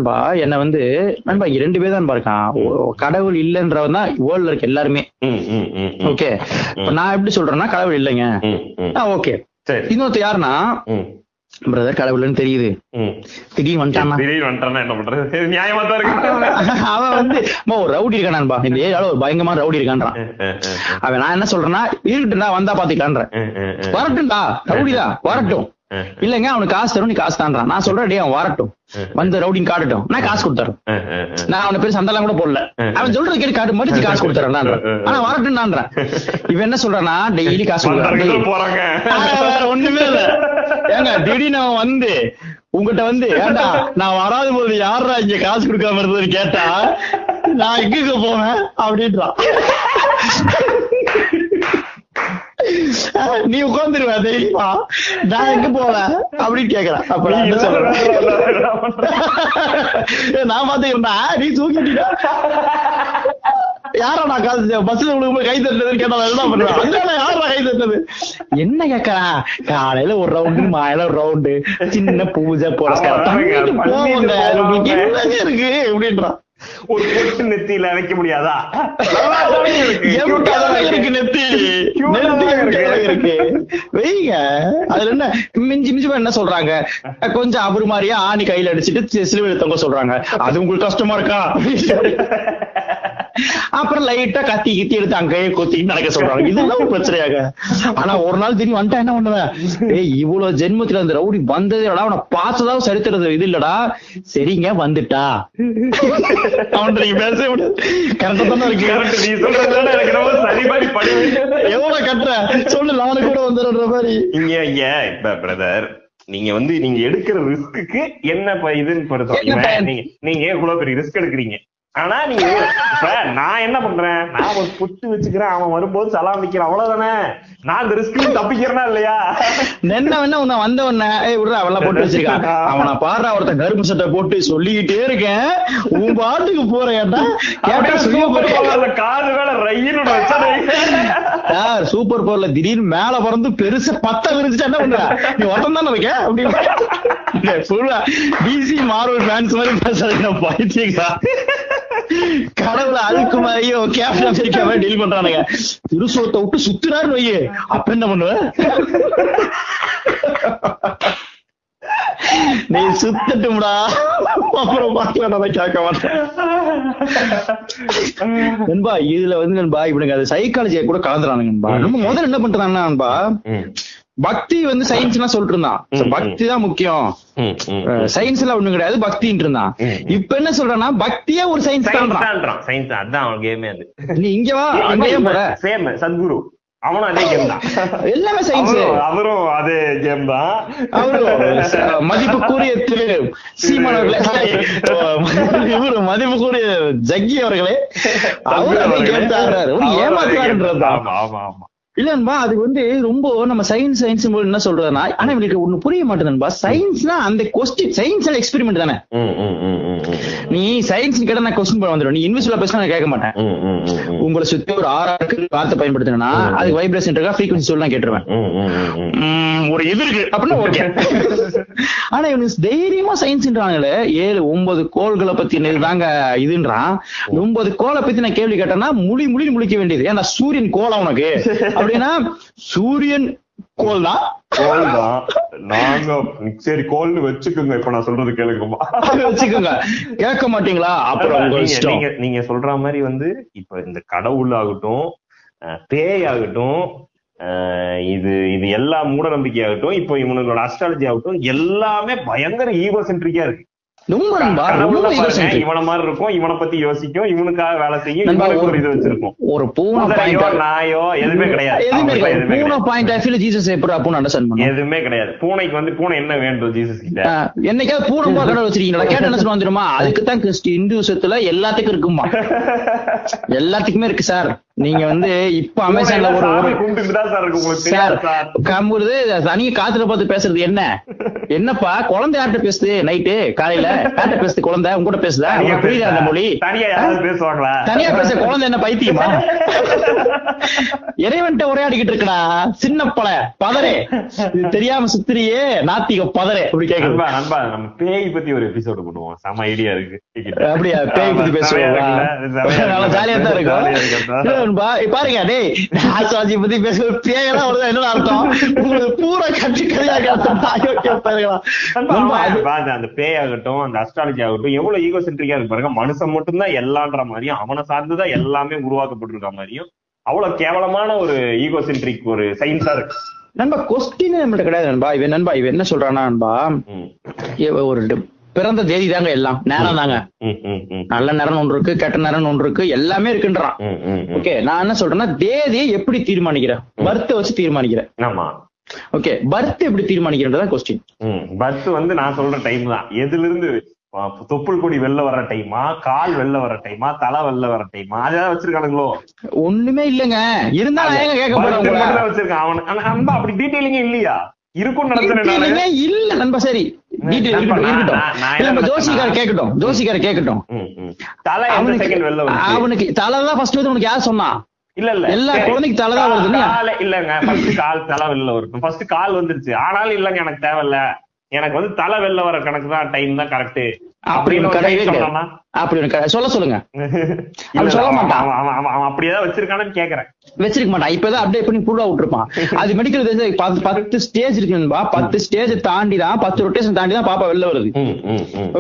என்ன வந்து நண்பா ரெண்டு பேர் தான் இருக்கான். கடவுள் இல்லன்றவன் தான் வேர்ல்ட்ல இருக்க எல்லாருமே. ஓகே நான் எப்படி சொல்றேன்னா கடவுள் இல்லைங்க. ஓகே சரி. இன்னொருத்த யாருன்னா பிரதர் கடவுள்னு தெரியுது. ம். திடீர்னு வந்துட்டானா? திடீர்னு வந்துட்டானா என்ன பண்றது? இது நியாயமா தான் இருக்கு. அவன் வந்து ஒரு ரவுடி இருக்கானான்பா இந்த ஏரியால ஒரு பயங்கரமான ரவுடி இருக்கான்றான். அவன் நான் என்ன சொல்றேன்னா இருக்கட்டும்டா வந்தா பாத்துக்கலான்றேன். வரட்டும்டா ரவுடிதா வரட்டும். இல்லங்க அவனுக்கு காசு தரும் நீ காசு தான்றான். நான் சொல்றேன் டேய் அவன் வரட்டும். வந்து ரவுடின்னு காட்டட்டும். நான் காசு கொடுத்துறேன். நான் அவனை பேர் சந்தெல்லாம் கூட போடல. அவன் சொல்றது கேட்டு காட்டு மடிச்சு காசு கொடுத்துறேன் ஆனா வரட்டும் நான்றேன் இவன் என்ன சொல்றானா டெய்லி காசு கொடுக்குறான். போறாங்க. வேற ஒண்ணுமே இல்ல. ஏங்க திடீர்னு அவன் வந்து உங்ககிட்ட வந்து ஏண்டா நான் வராத போது யாரா இங்க காசு கொடுக்காம இருந்ததுன்னு கேட்டா நான் எங்க போவேன்? அப்படின்றான். நீ உட்காந்துருவ தைரியமா. நான் எங்க போவேன் அப்படின்னு கேக்குறேன் அப்ப நான் சொல்றேன் நான் பாத்துக்கிறேன்டா. நீ தூக்கிட்டீங்க யாரா நான் காசு பஸ்ல விழுகும்போது கை தட்டுறதுன்னு கேட்டா என்ன பண்ணுவேன் யாரா கை தட்டுறது என்ன கேக்குறான் காலையில ஒரு ரவுண்டு மாலையில ஒரு ரவுண்டு சின்ன பூஜை. உங்களுக்கு என்னங்க இருக்கு அப்படின்றான் ஒரு பொட்டு நெத்தியில வைக்க முடியாதா? இருக்கு. நெத்தி. இருக்கு. வைங்க. அதுல என்ன? மிஞ்சி மிஞ்சி என்ன சொல்றாங்க? கொஞ்சம் அவர் மாதிரியே ஆணி கையில அடிச்சிட்டு சிலுவையில தொங்க சொல்றாங்க. அது உங்களுக்கு கஷ்டமா இருக்கா? அப்புறம் லைட்டா கத்தி கித்தி எடுத்து அங்கேயே கொத்திட்டு நடக்க சொல்றாங்க. இதெல்லாம் ஒரு பிரச்சனையாக. ஆனா ஒரு நாள் திடீர்னு வந்துட்டா என்ன பண்ணுவேன் ஏய் இவ்வளவு ஜென்மத்துல அந்த ரவுடி வந்ததே இல்லடா அவனை பார்த்ததா சரித்திரது இது இல்லடா. சரிங்க வந்துட்டா. அவன் நீங்க பேசவே முடியாது. கரெக்டா தானே இருக்கு. நீ எனக்கு படி எவ்வளவு கட்டுற? சொல்லு நானு கூட வந்துடுற மாதிரி. இங்க இங்க இப்ப பிரதர் நீங்க வந்து நீங்க எடுக்கிற ரிஸ்க்கு என்ன இதுன்னு பயன்? நீங்க நீங்க இவ்வளவு பெரிய ரிஸ்க் எடுக்கிறீங்க? ஆனா நீங்க இப்ப நான் என்ன பண்றேன்? நான் ஒரு புட்டு வச்சுக்கிறேன் அவன் வரும்போது சலாம் நிக்கிறேன் அவ்வளவுதானே? நான் இந்த ரிஸ்க் தப்பிக்கிறேனா இல்லையா? நென்ன வேணா உன்ன வந்த உடனே ஏய் விடுறா அவெல்லாம் போட்டு வச்சிருக்கான் அவனை பாடுறா ஒருத்தன் கருப்பு சட்டை போட்டு சொல்லிக்கிட்டே இருக்கேன். உன் பாட்டுக்கு போற கேட்டா? கேட்டா போட்டு பவர்ல காது வேலை ரயின்னு வச்சது. சார் சூப்பர் பவர்ல திடீர்னு மேல பறந்து பெருசா பத்த விரிச்சுட்டு என்ன பண்ற? நீ ஒட்டம் தானே இருக்க அப்படின்னு ஃபுல்லா டிசி மார்வல் ஃபேன்ஸ் மாதிரி பேசுறீங்க பைத்தியங்களா கடவுள அதுக்கு மாதிரியோ கேப்டன் அமெரிக்கா மாதிரி டீல் பண்றானுங்க. திருசூரத்தை விட்டு சுத்துறாரு வையே. அப்ப என்ன பண்ணுவ? நீ சுத்தட்டும்டா. அப்புறம் பார்க்கலாம் நான் கேட்க மாட்டேன். நண்பா இதுல வந்து நண்பா இப்படிங்க அது சைக்காலஜியை கூட கலந்துறானுங்க நண்பா. நம்ம முதல்ல என்ன பண்றாங்கன்னா நண்பா? பக்தி வந்து சயின்ஸ் எல்லாம் சொல்லிட்டு இருந்தான். பக்தி தான் முக்கியம். சயின்ஸ் எல்லாம் ஒண்ணும் கிடையாது பக்தின்னு இருந்தான். இப்ப என்ன சொல்றான்னா பக்தியே ஒரு சயின்ஸ் தான் சயின்ஸ் அதான் அவன் கேமே அது. நீ இங்க வா அங்கேயே போற. சேம் சத்குரு. அவனும் அதே கேம் தான். எல்லாமே சயின்ஸ் அவரும் அவரும் அதே கேம் தான். அவரு ச- மதிப்புக்குரிய திரு சீமான் இவரு மதிப்புக்குரிய ஜக்கி அவர்களே. அவரு அதை கேட்டாரு ஏமாத்துறாருன்றதுதான் ஆமா ஆமா ஆமா. இல்லன்பா அது வந்து ரொம்ப நம்ம சயின்ஸ் சயின்ஸ் என்ன சொல்றதுனா ஆனா இவனுக்கு ஒண்ணு புரிய மாட்டேதுன்பா சயின்ஸ்னா அந்த கொஸ்டின் சயின்ஸ் எக்ஸ்பெரிமெண்ட் தானே. நீ சயின்ஸ் கேட்டா நான் கொஸ்டின் பண்ண வந்துடும் நீ இன்விசிபிளா பேசினா நான் கேட்க மாட்டேன். உங்களை சுத்தி ஒரு ஆறா இருக்கு வார்த்தை பயன்படுத்தினா அது வைப்ரேஷன் இருக்கா? ஃப்ரீக்வன்சி சொல்லி நான் கேட்டுருவேன். ஒரு இது இருக்கு. அப்படின்னா ஓகே ஆனா இவனுக்கு தைரியமா சயின்ஸ்ன்றாங்களே ஏழு ஒன்பது கோள்களை பத்தி தாங்க இதுன்றான். ஒன்பது கோளை பத்தி நான் கேள்வி கேட்டேன்னா முழி முழி முழிக்க வேண்டியது. ஏன்னா சூரியன் கோலம் உனக்கு. அப்படின்னா சூரியன் கோல் தான் கோல் தான் நாங்க சரி கோல்னு வச்சுக்கோங்க. இப்ப நான் சொல்றது கேளுங்கம்மா. வச்சுக்கோங்க. கேட்க மாட்டீங்களா? அப்புறம் நீங்க சொல்ற மாதிரி வந்து இப்ப இந்த கடவுள் ஆகட்டும் பேய் ஆகட்டும் இது இது எல்லா மூட நம்பிக்கையாகட்டும் இப்போ இவனுங்களோட அஸ்ட்ராலஜி ஆகட்டும் எல்லாமே பயங்கர ஈகோ சென்ட்ரிக்கா இருக்கு. இவன மாதிரி இருக்கும் இவனை பத்தி யோசிக்கும் இவனுக்காக வேலை செய்யும் ஒரு இது வச்சிருக்கும் ஒரு பூனை நாயோ எதுவுமே கிடையாது. பூனை. பாயிண்ட் ஆஃப் ஜீசஸ் எப்படி அப்போ அண்டர்ஸ்டாண்ட் பண்ணும் எதுவுமே கிடையாது. பூனைக்கு வந்து பூனை என்ன வேண்டும் ஜீசஸ் கிட்ட? என்னைக்காவது பூரம்பா கடவுள் வச்சிருக்கீங்களா? கேட்ட என்ன சொல்லுவாங்க தெரியுமா? அதுக்கு தான் கிறிஸ்டி இந்துசத்துல எல்லாத்துக்கும் இருக்குமா எல்லாத்துக்குமே இருக்கு சார். நீங்க வந்து இப்ப அமேசான்ல ஒரு கம்புறது தனியா காத்துல பார்த்து பேசுறது என்ன? என்னப்பா குழந்தை யார்கிட்ட பேசுது நைட்டு காலையில? யார்கிட்ட பேசுது குழந்தை? உங்க கூட பேசுதா? உங்களுக்கு புரியுதா அந்த மொழி? தனியா யாராவது பேசுவாங்களா? தனியா பேச குழந்தை என்ன பைத்தியமா? இறைவன்ட்ட உரையாடிக்கிட்டு இருக்கடா சின்ன பல பதரே இது தெரியாம சுத்திரியே நாத்திக பதரே அப்படி கேக்குது. நண்பா நம்ம பேய் பத்தி ஒரு எபிசோடு பண்ணுவோம் செம ஐடியா இருக்கு. அப்படியா? பேய் பத்தி பேசுவோம்? நல்லா ஜாலியா தான் இருக்கும். நண்பா, பாருங்க டேய் ஆஸ்ட்ராலஜி பத்தி பேசுற பேயெல்லாம் வருதா என்ன அர்த்தம்? உங்களுக்கு பூரா கட்டி கதையா கேட்டோம் அயோக்கிய பயலுகளா. நண்பா, அது- அந்த பேய் ஆகட்டும் அந்த அஸ்ட்ராலஜி ஆகட்டும் எவ்வளவு ஈகோ சென்ட்ரிக்கா இருக்கு பாருங்க. மனுஷன் மட்டும்தான் எல்லான்ற மாதிரியும் அவனை சார்ந்துதான் எல்லாமே உருவாக்கப்பட்டிருக்க மாதிரியும் அவ்வளவு கேவலமான ஒரு ஈகோ சென்ட்ரிக் ஒரு சயின்ஸா இருக்கு. நண்பா கொஸ்டின் நம்மள்ட்ட கிடையாது நண்பா. இவன் நண்பா இவன் என்ன சொல்றானா நண்பா ஒரு பிறந்த தேதி தாங்க எல்லாம் நேரம் தாங்க நல்ல நேரம் ஒன்று இருக்கு கெட்ட நேரம் ஒன்று இருக்கு எல்லாமே இருக்குன்றான். ஓகே நான் என்ன சொல்றேன்னா தேதியை எப்படி தீர்மானிக்கிறேன்? பர்த்தை வச்சு தீர்மானிக்கிறேன். ஆமா. ஓகே பர்த் எப்படி தீர்மானிக்கிறதா கொஸ்டின் பஸ் வந்து நான் சொல்ற டைம் தான். எதுல இருந்து தொப்புள் கொடி வெளில வர டைமா கால் வெளில வர டைமா தலை வெளில வர டைமா அதான் வச்சிருக்கானுங்களோ? ஒண்ணுமே இல்லைங்க. இருந்தா நான் ஏங்க கேட்க பர்த் தான் வச்சிருக்கான். அவன் அப்படி டீடைலிங்கே இல்லையா? இருக்கும் நடத்துறேன் இல்ல நண்பா சரி. அவனுக்கு தலைதான் ஃபர்ஸ்ட் வந்து உனக்கு யார் சொன்னா? இல்ல இல்ல. எல்லா. குழந்தைக்கு தலை தான் வருது இல்லங்க. ஃபர்ஸ்ட் கால் தலை வெளில வரட்டும். ஃபர்ஸ்ட் கால் வந்துருச்சு. ஆனாலும் இல்லங்க எனக்கு தேவையில்ல. எனக்கு வந்து தலை வெளில வர கணக்கு தான் டைம் தான் கரெக்ட் அப்படி ஒரு. சொன்னானா? அப்படி சொல்ல சொல்லுங்க. அவன் சொல்ல மாட்டான். அவன் வச்சிருக்கானு கேக்குறேன். வச்சிருக்க மாட்டான். இப்பதான் அப்டேட் பண்ணி ப்ரூவ் விட்டுருப்பான். அது மெடிக்கல் பத்து ஸ்டேஜ் இருக்குன்பா பத்து ஸ்டேஜ் தாண்டி தான் பத்து ரொட்டேஷன் தாண்டி தான் பாப்பா வெளில வருது.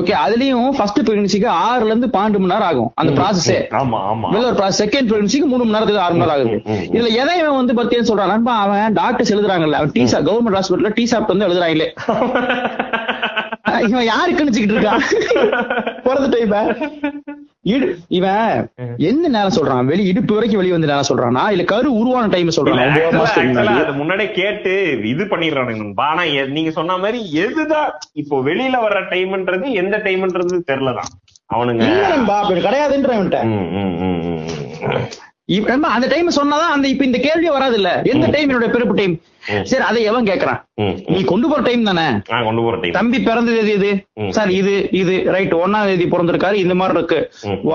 ஓகே அதுலயும் ஃபர்ஸ்ட் பிரெக்னன்சிக்கு ஆறுல இருந்து பன்னெண்டு மணி நேரம் ஆகும். அந்த ப்ராசஸே வெளில ஒரு செகண்ட் பிரெக்னன்சிக்கு மூணு மணி நேரத்துக்கு ஆறு மணி நேரம் ஆகுது. இதுல எதை இவன் வந்து பத்தியன்னு சொல்றான்? அவன் டாக்டர்ஸ் எழுதுறாங்கல்ல. அவன் டீசா கவர்மெண்ட் ஹாஸ்பிட்டல்ல டீ சாப்பிட்டு வந்து எழுதுறாங்களே. இவன் யாரு கணிச்சுக்கிட்டு இருக்கான் பிறந்த இடு இவன் என்ன நேரம் சொல்றான்? வெளி இடுப்பு வரைக்கும் வெளிய வந்து நேரம் சொல்றானா? இல்ல கரு உருவான டைம் சொல்றான்? முன்னாடியே கேட்டு இது பண்ணிடுறானுங்க. ஆனா நீங்க சொன்ன மாதிரி எதுதான்? இப்போ வெளியில வர்ற டைம்ன்றது எந்த டைம்ன்றது தெரியலதான். அவனுங்க இல்ல அந்த டைம் சொன்னாதான் அந்த இப்ப இந்த கேள்வியே வராது இல்ல எந்த டைம் என்னோட பிறப்பு டைம். சரி அதை எவன் கேக்குறான் நீ கொண்டு போற டைம் தானே? கொண்டு போற டைம் தம்பி பிறந்தது எது இது. சார் இது இது ரைட் ஒன்னாம் தேதி பிறந்திருக்காரு இந்த மாதிரி இருக்கு.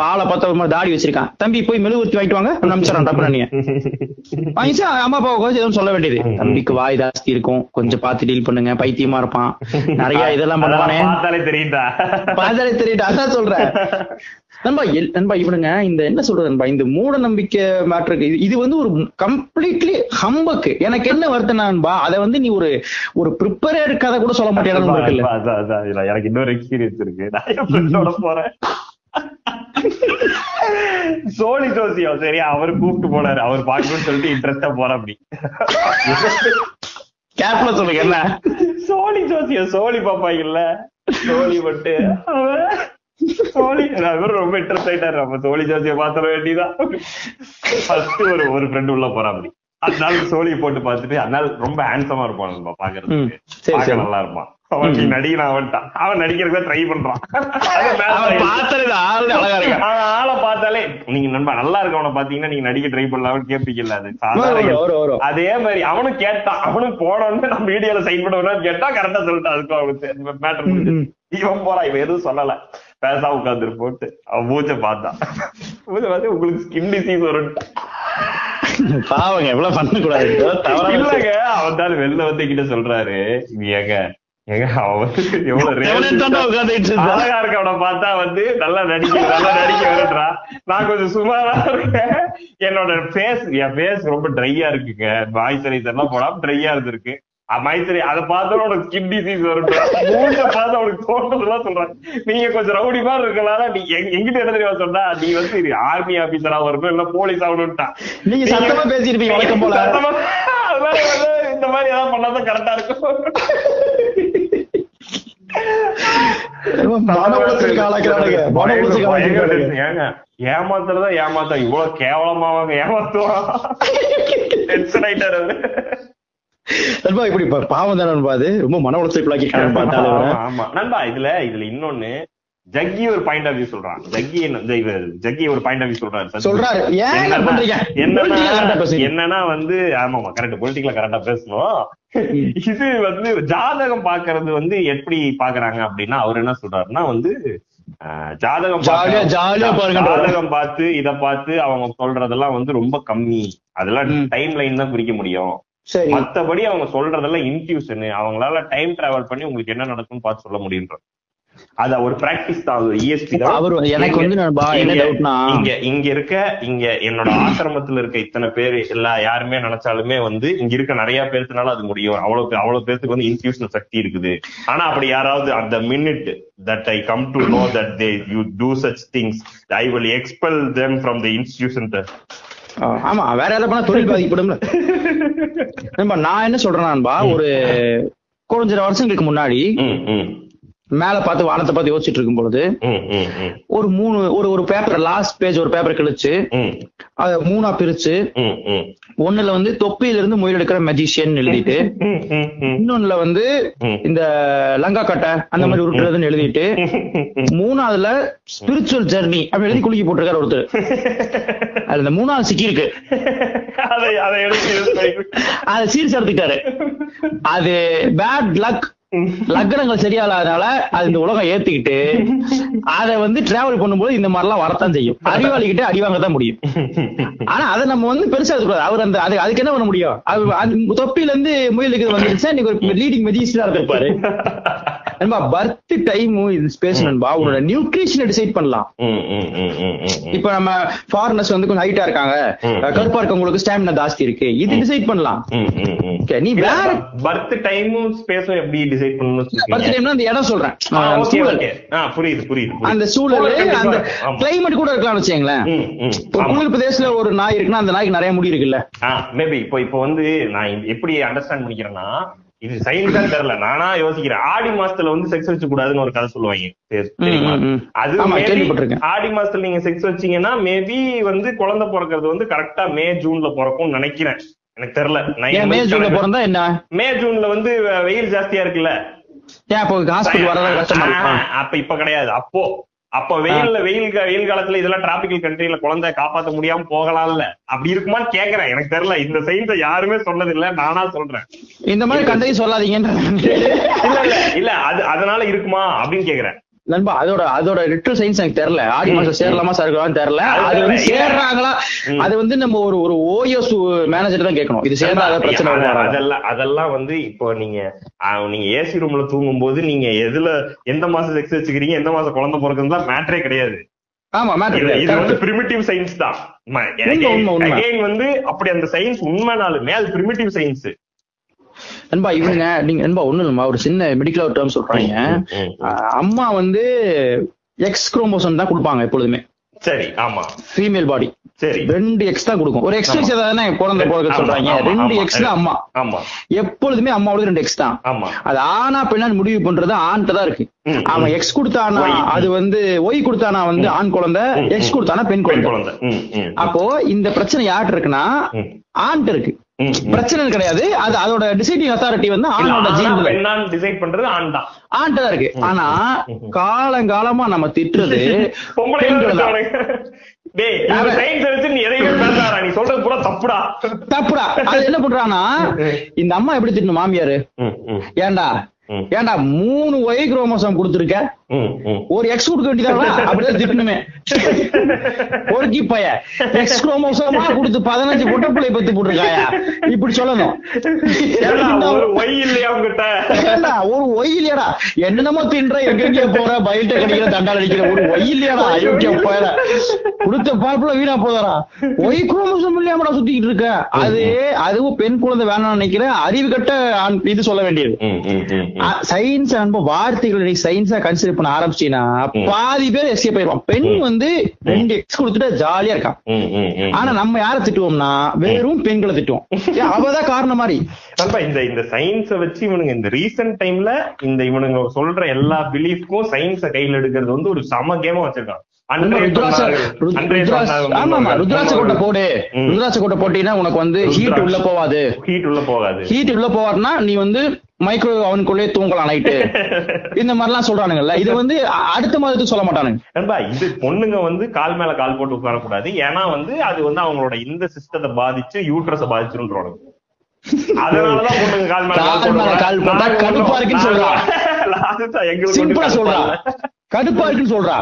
ஆளை பார்த்தா ஒரு மாதிரி தாடி வச்சிருக்கான். தம்பி போய் மெழுகுவர்த்தி வாங்கிட்டு வாங்க நம்பிச்சிடறான் டப்பு நீ வாங்கிச்சு அம்மா அப்பா கொஞ்சம் எதுவும் சொல்ல வேண்டியது. தம்பிக்கு வாய் ஜாஸ்தி இருக்கும். கொஞ்சம் பார்த்து டீல் பண்ணுங்க. பைத்தியமா இருப்பான். நிறைய இதெல்லாம் பண்ணுவானே. பார்த்தாலே தெரியுதா பாதாளே தெரியுது அதான் சொல்றேன். நண்பா நண்பா இவனுங்க இந்த என்ன சொல்றது நண்பா இந்த மூட நம்பிக்கை மேட்ருக்கு இது வந்து ஒரு கம்ப்ளீட்லி ஹம்பக்கு எனக்கு என்ன வருத்தம் நண்பா அதை வந்து நீ ஒரு ஒரு ப்ரிப்பரேட் கதை கூட சொல்ல இதுல எனக்கு இன்னொரு எக்ஸ்பீரியன்ஸ் இருக்கு. நான் போறேன்? சோழி ஜோசியம் சரி அவர் கூப்பிட்டு போனாரு. அவர் பார்க்கணும்னு சொல்லிட்டு இன்ட்ரெஸ்டா போற அப்படி. கேப்ல சொல்லுங்க என்ன? சோழி ஜோசியம் சோழி பாப்பாங்கல்ல? சோழி பட்டு அவன் சோழி ரொம்ப இன்ட்ரெஸ்ட் ஆயிட்டாரு. நம்ம சோழி ஜோசியம் பாத்திர வேண்டியதான் ஃபர்ஸ்ட் ஒரு ஒரு ஃப்ரெண்ட் உள்ள அப்படி அதனால சோழியை போட்டு பார்த்துட்டு அதனால ரொம்ப ஹேண்ட்ஸமா இருப்பான் நம்ம பாக்குறதுக்கு பார்க்க. நல்லா இருப்பான். அவன் நீ நடிகன் அவன்ட்டான் அவன் நடிக்கிறதுக்கு ட்ரை பண்றான். அவன் ஆளு அவன் பார்த்தாலே நீங்க நண்பா நல்லா இருக்கவனை பாத்தீங்கன்னா நீங்க நடிக்க ட்ரை பண்ணலாம்னு கேட்பீங்கல்ல அது. அதே மாதிரி அவனும் கேட்டான். அவனும் போனோன்னு நம்ம வீடியோல சைன் பண்ணணும் கேட்டா கரெக்டா சொல்லிட்டான். அதுக்கும் அவனுக்கு மேட்டர். இவன் போறான். இவன் எதுவும் சொல்லல. பேசா உட்காந்துரு போட்டு. அவன் மூச்சை பார்த்தான் மூச்சை பார்த்து உங்களுக்கு ஸ்கின் டிசீஸ் வரும். பாவங்க எவ்வளவு பண்ண கூடாது இல்லங்க அவன் தான் வெளில வந்து கிட்ட சொல்றாரு. நீ ஏங்க ஏங்க அவன் எவ்வளவு. அழகா இருக்கவன பார்த்தா வந்து நல்லா நடிக்க நல்லா நடிக்க வருன்றா நான் கொஞ்சம் சுமாரா இருக்கேன். என்னோட ஃபேஸ் என் ஃபேஸ் ரொம்ப ட்ரையா இருக்குங்க. மாய்ச்சரைசர் எல்லாம் போடாம ட்ரையா இருந்திருக்கு. மைசரி அதை பார்த்தாலும் உனக்கு ஸ்கின் டிசீஸ் வரும் மூஞ்ச பார்த்து அவனுக்கு தோன்றதெல்லாம் சொல்றாங்க. நீங்க கொஞ்சம் ரவுடி மாதிரி இருக்கனால நீ எங்க- எங்கிட்ட என்ன தெரியுமா சொன்னா நீ வந்து ஆர்மி ஆபீசரா வரணும் இல்ல போலீஸ் ஆகணும்ட்டா. நீங்க சத்தமா பேசியிருப்பீங்க வழக்கம் போல. சத்தமா- அதனால வந்து இந்த மாதிரி ஏதாவது பண்ணாதான் கரெக்டா இருக்கும். ஏமாத்துறதா ஏமாத்தா? இவ்வளவு கேவலமா அவங்க ஏமாத்துவான் டென்ஷன் ஆயிட்டாரு. நண்பா இப்படி பாவம் தானே நண்பா அது. ரொம்ப மன உளைச்சலுக்கு ஆமா, ஆமா. நண்பா இதுல இதுல இன்னொன்னு ஜக்கி ஒரு பாயிண்ட் ஆஃப் வியூ சொல்றான். ஜக்கி என்ன ஜக்கி ஒரு பாயிண்ட் ஆஃப் வியூ சொல்றாரு. சொல்றாரு. என்னன்னா- வந்து ஆமாமா கரெக்ட் பொலிட்டிக்கலா கரெக்டா பேசணும் இது வந்து ஜாதகம் பாக்குறது வந்து எப்படி பாக்குறாங்க அப்படின்னா அவர் என்ன சொல்றாருன்னா வந்து ஜாதகம். ஜாதகம் பார்த்து இத பார்த்து அவங்க சொல்றதெல்லாம் வந்து ரொம்ப கம்மி. அதெல்லாம். டைம் லைன் தான் குறிக்க முடியும். சரி. மத்தபடி அவங்க சொல்றதெல்லாம் இன்ட்யூஷன் அவங்களால டைம் டிராவல் பண்ணி உங்களுக்கு என்ன நடக்கும்னு பார்த்து சொல்ல முடியுன்ற அது ஒரு பிராக்டிஸ் தான். இஎஸ்பி தான். அவர் எனக்கு வந்து இங்க- இங்க இருக்க இங்க என்னோட ஆசிரமத்துல இருக்க இத்தனை பேர் எல்லா யாருமே நினைச்சாலுமே வந்து இங்க இருக்க நிறைய பேர்த்துனால அது முடியும். அவ்வளவு அவ்வளவு பேருக்கு வந்து இன்ஸ்டியூஷனல் சக்தி இருக்குது. ஆனா அப்படி யாராவது அந்த minute that I come to know that they you do such things I will expel them from the institution ஆமா வேற யாராவது பண்ணா தொழில் பாதிக்கப்படும்ல நான் என்ன சொல்றேன் நண்பா ஒரு கொஞ்ச வருஷங்களுக்கு முன்னாடி மேல பார்த்து வானத்தை பார்த்து யோசிச்சுட்டு இருக்கும் பொழுது ஒரு மூணு ஒரு ஒரு பேப்பர் லாஸ்ட் பேஜ் ஒரு பேப்பர் கிழிச்சு அத மூணா பிரிச்சு ஒண்ணுல வந்து தொப்பியில இருந்து முயல் எடுக்கிற மெஜிஷியன் எழுதிட்டு இன்னொன்னுல வந்து இந்த லங்கா கட்டை அந்த மாதிரி உருட்டுறதுன்னு எழுதிட்டு மூணாவதுல ஸ்பிரிச்சுவல் ஜெர்னி அப்படி எழுதி குலுக்கி போட்டிருக்காரு ஒருத்தர். அது இந்த மூணாவது சிக்கி இருக்கு அதை அதை எடுத்து அதை சீர்ஸ் எடுத்துக்கிட்டாரு அது பேட் லக் லக்னங்கள் சரியாலாதனால அது இந்த உலகம் ஏத்துக்கிட்டு அதை வந்து டிராவல் பண்ணும்போது இந்த மாதிரி எல்லாம் வரத்தான் செய்யும். அறிவாளிகிட்ட அடி தான் முடியும். ஆனா அதை நம்ம வந்து பெருசா எடுத்துக்கூடாது அவர் அந்த அது அதுக்கு என்ன பண்ண முடியும்? அது தொப்பில இருந்து முயலுக்கு வந்துருச்சா இன்னைக்கு ஒரு லீடிங் மெஜிஸ்டரா இருந்திருப்பாரு. நண்பா பர்த் டைம் இது ஸ்பேஸ் நண்பா. உன்னோட நியூட்ரிஷனை டிசைட் பண்ணலாம். இப்ப நம்ம ஃபாரினர்ஸ் வந்து கொஞ்சம் ஹைட்டா இருக்காங்க. கருப்பா இருக்கவங்களுக்கு ஸ்டாமினா ஜாஸ்தி இருக்கு. இது டிசைட் பண்ணலாம். நீ வேற பர்த் டைமும் ஸ்பேஸும் எப்படி டிசைட் பண்ணணும் பர்த் டைம்னா அந்த இடம் சொல்றேன். புரியுது புரியுது அந்த சூழல் அந்த. கிளைமேட் கூட இருக்கலாம்னு வச்சுங்களேன் ஒரு. குளிர் பிரதேசத்துல ஒரு நாய் இருக்குன்னா அந்த நாய்க்கு நிறைய முடி இருக்குல்ல? மேபி இப்போ இப்போ வந்து நான் எப்படி அண்டர்ஸ்டாண்ட் பண்ணிக்கிறேன்னா இது சயின்ஸா தெரியல. நானா யோசிக்கிறேன். ஆடி மாசத்துல வந்து செக்ஸ் வச்சு கூடாதுன்னு ஒரு கதை சொல்லுவாங்க. அது. ஆடி மாசத்துல நீங்க செக்ஸ் வச்சீங்கன்னா மேபி வந்து குழந்தை பிறக்கிறது வந்து கரெக்டா மே ஜூன்ல பிறக்கும்னு நினைக்கிறேன். எனக்கு தெரியல. மே ஜூன்ல பிறந்தா என்ன? மே ஜூன்ல வந்து வெயில் ஜாஸ்தியா இருக்குல்ல. ஏன் அப்போ ஹாஸ்பிட்டல் கஷ்டமா அப்ப இப்ப கிடையாது. அப்போ அப்ப வெயில்ல வெயில் வெயில் காலத்துல இதெல்லாம் டிராபிக்கல் கண்ட்ரில குழந்தை காப்பாத்த முடியாம போகலாம்ல. அப்படி இருக்குமான்னு கேக்குறேன். எனக்கு தெரியல. இந்த சயின்ஸ யாருமே சொன்னது இல்ல நானா சொல்றேன். இந்த மாதிரி கண்டதையும் சொல்லாதீங்கன்ற இல்ல இல்ல இல்ல. அது அதனால இருக்குமா அப்படின்னு கேக்குறேன். நண்பா அதோட அதோட லிட்டல் சயின்ஸ் எனக்கு தெரியல. ஆடி மாசம் சேரலாமா சேர்க்கலாமா தெரியல. அது வந்து. சேர்றாங்களா. அது வந்து நம்ம ஒரு ஒரு ஓஎஸ் மேனேஜர் தான் கேட்கணும். இது சேர்றாத பிரச்சனை. அதெல்லாம் அதெல்லாம் வந்து இப்போ நீங்க நீங்க ஏசி ரூம்ல தூங்கும் போது நீங்க எதுல எந்த மாசம் செக்ஸ் வச்சுக்கிறீங்க எந்த மாசம் குழந்தை பிறகுதான் மேட்டரே கிடையாது. ஆமா இது மேட்டர் இது வந்து பிரிமிட்டிவ் சயின்ஸ் தான். வந்து அப்படி அந்த சயின்ஸ் உண்மைனாலுமே அது பிரிமிட்டிவ் சயின்ஸ் நண்பா இவனுங்க நீங்க நண்பா ஒண்ணு இல்லம்மா ஒரு சின்ன மெடிக்கல் டேர்ம் சொல்றாங்க. அம்மா வந்து எக்ஸ் குரோமோசோம் தான் கொடுப்பாங்க எப்பொழுதுமே. சரி ஆமா. ஃபீமேல் பாடி சரி ரெண்டு எக்ஸ் தான் கொடுக்கும் ஒரு எக்ஸ் ஆமா. வச்சு தானே குழந்தை பிறக்க சொல்றாங்க ரெண்டு ஆமா. எக்ஸ் தான் அம்மா ஆமா எப்பொழுதுமே அம்மாவோட ரெண்டு எக்ஸ் தான் ஆமா அது ஆனா பெண்ணான்னு முடிவு பண்றது ஆண்கிட்ட தான் இருக்கு அவன். எக்ஸ் கொடுத்தானா. அது வந்து ஒய் கொடுத்தானா வந்து ஆண் குழந்தை எக்ஸ். கொடுத்தானா பெண் குழந்தை. அப்போ இந்த பிரச்சனை யார்கிட்ட இருக்குன்னா ஆண்கிட்ட இருக்கு. பிரச்சனை கிடையாது அது அதோட டிசைடிங் அத்தாரிட்டி வந்து ஆணோட ஜீன் டிசைட் பண்றது ஆண் தான் தான் இருக்கு. ஆனா. காலங்காலமா நம்ம திட்டுறது. டேய் இந்த அவன்- சயின்ஸ் வச்சு நீ எதையுமே பேசாதடா நீ சொல்றது பூரா தப்புடா. தப்புடா. அது என்ன பண்றானா இந்த அம்மா எப்படி திட்டணும் மாமியாரு? ஏன்டா? ம், ஏன்டா மூணு ஒய் குரோமோசோம் கொடுத்துருக்க. ஒரு எக்ஸ் கொடுக்க வேண்டியதானா அப்படியே திட்டணுமே. பொறுக்கி பைய எக்ஸ் குரோமோசோமா கொடுத்து பதினஞ்சு பொட்ட பிள்ளை பத்தி போட்டிருக்காயா? இப்படி சொல்லணும். ஒரு ஒய் ஒரு இல்லையாடா? என்னென்னமோ தின்ற எங்க போற பயில்ட்ட கிடைக்கிற தண்டால் அடிக்கிற ஒரு ஒய் இல்லையாடா? அயோக்கிய போயிட கொடுத்த பார்ப்புல வீணா போதாரா ஒய் குரோமோசோம் இல்லாமடா சுத்திக்கிட்டு இருக்க. அது அதுவும் பெண் குழந்தை வேணாம்னு நினைக்கிறேன். அறிவு கட்ட இது சொல்ல வேண்டியது. சயின்ஸ் அன்பு வார்த்தைகள் சயின்ஸா கன்சிடர் பண்ண ஆரம்பிச்சீங்கன்னா பாதி பேர் எஸ்கேப் ஆயிடுவான் பெண் வந்து ரெண்டு எக்ஸ் கொடுத்துட்டு ஜாலியா இருக்கான். ஆனா நம்ம யார திட்டுவோம்னா வெறும் பெண்களை திட்டுவோம். அவதான் காரணம் மாதிரி. இந்த இந்த சயின்ஸ வச்சு இவனுங்க இந்த ரீசன்ட் டைம்ல இந்த இவனுங்க சொல்ற எல்லா பிலீஃப்க்கும் சயின்ஸ கையில எடுக்கிறது வந்து ஒரு சம கேமா வச்சிருக்கான். உனக்கு வந்து ஹீட். உள்ள போவாது. ஹீட் உள்ள போகாது. ஹீட் உள்ள போவாருன்னா நீ வந்து மைக்ரோ அவனுக்குள்ளே தூங்கலாம் நைட்டு இந்த மாதிரிலாம் சொல்றானுங்கல்ல. இது வந்து அடுத்த மாதத்துக்கு சொல்ல மாட்டானுங்க. இது பொண்ணுங்க வந்து கால் மேல கால் போட்டு உட்காரக்கூடாது. ஏன்னா வந்து அது வந்து அவங்களோட இந்த சிஸ்டத்தை பாதிச்சு யூட்ரஸ பாதிச்சிருன்றோம் அதனாலதான் பொண்ணுங்க கால் மேல போட்டா கடுப்பா இருக்குன்னு. சிம்பிளா சொல்றா. கடுப்பா இருக்குன்னு சொல்றா.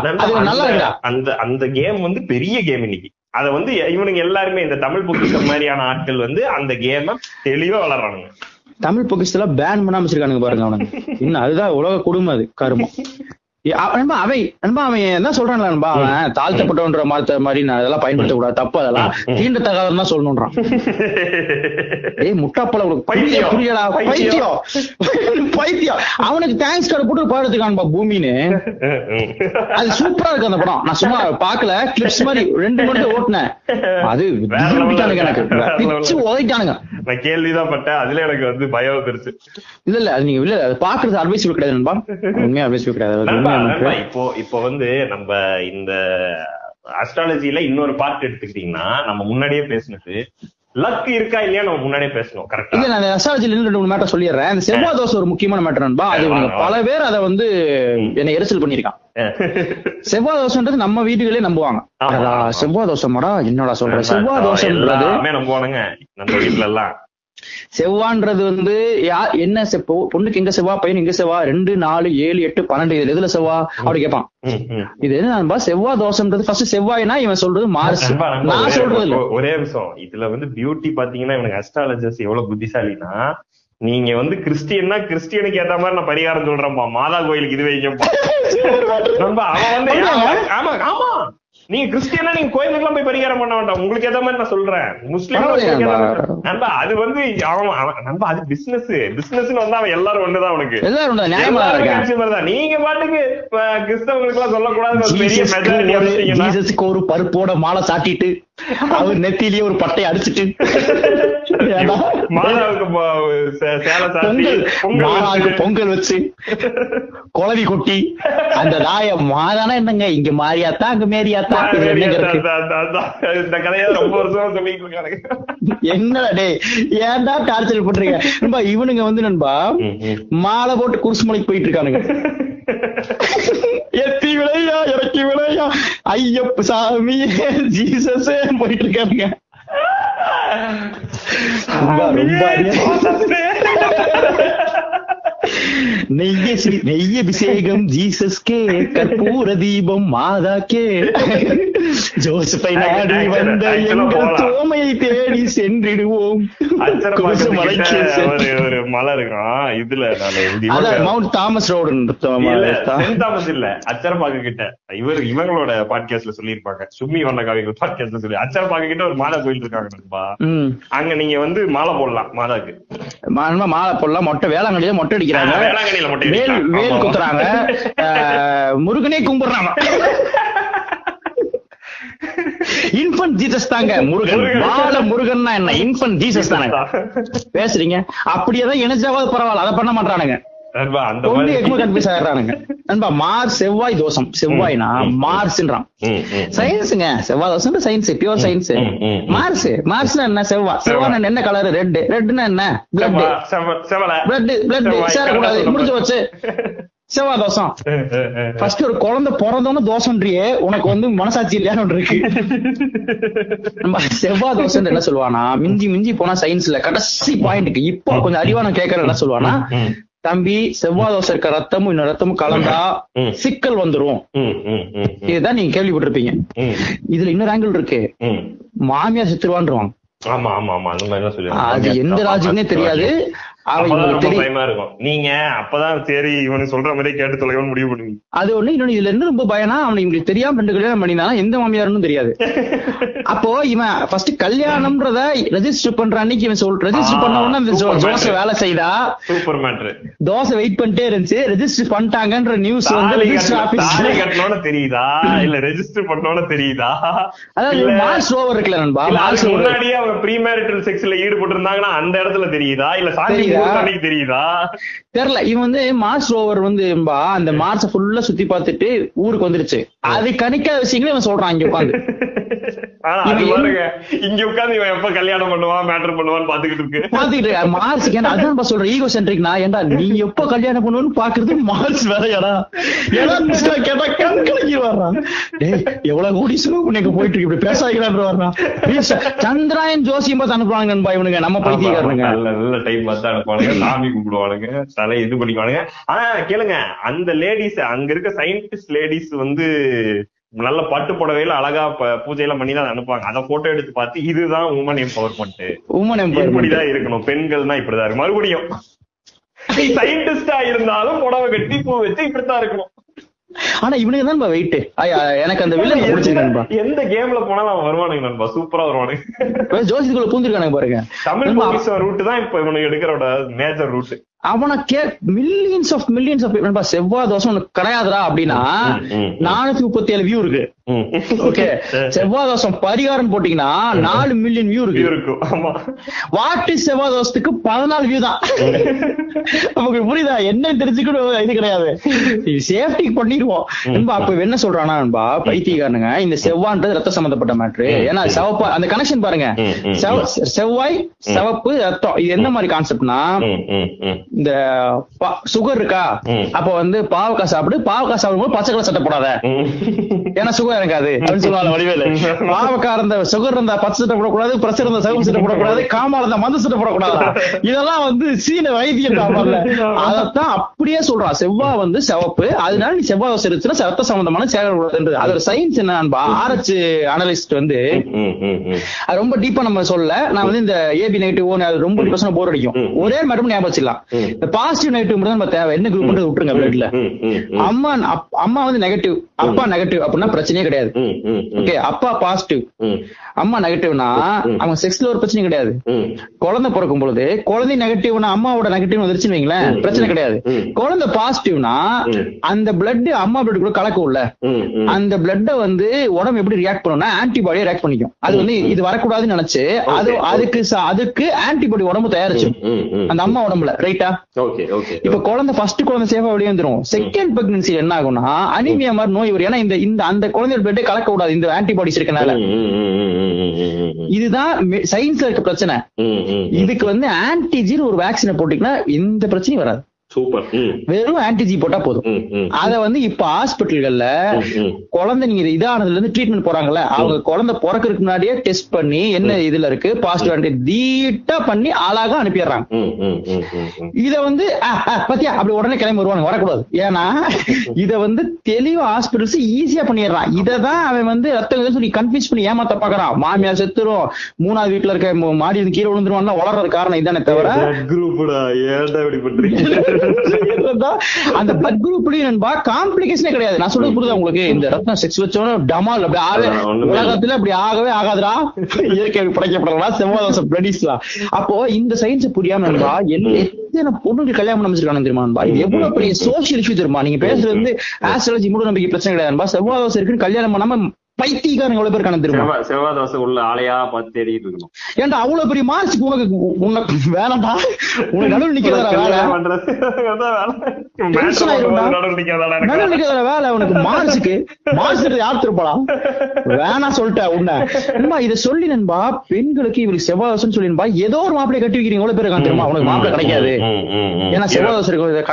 நல்லா இருக்கா அந்த அந்த கேம் வந்து பெரிய கேம் இன்னைக்கு. அத வந்து இவனுங்க எல்லாருமே இந்த தமிழ் பொக்கிஷம் மாதிரியான ஆட்கள் வந்து அந்த கேம தெளிவா வளர்றானுங்க. தமிழ் பொக்கிஷத்துல பேன் பண்ணாம வச்சிருக்கானுங்க பாருங்க அவனுங்க. இன்னும் அதுதான் உலக கொடுமை அது கருமம். ஏ, அவ- நண்பா அவன் என்ன சொல்றான்ல நண்பா அவன் தாழ்த்தப்பட்டவன்ற மாதிரி மாதிரி நான் அதெல்லாம் பயன்படுத்த கூடாது. தப்பு அதெல்லாம். தீண்டத்தகாதன்னு தான் சொல்லணும்ன்றான். ஏய் முட்டாப்பல உனக்கு பைத்தியம். புரியலா பைத்தியம். பைத்தியம். அவனுக்கு தேங்க்ஸ் கார்டு போட்டு பாடுறதுக்கான்பா பூமின்னு. அது சூப்பரா இருக்கு அந்த படம். நான் சும்மா பாக்கல கிளிப்ஸ் மாதிரி ரெண்டு மணி ஓட்டுனேன். அது எனக்கு. பிச்சு உதைட்டானுங்க நான் கேள்விதான் பட்டேன் அதுல எனக்கு வந்து பயம் பெருசு இல்ல இல்ல நீங்க இல்ல பாக்குறது அட்வைஸ் கிடையாது நண்பா. உண்மையா அட்வைஸ் கிடையாது இப்போ இப்போ வந்து நம்ம இந்த அஸ்ட்ராலஜில இன்னொரு பார்ட் எடுத்துக்கிட்டீங்கன்னா நம்ம முன்னாடியே பேசினது லக் இருக்கா இல்லையா நம்ம முன்னாடியே பேசணும் இல்ல கரெக்டா நான் அஸ்ட்ராலஜில ரெண்டு மூணு மேட்டர் சொல்லிடுறேன். இந்த செவ்வாய் தோசை ஒரு முக்கியமான மேட்டர் நண்பா. அது. பல பேர் அதை வந்து என்னை எரிச்சல் பண்ணிருக்கான் செவ்வாய் தோசைன்றது நம்ம வீடுகளே நம்புவாங்க. செவ்வாய் தோசைமாடா என்னடா சொல்ற? செவ்வாய் தோசைன்றது நம்புவானுங்க நம்ம வீட்டுல எல்லாம் செவ்வான்றது வந்து யா என்ன செப்போ பொண்ணுக்கு எங்க செவ்வா பையன் எங்க செவ்வா? ரெண்டு நாலு ஏழு எட்டு பன்னெண்டு. இதுல எதுல செவ்வா? அப்படி கேட்பான். இது என்ன நண்பா? செவ்வாய் தோசைன்றது ஃபர்ஸ்ட் செவ்வாய்னா இவன் சொல்றது மார்ஸ். நான் சொல்றது ஒரே விஷயம் இதுல வந்து பியூட்டி பாத்தீங்கன்னா இவனுக்கு அஸ்ட்ராலஜர்ஸ் எவ்வளவு புத்திசாலினா நீங்க வந்து கிறிஸ்டியன்னா கிறிஸ்டியனுக்கு ஏத்த மாதிரி நான் பரிகாரம் சொல்றேன்ப்பா. மாதா கோயிலுக்கு இது வைக்கப்பா நண்பா அவன் வந்து? ஆமா ஆமா. நீங்க கிறிஸ்டியனா நீங்க கோயிலுக்கு போய் பரிகாரம் பண்ண வேண்டாம். உங்களுக்கு ஏத்த மாதிரி நான் சொல்றேன். முஸ்லீம் நண்பா? அது வந்து அவன் நண்பா அது பிசினஸ் பிசினஸ்னு வந்தா அவன் எல்லாரும் ஒண்ணுதான் அவனுக்கு. எல்லாரும். நீங்க பாட்டுக்கு கிறிஸ்தவங்களுக்கு எல்லாம் சொல்லக்கூடாது ஒரு பெரிய மெஜாரிட்டி ஒரு பருப்போட மாலை சாட்டிட்டு அவர் நெத்திலேயே ஒரு பட்டை அடிச்சிட்டு? மாதாவுக்கு பொங்கல். வச்சு, குழவி கொட்டி. அந்த தாய மாதானா என்னங்க? இங்க மாரியாத்தா அங்க மேரியாத்தா? இந்த கதையை ரொம்ப வருஷமா சொல்லிட்டு இருக்கானுங்க. என்னடா டேய்? ஏன்டா டார்ச்சர் பண்றீங்க நண்பா இவனுங்க வந்து நண்பா மாலை போட்டு குருசுமலைக்கு போயிட்டு இருக்கானுங்க. விளையா இறக்கி விடையா ஐயப்ப சாமி ஜீசஸ் போயிட்டு இருக்காருங்க ரொம்ப ரொம்ப நெய்ய நெய்ய அபிஷேகம் ஜீசஸ்கே கற்பூர தீபம் மாதாக்கே ஜோசப்பை நாடி வந்த எங்கள் தோமையை தேடி சென்றிடுவோம். ஒரு மலை இருக்கும். இதுல மவுண்ட் தாமஸ் ரோடு இல்ல சென்ட் தாமஸ் இல்ல. அச்சரப்பாக்க கிட்ட. இவர் இவங்களோட பாட்காஸ்ட்ல சொல்லியிருப்பாங்க. சும்மி வண்ண காவியங்கள் பாட்காஸ்ட்ல சொல்லி அச்சரப்பாக்க கிட்ட ஒரு மாதா கோயில் இருக்காங்க நண்பா. ம். அங்க நீங்க வந்து மாலை போடலாம் மாதாக்கு. மாலை போடலாம் மொட்டை வேளாங்கண்ணில மொட்டை அடிக்கிறாங்க. மொட்டை வேல். குத்துறாங்க. முருகனே கும்பிடுறாங்க இன்ஃபன்ட் ஜீசஸ் தாங்க முருகன். முருகன். பால முருகன்னா என்ன? இன்ஃபன்ட் ஜீசஸ் தானே. பேசுறீங்க. அப்படியேதான் இணைச்சாவது பரவாயில்ல. அதை பண்ண மாட்டானுங்க. நண்பா மார்ஸ் செவ்வாய் தோஷம். செவ்வாய்னா மார்ஸ்ன்றான். சயின்ஸுங்க. செவ்வாய் தோசம் சயின்ஸ். Pure science. மார்ஸ். மார்ஸ்னா என்ன? செவ்வாய் செவ்வாய் என்ன கலர் ரெட் ரெட்னா என்ன? பிளட் செவ்வா- செவ்வ- செவலை. பிளட் பிளட் செவ்வாய், சேரக்கூடாது. கரெக்டா முடிஞ்சு வச்சு செவ்வாய் தோஷம். ஃபர்ஸ்ட் ஒரு குழந்தை பிறந்தோன்னு தோஷம்ன்றியே உனக்கு வந்து மனசாட்சி இல்லையான்னு ஒன்று இருக்கு. நம்ம செவ்வாய் தோசைன்னு என்ன சொல்லுவானா மிஞ்சி மிஞ்சி போனா சயின்ஸ்ல கடைசி பாயிண்ட்க்கு இப்போ கொஞ்சம் அறிவான கேட்கற என்ன சொல்லுவானா தம்பி செவ்வாய் தோசை இருக்க ரத்தமும் இன்னும் ரத்தமும் கலந்தா. சிக்கல் வந்துரும். இதுதான் நீங்க கேள்விப்பட்டிருப்பீங்க. இதுல இன்னொரு ஆங்கிள் இருக்கு. ம். மாமியார் செத்துருவான்ருவாங்க ஆமா ஆமா ஆமா. அந்த மாதிரி தான் அது எந்த ராஜுக்குனே தெரியாது. பயமா இருக்கும். நீங்க அப்பதான் சரி இவனு சொல்ற மாதிரி கேட்டு தொலைவன் முடிவு பண்ணுவீங்க அது ஒண்ணு இன்னொன்னு இதுல இருந்து ரொம்ப பயனா அவனுக்கு இவங்களுக்கு தெரியாம ரெண்டு கல்யாணம் எந்த மாமியாருன்னு தெரியாது. அப்போ இவன் ஃபர்ஸ்ட் கல்யாணம்ன்றத ரெஜிஸ்டர் பண்ற அன்னைக்கு இவன் சொல் ரெஜிஸ்டர் பண்ண உடனே. வேலை செய்தா? சூப்பர் மேட்ரு தோசை வெயிட் பண்ணிட்டே இருந்துச்சு. ரெஜிஸ்டர் பண்ணிட்டாங்கன்ற நியூஸ் வந்து ரெஜிஸ்டர் ஆபீஸ் கட்டணும்னு தெரியுதா? இல்ல ரெஜிஸ்டர் பண்ணணும்னு தெரியுதா? அதாவது மார்ச் ஓவர் இருக்குல்ல நண்பா? முன்னாடியே அவங்க ப்ரீ மேரிட்டல் செக்ஸ்ல ஈடுபட்டு இருந்தாங்கன்னா அந்த இடத்துல தெரியுதா? இல்ல சாந்தி அன்னைக்கு தெரியுதா? தெரியல இவன் வந்து மார்ச் ரோவர் வந்து அந்த மார்ச்ச ஃபுல்லா சுத்தி பார்த்துட்டு ஊருக்கு வந்துருச்சு. அது கணிக்காத விஷயங்களே இவன் சொல்றான் இங்க உட்காந்து இங்க உட்கார்ந்து இவன் எப்ப கல்யாணம் பண்ணுவான் மேட்டர் பண்ணுவான்னு பாத்துக்கிட்டு இருக்கு. பாத்துக்கிட்டு இருக்க. மார்ச் ஏன்னா அதான் சொல்றேன் ஈகோ சென்ட்ரிக்னா ஏன்டா நீ எப்ப கல்யாணம் பண்ணுவேன்னு பாக்குறது மார்ச் வேறையாடா? ஏன்னா கேட்டா வர்றான். டேய் எவ்வளவு கோடி செலவு பண்ணி அங்க போயிட்டு இருக்கு. இப்படி வர்றான். சந்திராயன் ஜோசியம் பார்த்து அனுப்புவாங்க நண்பா இவனுங்க. நம்ம பைத்தியக்காரனுங்க. நல்ல நல்ல டைம் பார்த்து அனுப்புவானுங்க. சாமி கும்பிடுவானுங்க. தலை இது பண்ணிக்குவானுங்க. ஆனா கேளுங்க. அந்த லேடிஸ் அங்க இருக்க சயின்டிஸ்ட் லேடிஸ் வந்து நல்ல பட்டு புடவையில அழகா ப- பூஜையெல்லாம் பண்ணி தான் அனுப்புவாங்க. அத போட்டோ எடுத்து பார்த்து இதுதான் உமன் எம்பவர்மெண்ட் உமன் எம்பவர்மெண்ட் இருக்கணும். பெண்கள்னா இப்படிதான் இருக்கு மறுபடியும் சயின்டிஸ்டா இருந்தாலும் புடவை கட்டி பூ வச்சு இப்படித்தான் இருக்கணும். ஆனா இவனுக்கு தான் வெயிட் எனக்கு அந்த வில்லன் பிடிச்சிருக்கு நண்பா எந்த கேம்ல போனாலும் அவன் வருவானுங்க நண்பா. சூப்பரா வருவானுங்க. ஜோசியத்துக்குள்ள பூந்திருக்கானுங்க பாருங்க. தமிழ் ரூட் தான் இப்ப இவனுக்கு எடுக்கிறோட மேஜர் ரூட் அவனை கே மில்லியன்ஸ் ஆஃப் மில்லியன்ஸ் ஆஃப் செவ்வாய் தோசை உனக்கு கிடையாதுடா அப்படின்னா. நானூத்தி முப்பத்தி ஏழு வியூ இருக்கு ஓகே செவ்வாய் தோசம் பரிகாரம் போட்டீங்கன்னா நாலு மில்லியன் வியூ இருக்கு. இருக்கும். ஆமா. வாட் இஸ் செவ்வாய் தோசத்துக்கு பதினாலு வியூ தான். நமக்கு புரியுதா? என்ன தெரிஞ்சுக்கணும். இது கிடையாது. சேஃப்டிக்கு பண்ணிடுவோம். நண்பா அப்ப என்ன சொல்றானா நண்பா பைத்தியக்காரனுங்க இந்த செவ்வான்றது ரத்த சம்பந்தப்பட்ட மேட்ரு ஏன்னா செவப்பா அந்த கனெக்ஷன் பாருங்க. செவ்வாய் சிவப்பு ரத்தம். இது எந்த மாதிரி கான்செப்ட்னா. இந்த சுகர் இருக்கா. அப்ப வந்து பாவக்காய் சாப்பிடு பாவக்காய் சாப்பிடும்போது பச்சை கலர் சட்டை போடாத. ஏன்னா சுகர் இறங்காது அப்படின்னு சொல்லுவாங்க வடிவேலு. பாவக்காய் இருந்த சுகர் இருந்தா பச்சை சட்டை போடக்கூடாது பிரஷர் இருந்தா சிவப்பு சட்டை போடக்கூடாது காமா இருந்தா மந்த சட்டை போடக்கூடாது? இதெல்லாம் வந்து சீன வைத்தியம் அதத்தான் அப்படியே சொல்றான். செவ்வாய் வந்து சிவப்பு. அதனால நீ செவ்வாய் தோசை இருந்துச்சுன்னா ரத்த சம்பந்தமான சேரக்கூடாதுன்றது அதோட சயின்ஸ் என்ன ஆராய்ச்சி அனலிஸ்ட் வந்து ரொம்ப டீப்பா நம்ம சொல்ல நான் வந்து இந்த ஏபி நெகட்டிவ் ரொம்ப டிப்ரெஷன் போர் அடிக்கும். ஒரே மட்டும் ஞாபகம் வச்சுக்கலாம். ம். இந்த பாசிட்டிவ் நெகட்டிவ் மட்டும் நம்ம தேவை. என்ன குரூப் விட்டுருங்க பிளட்ல. அம்மா அம்மா வந்து நெகட்டிவ் அப்பா நெகட்டிவ் அப்படின்னா பிரச்சனையே கிடையாது. ஓகே அப்பா பாசிட்டிவ் அம்மா நெகட்டிவ்னா அவங்க செக்ஸ்ல ஒரு பிரச்சனை கிடையாது. குழந்தை பிறக்கும் பொழுது குழந்தை நெகட்டிவ்னா அம்மாவோட நெகட்டிவ் வந்துருச்சுன்னு வைங்களேன் பிரச்சனை கிடையாது. குழந்தை பாசிட்டிவ்னா. அந்த பிளட் அம்மா பிளட் கூட கலக்கும்ல. அந்த பிளட்ட வந்து உடம்பு எப்படி ரியாக்ட் பண்ணும்னா ஆன்டிபாடியை ரியாக்ட் பண்ணிக்கும். அது வந்து இது வரக்கூடாதுன்னு நினைச்சு அது. அதுக்கு அதுக்கு ஆன்டிபாடி உடம்பு தயாரிச்சு. அந்த அம்மா உடம்புல ரைட்டா இப்ப குழந்தை ஃபர்ஸ்ட் குழந்தை சேஃபா வெளியே வந்துரும் செகண்ட் பிரெக்னன்சி என்ன ஆகும்னா அனிமியா மாதிரி நோய் வரும். ஏன்னா இந்த இந்த அந்த குழந்தையோட பிளட்டே கலக்க கூடாது இந்த ஆன்டிபாடிஸ் இருக்கனால. இதுதான் சயின்ஸ்ல இருக்க பிரச்சனை. இதுக்கு வந்து ஆன்டிஜின் ஒரு வேக்சினை போட்டீங்கன்னா எந்த பிரச்சனையும் வராது. சூப்பர். வெறும் ஆன்டிஜி போட்டா போதும். அத வந்து இப்ப ஹாஸ்பிட்டல்கள்ல குழந்தை நீங்க இது இதானதுல இருந்து ட்ரீட்மெண்ட் போறாங்கல்ல அவங்க குழந்தை பிறக்கிறதுக்கு முன்னாடியே டெஸ்ட் பண்ணி என்ன இதுல இருக்கு பாசிட்டிவ் தீட்டா பண்ணி அழகா அனுப்பிடுறாங்க. இத வந்து பாத்தியா அப்படி உடனே கிளம்பி வருவாங்க வரக்கூடாது. ஏன்னா இத வந்து தெளிவா ஹாஸ்பிட்டல்ஸ் ஈஸியா பண்ணிடுறான். இததான் அவன் வந்து ரத்தம் சொல்லி கன்ஃபியூஸ் பண்ணி ஏமாத்த பாக்குறான். மாமியார் செத்துரும் மூணாவது வீட்டுல இருக்க மாடி கீழே விழுந்துருவான் வளர்றது காரணம் இதானே தவிர. அந்த பிளட் குரூப்லயும் நண்பா காம்ப்ளிகேஷனே கிடையாது. நான் சொல்றது புரியுதா உங்களுக்கு? இந்த ரத்தம் செக்ஸ் வச்சோன்னு டமால் அப்படி இல்ல. உலகத்துல அப்படி ஆகவே ஆகாதுடா. இயற்கை படைக்கப்படலாம். செவ்வாதோசம் பிளடிஸ்லாம் அப்போ இந்த சயின்ஸ் புரியாம நண்பா எத்தனை பொண்ணுக்கு கல்யாணம் வச்சிருக்கானு தெரியுமா நண்பா? இது எவ்வளவு பெரிய சோசியல் இஷ்யூ தெரியுமா? நீங்க பேசுறது வந்து ஆஸ்ட்ராலஜி மூட நம்பிக்கை பிரச்சனை கிடையாது நண்பா. செவ்வாதோசம் இருக்குன்னு கல்யாணம் பண்ணாம பைத்தியக்காரங்க எவ்வளவு பேர் செவ்வாய் தோசை உள்ள ஆளையா பார்த்து தேடிட்டு இருக்கணும். ஏன்டா அவ்வளவு பெரிய மார்க்ஸ் உனக்கு உனக்கு வேணாம்டா. உனக்கு நடுவில் நிக்கிறதா வேலை. நடுவுல நிக்கிறதா வேலை உனக்கு மார்க்ஸுக்கு மார்க்ஸ் யார் திருப்பலா? வேணா சொல்லிட்டேன் உன்ன. நண்பா இதை சொல்லி நண்பா பெண்களுக்கு இவருக்கு செவ்வாதோசம் சொல்லி நண்பா ஏதோ ஒரு மாப்பிள்ளை கட்டி வைக்கிறீங்க எவ்வளவு பேர் தெரியுமா? உனக்கு மாப்பிள்ளை கிடைக்காது. ஏன்னா செவ்வாதோசம் இருக்கிறது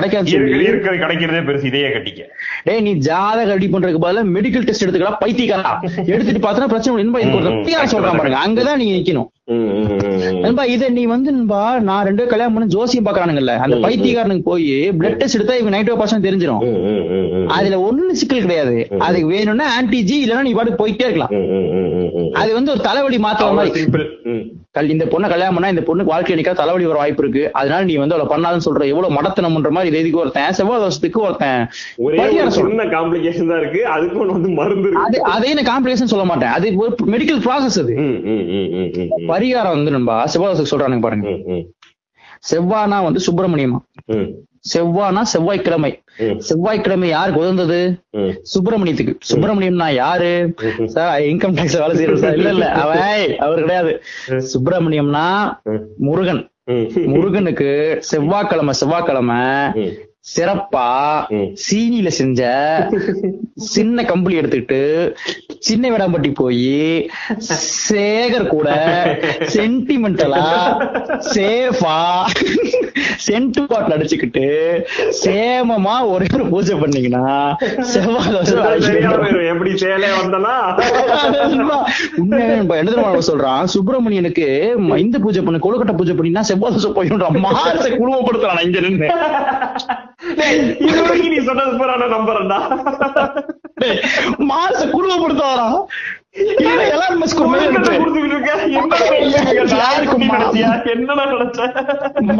கிடைக்கிறதே பெருசு இதையே கட்டிக்க. டேய் நீ ஜாதக ரெடி பண்றதுக்கு பதிலா மெடிக்கல் டெஸ்ட் எடுத்துக்கலாம் பைத்தியக்காரா எடுத்துட்டு பார்த்தா பிரச்சனை. ரத்தியார் சொல்றான் பாருங்க அங்கதான் நீங்க நிக்கணும். நண்பா இத நீ வந்து நண்பா நான் ரெண்டு கல்யாணம் பண்ண ஜோசியம் பாக்குறானுங்கல்ல அந்த. பைத்தியக்காரனுக்கு போய் பிளட் டெஸ்ட் எடுத்தா இவங்க நைன்டி பர்சன்ட் தெரிஞ்சிடும். அதுல ஒண்ணு சிக்கல் கிடையாது. அதுக்கு வேணும்னா ஆன்டிஜி இல்லைன்னா நீ பாட்டு போயிட்டே இருக்கலாம். அது வந்து ஒரு தலைவலி மாத்திர அவ்வளவு மாதிரி இந்த பொண்ணை கல்யாணம் பண்ணா இந்த பொண்ணுக்கு வாழ்க்கை நிக்கா தலைவலி வர வாய்ப்பு இருக்கு அதனால நீ வந்து அவளை பண்ணாதுன்னு சொல்ற எவ்வளவு மடத்தனம்ன்ற மாதிரி இது எதுக்கு ஒருத்தன் செவ்வாய் தோஷத்துக்கு ஒருத்தன். சின்ன காம்ப்ளிகேஷன் தான் இருக்கு அதுக்கு வந்து மருந்து இருக்கு அது அதே நான் காம்ப்ளிகேஷன் சொல்ல மாட்டேன் அது ஒரு மெடிக்கல் ப்ராசஸ் அது. பரிகாரம் வந்து நண்பா செவ்வாய் தோஷத்துக்கு சொல்றானுங்க பாருங்க. செவ்வானா வந்து சுப்பிரமணியமா? செவ்வானா செவ்வாய்க்கிழமை. செவ்வாய்க்கிழமை யாருக்கு உதந்தது. சுப்பிரமணியத்துக்கு. சுப்பிரமணியம்னா யாரு. சார் இன்கம் டாக்ஸ் வேலை செய்யறது சார். இல்ல இல்ல. அவன் அவர் கிடையாது. சுப்பிரமணியம்னா. முருகன். முருகனுக்கு செவ்வாய்க்கிழமை செவ்வாய்க்கிழமை. சிறப்பா ம். சீனில செஞ்ச சின்ன கம்பளி எடுத்துக்கிட்டு சின்ன விடாம்பட்டி போய் சேகர் கூட சென்டிமெண்டலா சேஃபா சென்ட் பாட்டில் அடிச்சுக்கிட்டு சேமமா ஒரே ஒரு பூஜை பண்ணீங்கன்னா செவ்வாய் தோசை. எப்படி சேலே வந்தனா? உண்மையாவே என்ன தெரியுமா சொல்றான் சுப்பிரமணியனுக்கு இந்த பூஜை பண்ணு கொழுக்கட்டை பூஜை பண்ணினா செவ்வாய் தோசை போயிடுறான் மாச குழுவப்படுத்துறான் இங்க நின்று நீ சொன்னது டேய், மாச குழுவப்படுத்துறான் நினைச்ச?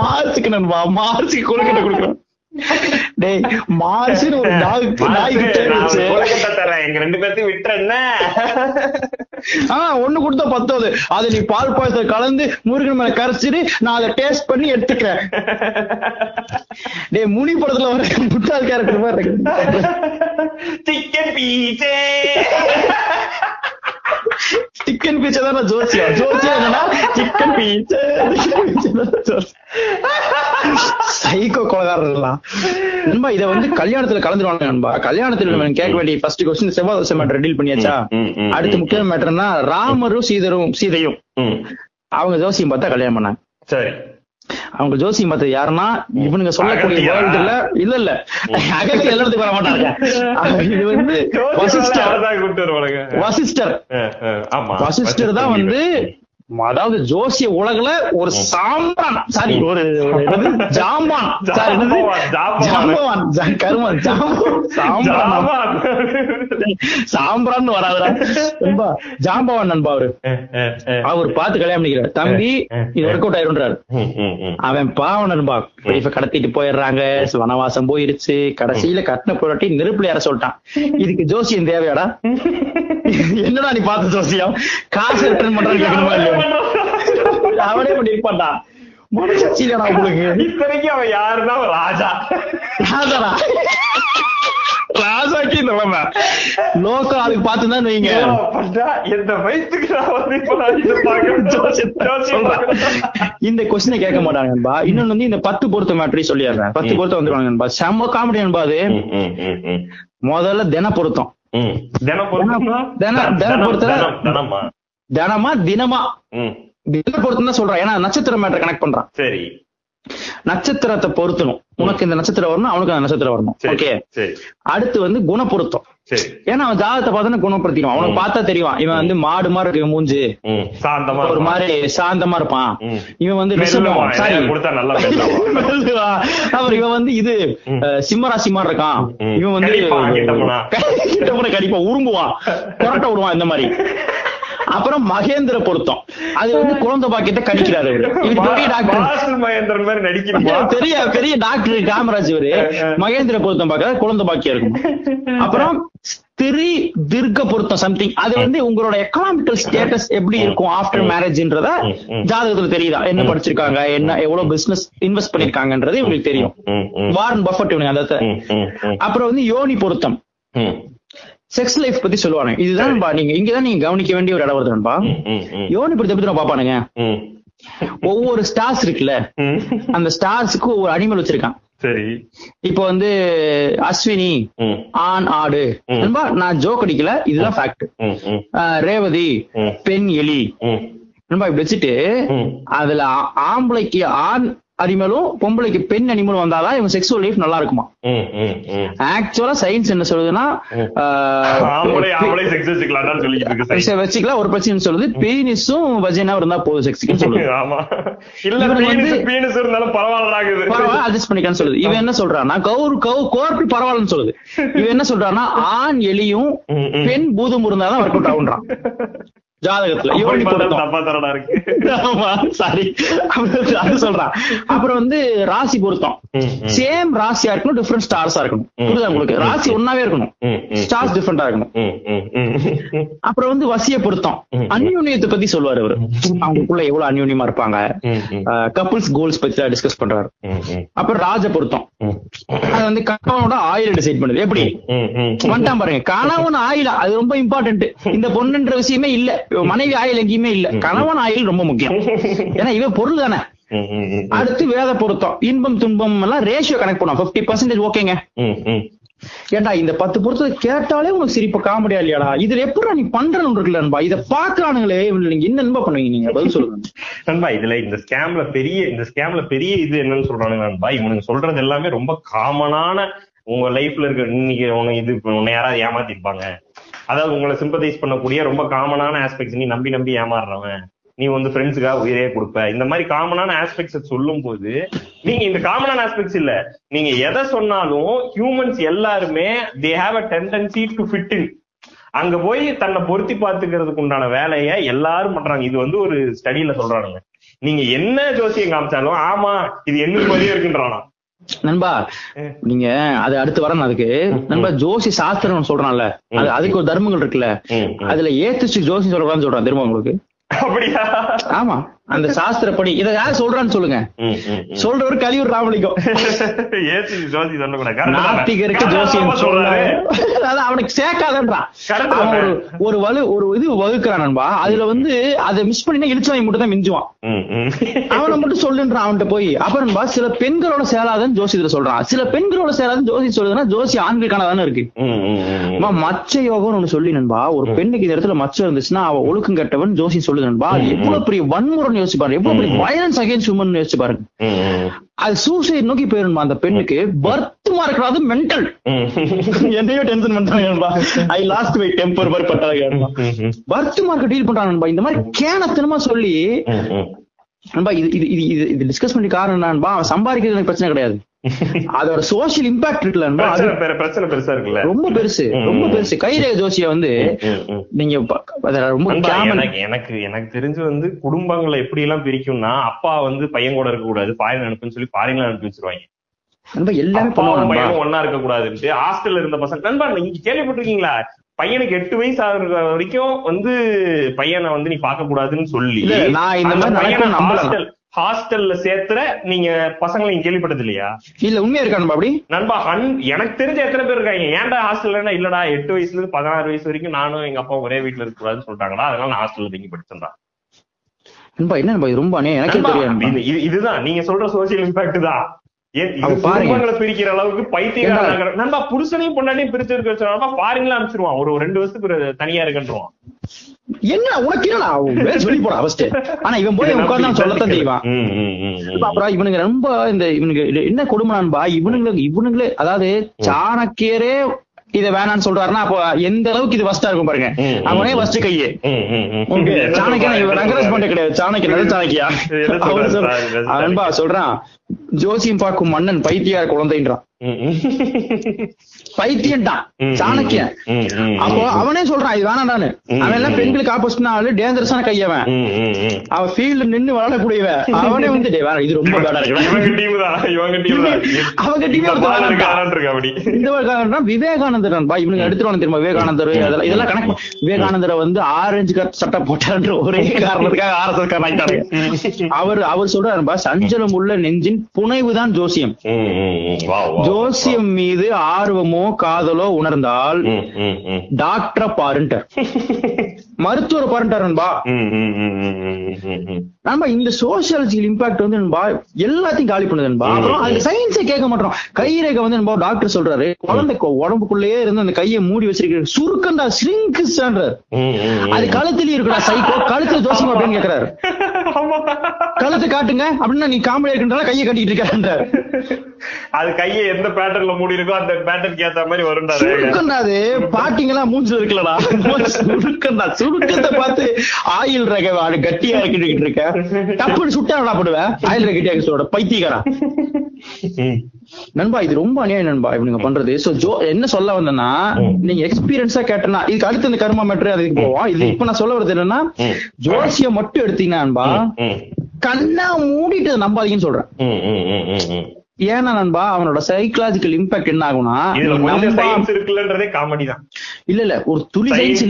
மார்ஸுக்கு நண்பா மார்ஸுக்கு கொழுக்கட்டை கொடுக்குறான். டேய் மார்ஸ்னு ஒரு நான் வச்சு கொழுக்கட்டை தரேன். எங்க ரெண்டு பேர்த்தையும் விட்டுற என்ன? ஆஹ் ஒண்ணு கொடுத்தா பத்தாது. அதை நீ பால் பாயசத்தை கலந்து முருகன் மேல கரைச்சிட்டு நான் அதை டேஸ்ட் பண்ணி எடுத்துக்கிறேன். டேய் முனி படத்துல வர முட்டாள் கேரக்டர் மாதிரி இருக்கு. சிக்கன் பீச்சே சிக்கன் பீச்சை தான் ஜோசியா ஜோசியா என்னன்னா சிக்கன் பீச்சை சைக்கோ கொலகாரர்லாம். நண்பா இத வந்து கல்யாணத்துல கலந்துருவாங்க நண்பா. கல்யாணத்துல கேட்க வேண்டிய ஃபர்ஸ்ட் கொஸ்டின் செவ்வாய் தோசை மேட்டர் டீல் பண்ணியாச்சா? அடுத்து ம். முக்கியமான மேட்டர்னா ராமரும் சீதரும் சீதையும். அவங்க ஜோசியம் பார்த்தா கல்யாணம் பண்ணாங்க. சரி. அவங்க ஜோசியம் பார்த்தது யாருன்னா இவனுங்க சொல்லக்கூடிய? வேர்ல்டுல இல்ல இல்ல. அகத்தி எல்லாத்துக்கும் வர மாட்டாங்க இது வந்து வசிஷ்டர். தான் வந்து அதாவது ஜோசிய உலகுல ஒரு சாம்பான். சாரி ஒரு? ஜாம்பான்? ஜாம்பவான், கருமன். ஜாம்பவான். சாம்பிரான்னு வராதுடா. நண்பா ஜாம்பவான் நண்பா அவரு. அவர் பார்த்து கல்யாணம் பண்ணிக்கிறார். தம்பி இது ஒர்க் அவுட் ஆயிருன்றாரு. அவன் பாவம் நண்பா. இப்ப கடத்திட்டு போயிடுறாங்க. வனவாசம் போயிருச்சு. கடைசியில கட்டின பொருட்டி நெருப்புல ஏற சொல்லிட்டான். இதுக்கு ஜோசியம் தேவையாடா? என்னடா நீ பார்த்த ஜோசியம்? காசு ரிட்டர்ன் பண்றான்னு கேட்கணுமா இல்லையா அவனே பண்ணிருப்பான்டா மனசாட்சியிலடா உங்களுக்கு. இத்தனைக்கும் அவன் யாருன்னா ராஜா. ராஜாடா? ராஜாக்கு இந்த நிலைமை. லோக்கல் ஆளுக்கு பார்த்துதான் வைங்க. பட்டா, எந்த இப்ப சொல்றேன். இந்த கொஸ்டினை கேட்க மாட்டாங்க நண்பா. இன்னொன்னு வந்து இந்த பத்து பொருத்த மேட்ரி சொல்லிடுறேன். பத்து. பொருத்தம் வந்துருவாங்க நண்பா. செம்ம காமெடி நண்பா அது. முதல்ல தின பொருத்தம் ம். தினம் பொருத்தமா? தினம், தினம்? பொருத்தம். தினம், தினமா? தின பொருத்தம் தான் சொல்றான் ஏன்னா நட்சத்திர மேட்டர் கனெக்ட் பண்றான். சரி. நட்சத்திரத்தை பொருத்தணும். உனக்கு இந்த நட்சத்திரம் வரணும் அவனுக்கு அந்த நட்சத்திரம் வரணும். ஓகே? அடுத்து வந்து குணப்பொருத்தம் ஏன்னா அவன் ஜாதகத்தை பார்த்தா குணப்படுத்திடுவான். அவனுக்கு பார்த்தா தெரியும். இவன் வந்து மாடு மாதிரி இருக்கு மூஞ்சி. சாந்தமா ஒரு. மாதிரி சாந்தமா இருப்பான். இவன் வந்து சாரி. அவர் இவன் வந்து இது சிம்மராசி மாதிரி இருக்கான். இவன் வந்து கடிப்பான், உரும்புவான். கொரட்டை விடுவான் இந்த மாதிரி. அப்புறம் மகேந்திர பொருத்தம். அது வந்து குழந்தை பாக்கியத்தை கடிக்கிறாரு இவரு. பெரிய டாக்டர் மகேந்திரன் மாதிரி நடிக்கிறப்பா பெரிய பெரிய டாக்டர் காமராஜ் இவரு. மகேந்திர பொருத்தம் பார்க்கறது குழந்தை பாக்கியம் இருக்கும். அப்புறம் ஸ்திரி தீர்க்க பொருத்தம் சம்திங் அது வந்து உங்களோட எக்கனாமிக்கல் ஸ்டேட்டஸ் எப்படி இருக்கும் ஆஃப்டர் மேரேஜ்ன்றத. ஜாதகத்துல தெரியுதா? என்ன படிச்சிருக்காங்க என்ன எவ்வளவு பிசினஸ் இன்வெஸ்ட் பண்ணிருக்காங்கன்றது இவங்களுக்கு தெரியும். வாரன் பஃபட் இவனுங்க அந்த அப்புறம் வந்து யோனி பொருத்தம். செக்ஸ் லைஃப் பத்தி சொல்லுவாங்க இதுதான் நீங்க இங்கதான் நீங்க கவனிக்க வேண்டிய ஒரு இடம் வருது நண்பா யோனி பொருத்தம் பத்தி நான் பாப்பானுங்க ஒவ்வொரு ஸ்டார்ஸ் இருக்குல்ல. அந்த ஸ்டார்ஸுக்கு ஒவ்வொரு அனிமல் வச்சிருக்கான். சரி. இப்போ வந்து அஸ்வினி ஆண் ஆடு. நான் ஜோக் அடிக்கல இதுதான் ஃபேக்ட் ரேவதி பெண் எலி. நண்பா இப்படி வச்சுட்டு. அதுல ஆம்பளைக்கு ஆண் அனிமலும் பொம்பளைக்கு பெண் அனிமலும் வந்தாதான் இவன் செக்ஸுவல் லைஃப் நல்லா இருக்குமா. ஆக்சுவலா சயின்ஸ் என்ன சொல்லுதுன்னா வச்சுக்கலாம் ஒரு பிரச்சனை சொல்லுது. பீனிஸும் வஜினா இருந்தா போதும் செக்ஸுக்கு சொல்லுது. அட்ஜஸ்ட் பண்ணிக்கலாம்னு சொல்லுது. இவன் என்ன சொல்றான்னா கவுர் கவு கோர்ப்பு பரவாயில்லன்னு சொல்லுது. இவன் என்ன சொல்றான்னா ஆண் எலியும். பெண் பூதம் இருந்தாதான் ஒர்க் அவுட் ஆகுன்றான். ஜாதகத்துல யோனி பார்த்தா பொருத்தம். இருக்கு. ஆமா சாரி அது சொல்றான் அப்புறம் வந்து ராசி பொருத்தம். சேம் ராசியா இருக்கணும் டிஃபரெண்ட் ஸ்டார்ஸா இருக்கணும். புரியுதா உங்களுக்கு? ராசி ஒன்னாவே இருக்கணும். ஸ்டார்ஸ் டிஃபரெண்டா இருக்கணும். அப்புறம் வந்து வசிய பொருத்தம். அந்யூன்யத்தை பத்தி சொல்லுவாரு அவரு. அவங்களுக்குள்ள எவ்வளவு அந்யூன்யமா இருப்பாங்க? கப்புள்ஸ் கோல்ஸ் பத்தி டிஸ்கஸ் பண்றாரு. அப்புறம் ராஜ பொருத்தம். அது வந்து கணவனோட ஆயில் டிசைட் பண்ணுது. எப்படி. வந்துட்டான் பாருங்க. கணவன் ஆயில் அது ரொம்ப இம்பார்ட்டன்ட் இந்த பொண்ணுன்ற விஷயமே இல்ல. மனைவி ஆயில் எங்கேயுமே இல்ல. கணவன் ஆயில் ரொம்ப முக்கியம். ஏன்னா இவன் பொருள் தானே. அடுத்து வேத பொருத்தம். இன்பம் துன்பம் எல்லாம் ரேஷியோ கனெக்ட் பண்ணுவோம் பிப்டி பர்சன்டேஜ் ஓகேங்க. ஏன்டா இந்த பத்து பொருத்தத்தை கேட்டாலே உனக்கு சிரிப்பு காமெடியா இல்லையாடா? இதுல எப்படி நீ பண்றன்னு இருக்குல்ல நண்பா? இதை பாக்குறானுங்களே நீங்க என்ன நண்பா பண்ணுவீங்க நீங்க? பதில் சொல்லுங்க. நண்பா இதுல இந்த ஸ்கேம்ல பெரிய இந்த ஸ்கேம்ல பெரிய இது என்னன்னு சொல்றானுங்க நண்பா? இவனுங்க சொல்றது எல்லாமே ரொம்ப காமனான உங்க லைஃப்ல இருக்க இன்னைக்கு உன இது உன்னை யாராவது ஏமாத்திருப்பாங்க. அதாவது உங்களை சிம்பதைஸ் பண்ணக்கூடிய ரொம்ப காமனான ஆஸ்பெக்ட்ஸ் நீ நம்பி நம்பி ஏமாறுறவன். நீ வந்து ஃப்ரெண்ட்ஸுக்காக உயிரே கொடுப்ப. இந்த மாதிரி காமனான ஆஸ்பெக்ட்ஸ் சொல்லும் போது நீங்க இந்த காமனான ஆஸ்பெக்ட்ஸ் இல்ல. நீங்க எதை சொன்னாலும் ஹியூமன்ஸ் எல்லாருமே they have a tendency to fit in அங்க போய் தன்னை பொருத்தி பார்த்துக்கிறதுக்கு உண்டான வேலையை எல்லாரும் பண்றாங்க. இது வந்து ஒரு ஸ்டடியில சொல்றானுங்க. நீங்க என்ன ஜோசியம் காமிச்சாலும் ஆமா இது என்ன மாதிரியே இருக்குன்றானா நண்பா நீங்க அது அடுத்து வரணும் அதுக்கு. நண்பா ஜோசி சாஸ்திரம் சொல்றான்ல. அது அதுக்கு ஒரு தர்மங்கள் இருக்குல்ல. அதுல ஏத்து ஜோசி சொல்றான்னு சொல்றான். தெரியுமா உங்களுக்கு? அப்படியா? ஆமா. அந்த சாஸ்திரப்படி இத யார் சொல்றான்னு சொல்லுங்க. சொல்றவர் கலியூர் ராமலிங்கம். ஜோசி நாத்திகருக்கு ஜோசியம் சொல்றாரு. அவனுக்கு சேர்க்காதன்றான்? ஒரு ஒரு வலு ஒரு இது வகுக்கிறான் நண்பா. அதுல வந்து அதை மிஸ் பண்ணினா இழிச்சவாய் மட்டும் தான் மிஞ்சுவான். அவனை மட்டும் சொல்லுன்றான் அவன்கிட்ட போய். அப்புறம் நண்பா, சில பெண்களோட சேராதன்னு ஜோசி இதுல சொல்றான். சில பெண்களோட சேராதன்னு ஜோசி சொல்லுதுன்னா ஜோசி ஆண்களுக்கான தானே இருக்கு மச்ச யோகம்னு ஒண்ணு சொல்லி நண்பா ஒரு பெண்ணுக்கு இந்த இடத்துல மச்சம் இருந்துச்சுன்னா அவ ஒழுக்கம் கெட்டவன் ஜோசி சொல்லுது நண்பா. எவ்வளவு பெரிய வன்முறைன்னு யோசிச்சு பாருங்க. எவ்வளவு பெரிய வயலன்ஸ் அகைன்ஸ்ட் உமன் யோசிச்சு பாருங்க. அது சூசைட் நோக்கி போயிருமா அந்த பெண்ணுக்கு. பர்த்துமா இருக்கிறது மென்டல். என்னையோ டென்ஷன் பண்றாங்க ஐ லாஸ்ட் மை டெம்பர் பட்டாங்க. பர்த் மார்க் டீல் பண்றாங்க இந்த மாதிரி கேனத்தனமா சொல்லி. நண்பா இது இது இது இது இது டிஸ்கஸ் பண்ணி காரணம் என்னன்பா அவன் சம்பாதிக்கிறது எனக்கு பிரச்சனை கிடையாது. அதோட சோஷியல் இம்பாக்ட் இருக்குல்ல பிரச்சனை பெரு- பிரச்சனை பெருசா இருக்குல்ல. ரொம்ப பெருசு ரொம்ப பெருசு. கைரேக ஜோசிய வந்து. நீங்க ரொம்ப எனக்கு எனக்கு எனக்கு தெரிஞ்சு வந்து குடும்பங்களை எப்படி எல்லாம் பிரிக்கும்னா அப்பா வந்து பையன் கூட இருக்க கூடாது ஃபாரின் அனுப்புன்னு சொல்லி ஃபாரின்ல அனுப்பி வச்சிருவாங்க. எல்லாமே ஒன்னா இருக்க கூடாதுன்ட்டு ஹாஸ்டல்ல இருந்த பசங்க நண்பா நீங்க கேள்விப்பட்டிருக்கீங்களா? பையனுக்கு எட்டு வயசு ஆகுற வரைக்கும் வந்து பையனை வந்து நீ பார்க்க கூடாதுன்னு சொல்லி நான் இந்த பையனை. ஹாஸ்டல் ஹாஸ்டல்ல சேர்த்துற நீங்க பசங்களை நீங்க கேள்விப்பட்டது இல்லையா? இல்ல உண்மையா இருக்கா நண்பா அப்படி? நண்பா ஹன் எனக்கு தெரிஞ்ச எத்தனை பேர் இருக்காங்க. ஏன்டா ஹாஸ்டல்ல இல்லடா எட்டு வயசுல இருந்து பதினாறு வயசு வரைக்கும் நானும் எங்க அப்பா ஒரே வீட்டுல இருக்க கூடாதுன்னு சொல்லிட்டாங்கடா. அதனால நான் ஹாஸ்டல்ல தங்கி படிச்சேன்டா. நண்பா என்ன நண்பா இது ரொம்ப. எனக்கே இதுதான். நீங்க சொல்ற சோசியல் இம்பாக்ட் தான். பிரிக்கிற அளவுக்கு பைத்தியக்காரன் நண்பா புருஷனையும் பொண்டாட்டியும் பிரிச்சு இருக்க ஃபாரின்ல அனுப்பிச்சிருவான். ஒரு ரெண்டு வருஷத்துக்கு தனியா இருக்குன்றான் என்ன? உனக்கு என்னடா? சொல்லி போடா ஃபர்ஸ்ட் ஆனா இவன் போய் உட்கார்ந்து சொல்லத்தான் செய்வான். அப்புறம் இவனுங்க ரொம்ப இந்த இவனுக்கு என்ன கொடுமைனான்பா இவனுங்களுக்கு இவனுங்களே அதாவது சாணக்கியரே இத வேணாம்னு சொல்றாருன்னா அப்போ எந்த அளவுக்கு இது வஸ்டா இருக்கும் பாருங்க. அவனே வஸ்ட் கையே. இவன் சொல்றாரு? ரங்கராஜ் பாண்டே கிடையாது. சாணக்கியன் நல்ல சாணக்கியா? சொல்றான் ஜோசியம் பார்க்கும் மன்னன் பைத்தியார் குழந்தைன்றான். ம், சாணக்கியன். அப்போ அவனே சொல்றான் இது வேணாண்டான்னு ம், அவன் எல்லாம். பெண்களுக்கு ஆப்போசிட் ஆளு டேஞ்சரஸான கையவன். அவன் ஃபீல்டு நின்னு விளையாடக்கூடியவன். அவனே வந்து டேய் வேணாம், இது ரொம்ப. அவங்க காரணம் விவேகானந்தர் பா இவனுக்கு எடுத்துருவானு தெரியுமா? விவேகானந்தர் அதெல்லாம் இதெல்லாம் கணக்கு. விவேகானந்தரை வந்து ஆரஞ்சு கட் சட்டை போட்டாருன்ற ஒரே காரணத்துக்காக ஆர்எஸ்எஸ் அவர் அவர் சொல்றாருப்பா சஞ்சலம் உள்ள நெஞ்சின் புனைவுதான் ஜோசியம். ஜோசியம் மீது ஆர்வமோ காதலோ உணர்ந்தால். டாக்டரை பாருன்ட்டார் மருத்துவரை பாருன்ட்டார் நண்பா. நம்ம இந்த சோசியாலஜிக்கல் இம்பாக்ட் வந்து நண்பா எல்லாத்தையும் காலி பண்ணுது நண்பா அப்புறம் அது சயின்ஸே கேட்க மாட்டோம் கைரேகை வந்து நண்பா டாக்டர் சொல்றாரு குழந்தை உடம்புக்குள்ளேயே இருந்து அந்த கையை மூடி வச்சிருக்க சுருக்கண்டா ஸ்ரிங்க்ஸ்ன்றார். அது கழுத்துலயும் இருக்குடா சைக்கோ கழுத்துல தோசைமா அப்படின்னு கேக்குறாரு. கழுத்து காட்டுங்க அப்படின்னா நீ காமெடி இருக்குன்றா கையை கட்டிட்டு இருக்காருன்றார் அது கையை எந்த பேட்டர்ன்ல மூடி இருக்கோ அந்த பேட்டர்னுக்கு ஏத்த மாதிரி வரும்டா ரேகை. சுருக்கண்டா அது பாட்டிங்கெல்லாம் மூஞ்சில இருக்கலடா சுருக்கண்டா சுருக்கத்தை பார்த்து ஆயில் ரக கட்டியா இருக்கிட்டு இருக்க டப்புன்னு சுட்டாடா போடுவேன் ஆயில் ரக சொல்ற பைத்தியக்காரா. நண்பா இது ரொம்ப அநியாயம் நண்பா இவனுங்க பண்றது சோ ஜோ என்ன சொல்ல வந்தேன்னா. நீங்க எக்ஸ்பீரியன்ஸா கேட்டனா இதுக்கு அடுத்து இந்த கர்மா மேட்ரு அதுக்கு போவோம் இது இப்ப நான் சொல்ல வருது என்னன்னா ம். ஜோசியம் மட்டும் எடுத்தீங்கன்னா நண்பா கண்ணா மூடிட்டு நம்பாதீங்கன்னு சொல்றேன். ஏன்னா நண்பா அவனோட சைக்கலாஜிக்கல் இம்பாக்ட் என்ன ஆகும்னா சயின்ஸ் காமெடி தான். இல்ல இல்ல ஒரு துளி சயின்ஸ்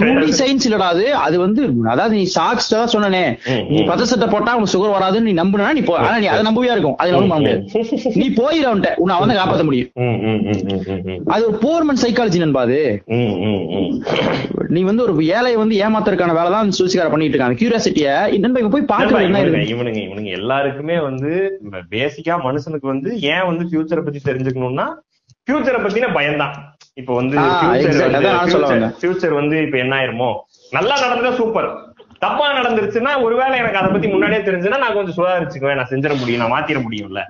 துளி சயின்ஸ் இல்லடா அது. அது வந்து அதாவது நீ சாக்ஸ் தான் சொன்னனே நீ. பத சட்டை போட்டா உனக்கு சுகர் வராதுன்னு நீ நம்புனா நீ ஆனா நீ அதை நம்பவே இருக்கும். அது நம்ப முடியாது நீ போயிடவன்ட்ட உன்னை அவன் காப்பாத்த முடியும். அது ஒரு போர்மன் சைக்காலஜி நண்பா அது. நீ வந்து ஒரு ஏழையை வந்து ஏமாத்துறதுக்கான வேலை தான் சூசிகார பண்ணிட்டு இருக்காங்க கியூரியாசிட்டிய நண்பா போய் பாக்குறது என்ன இவனுங்க இவனுங்க எல்லாருக்குமே வந்து பேசிக்கா மனுஷனுக்கு வந்து ஏன் வந்து ஃபியூச்சரை பத்தி தெரிஞ்சுக்கணும்னா ஃபியூச்சரை பத்தின பயம்தான். இப்ப வந்து. ஃபியூச்சர் வந்து இப்ப என்ன ஆயிருமோ. நல்லா நடந்தா சூப்பர் தப்பா நடந்துருச்சுன்னா ஒருவேளை எனக்கு அதை பத்தி முன்னாடியே தெரிஞ்சுன்னா நான் கொஞ்சம் சுதாரிச்சுக்குவேன். நான் செஞ்சிட முடியும். நான் மாத்திர முடியும்ல.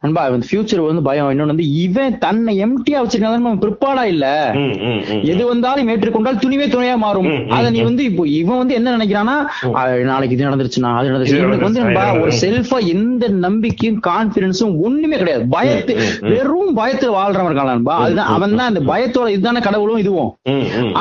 நண்பா இந்த ஃபியூச்சர் வந்து பயம். இன்னொன்னு வந்து இவன் தன்னை எம்டியா வச்சிருக்கான் பிற்பாடா இல்ல. எது வந்தாலும் ஏற்றுக்கொண்டால் துணிவே துணையா மாறும். அத நீ வந்து இப்போ இவன் வந்து என்ன நினைக்கிறான்னா நாளைக்கு இது நடந்துருச்சுன்னா அது நடந்துருச்சு. இது இவனுக்கு வந்து நண்பா, ஒரு. செல்ஃபா எந்த நம்பிக்கையும் கான்பிடன்ஸும் ஒண்ணுமே கிடையாது. பயத்து. வெறும் பயத்துல வாழ்றவன் இருக்கான் நண்பா. அதுதான் அவன் தான் அந்த பயத்தோட இதுதானே கடவுளும் இதுவும்.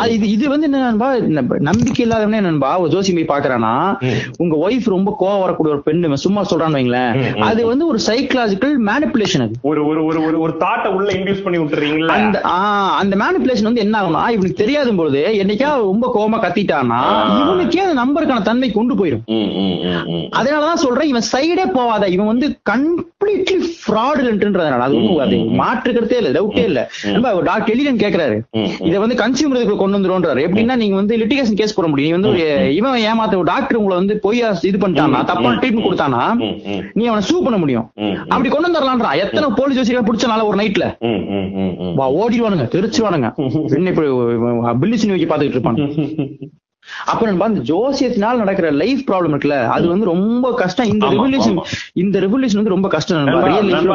இது இது வந்து என்ன நண்பா நம்ப- நம்பிக்கை இல்லாதவனே நண்பா ஒரு ஜோசி போய் பாக்குறானா. உங்க ஒய்ஃப் ரொம்ப கோவம் வரக்கூடிய ஒரு பெண்ணு இவன் சும்மா சொல்றான்னு வைங்களேன். அது வந்து ஒரு சைக்கலாஜிக்கல் மேனிப்புலேஷன் அது. ஒரு ஒரு ஒரு ஒரு ஒரு தாட்டை உள்ள இன்டியூஸ் பண்ணி விட்டுறீங்களா? அந்த அந்த மேனிப்புலேஷன் வந்து என்ன ஆகும்னா இவனுக்கு தெரியாத பொழுது என்னைக்கா ரொம்ப கோவமா கத்திட்டானா. இவனுக்கே அந்த நம்பருக்கான தன்மை கொண்டு போயிடும். அதனாலதான் சொல்றேன் இவன் சைடே போவாத இவன் வந்து கம்ப்ளீட்லி ஃப்ராடுலன்றதுனால அது ஒண்ணும் அது மாற்றுக்கிறதே இல்ல டவுட்டே இல்ல. நம்ம டாக்டர் எலிகன் கேக்குறாரு. இதை வந்து கன்சியூமருக்கு கொண்டு வந்துருன்றாரு எப்படின்னா நீங்க வந்து லிட்டிகேஷன் கேஸ் போட முடியும். வந்து இவன் ஏமாத்த டாக்டர் உங்களை வந்து பொய் இது பண்ணிட்டானா தப்பான ட்ரீட்மெண்ட் கொடுத்தானா நீ அவனை சூ பண்ண முடியும். அப்படி கொண்டு வந்துடலான்றான் எத்தனை போலீஸ் வச்சு பிடிச்சனால ஒரு நைட்ல. வா ஓடிடுவானுங்க தெரிச்சுவானுங்க. என்ன இப்படி வைக்க பாத்துக்கிட்டு இருப்பாங்க அப்ப நண்பா இந்த ஜோசியத்தினால நடக்கிற லைஃப் ப்ராப்ளம் இருக்குல்ல அது வந்து ரொம்ப கஷ்டம். இந்த ரெவல்யூஷன். இந்த ரெவல்யூஷன் வந்து ரொம்ப கஷ்டம்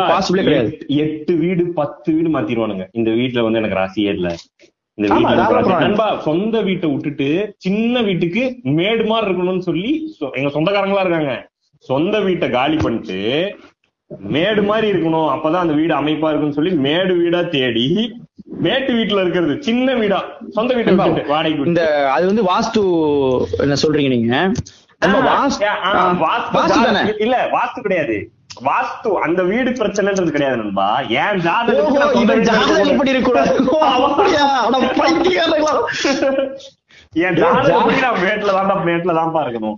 பாசிபிளே கிடையாது. எட்டு- வீடு பத்து வீடு மாத்திருவானுங்க இந்த வீட்டுல வந்து எனக்கு ராசியே இல்ல. இந்த நண்பா சொந்த வீட்டை விட்டுட்டு சின்ன வீட்டுக்கு மேடு மாதிரி இருக்கணும்னு சொல்லி எங்க சொந்தக்காரங்களா இருக்காங்க. சொந்த வீட்டை காலி பண்ணிட்டு மேடு மாதிரி இருக்கணும். அப்பதான் அந்த வீடு அமைப்பா இருக்கும்னு சொல்லி மேடு வீடா தேடி மேட்டு வீட்டுல இருக்கிறது சின்ன வீடா. சொந்த வீட்டை விட்டு இந்த அது வந்து வாஸ்து என்ன சொல்றீங்க நீங்க? இல்ல வாஸ்து கிடையாது. வாஸ்து அந்த வீடு பிரச்சனைன்றது கிடையாது நண்பா. ஏன் ஜாதகம் என் ஜாதகப்படி நான் மேட்ல தான்டா மேட்ல தான்ப்பா இருக்கணும்.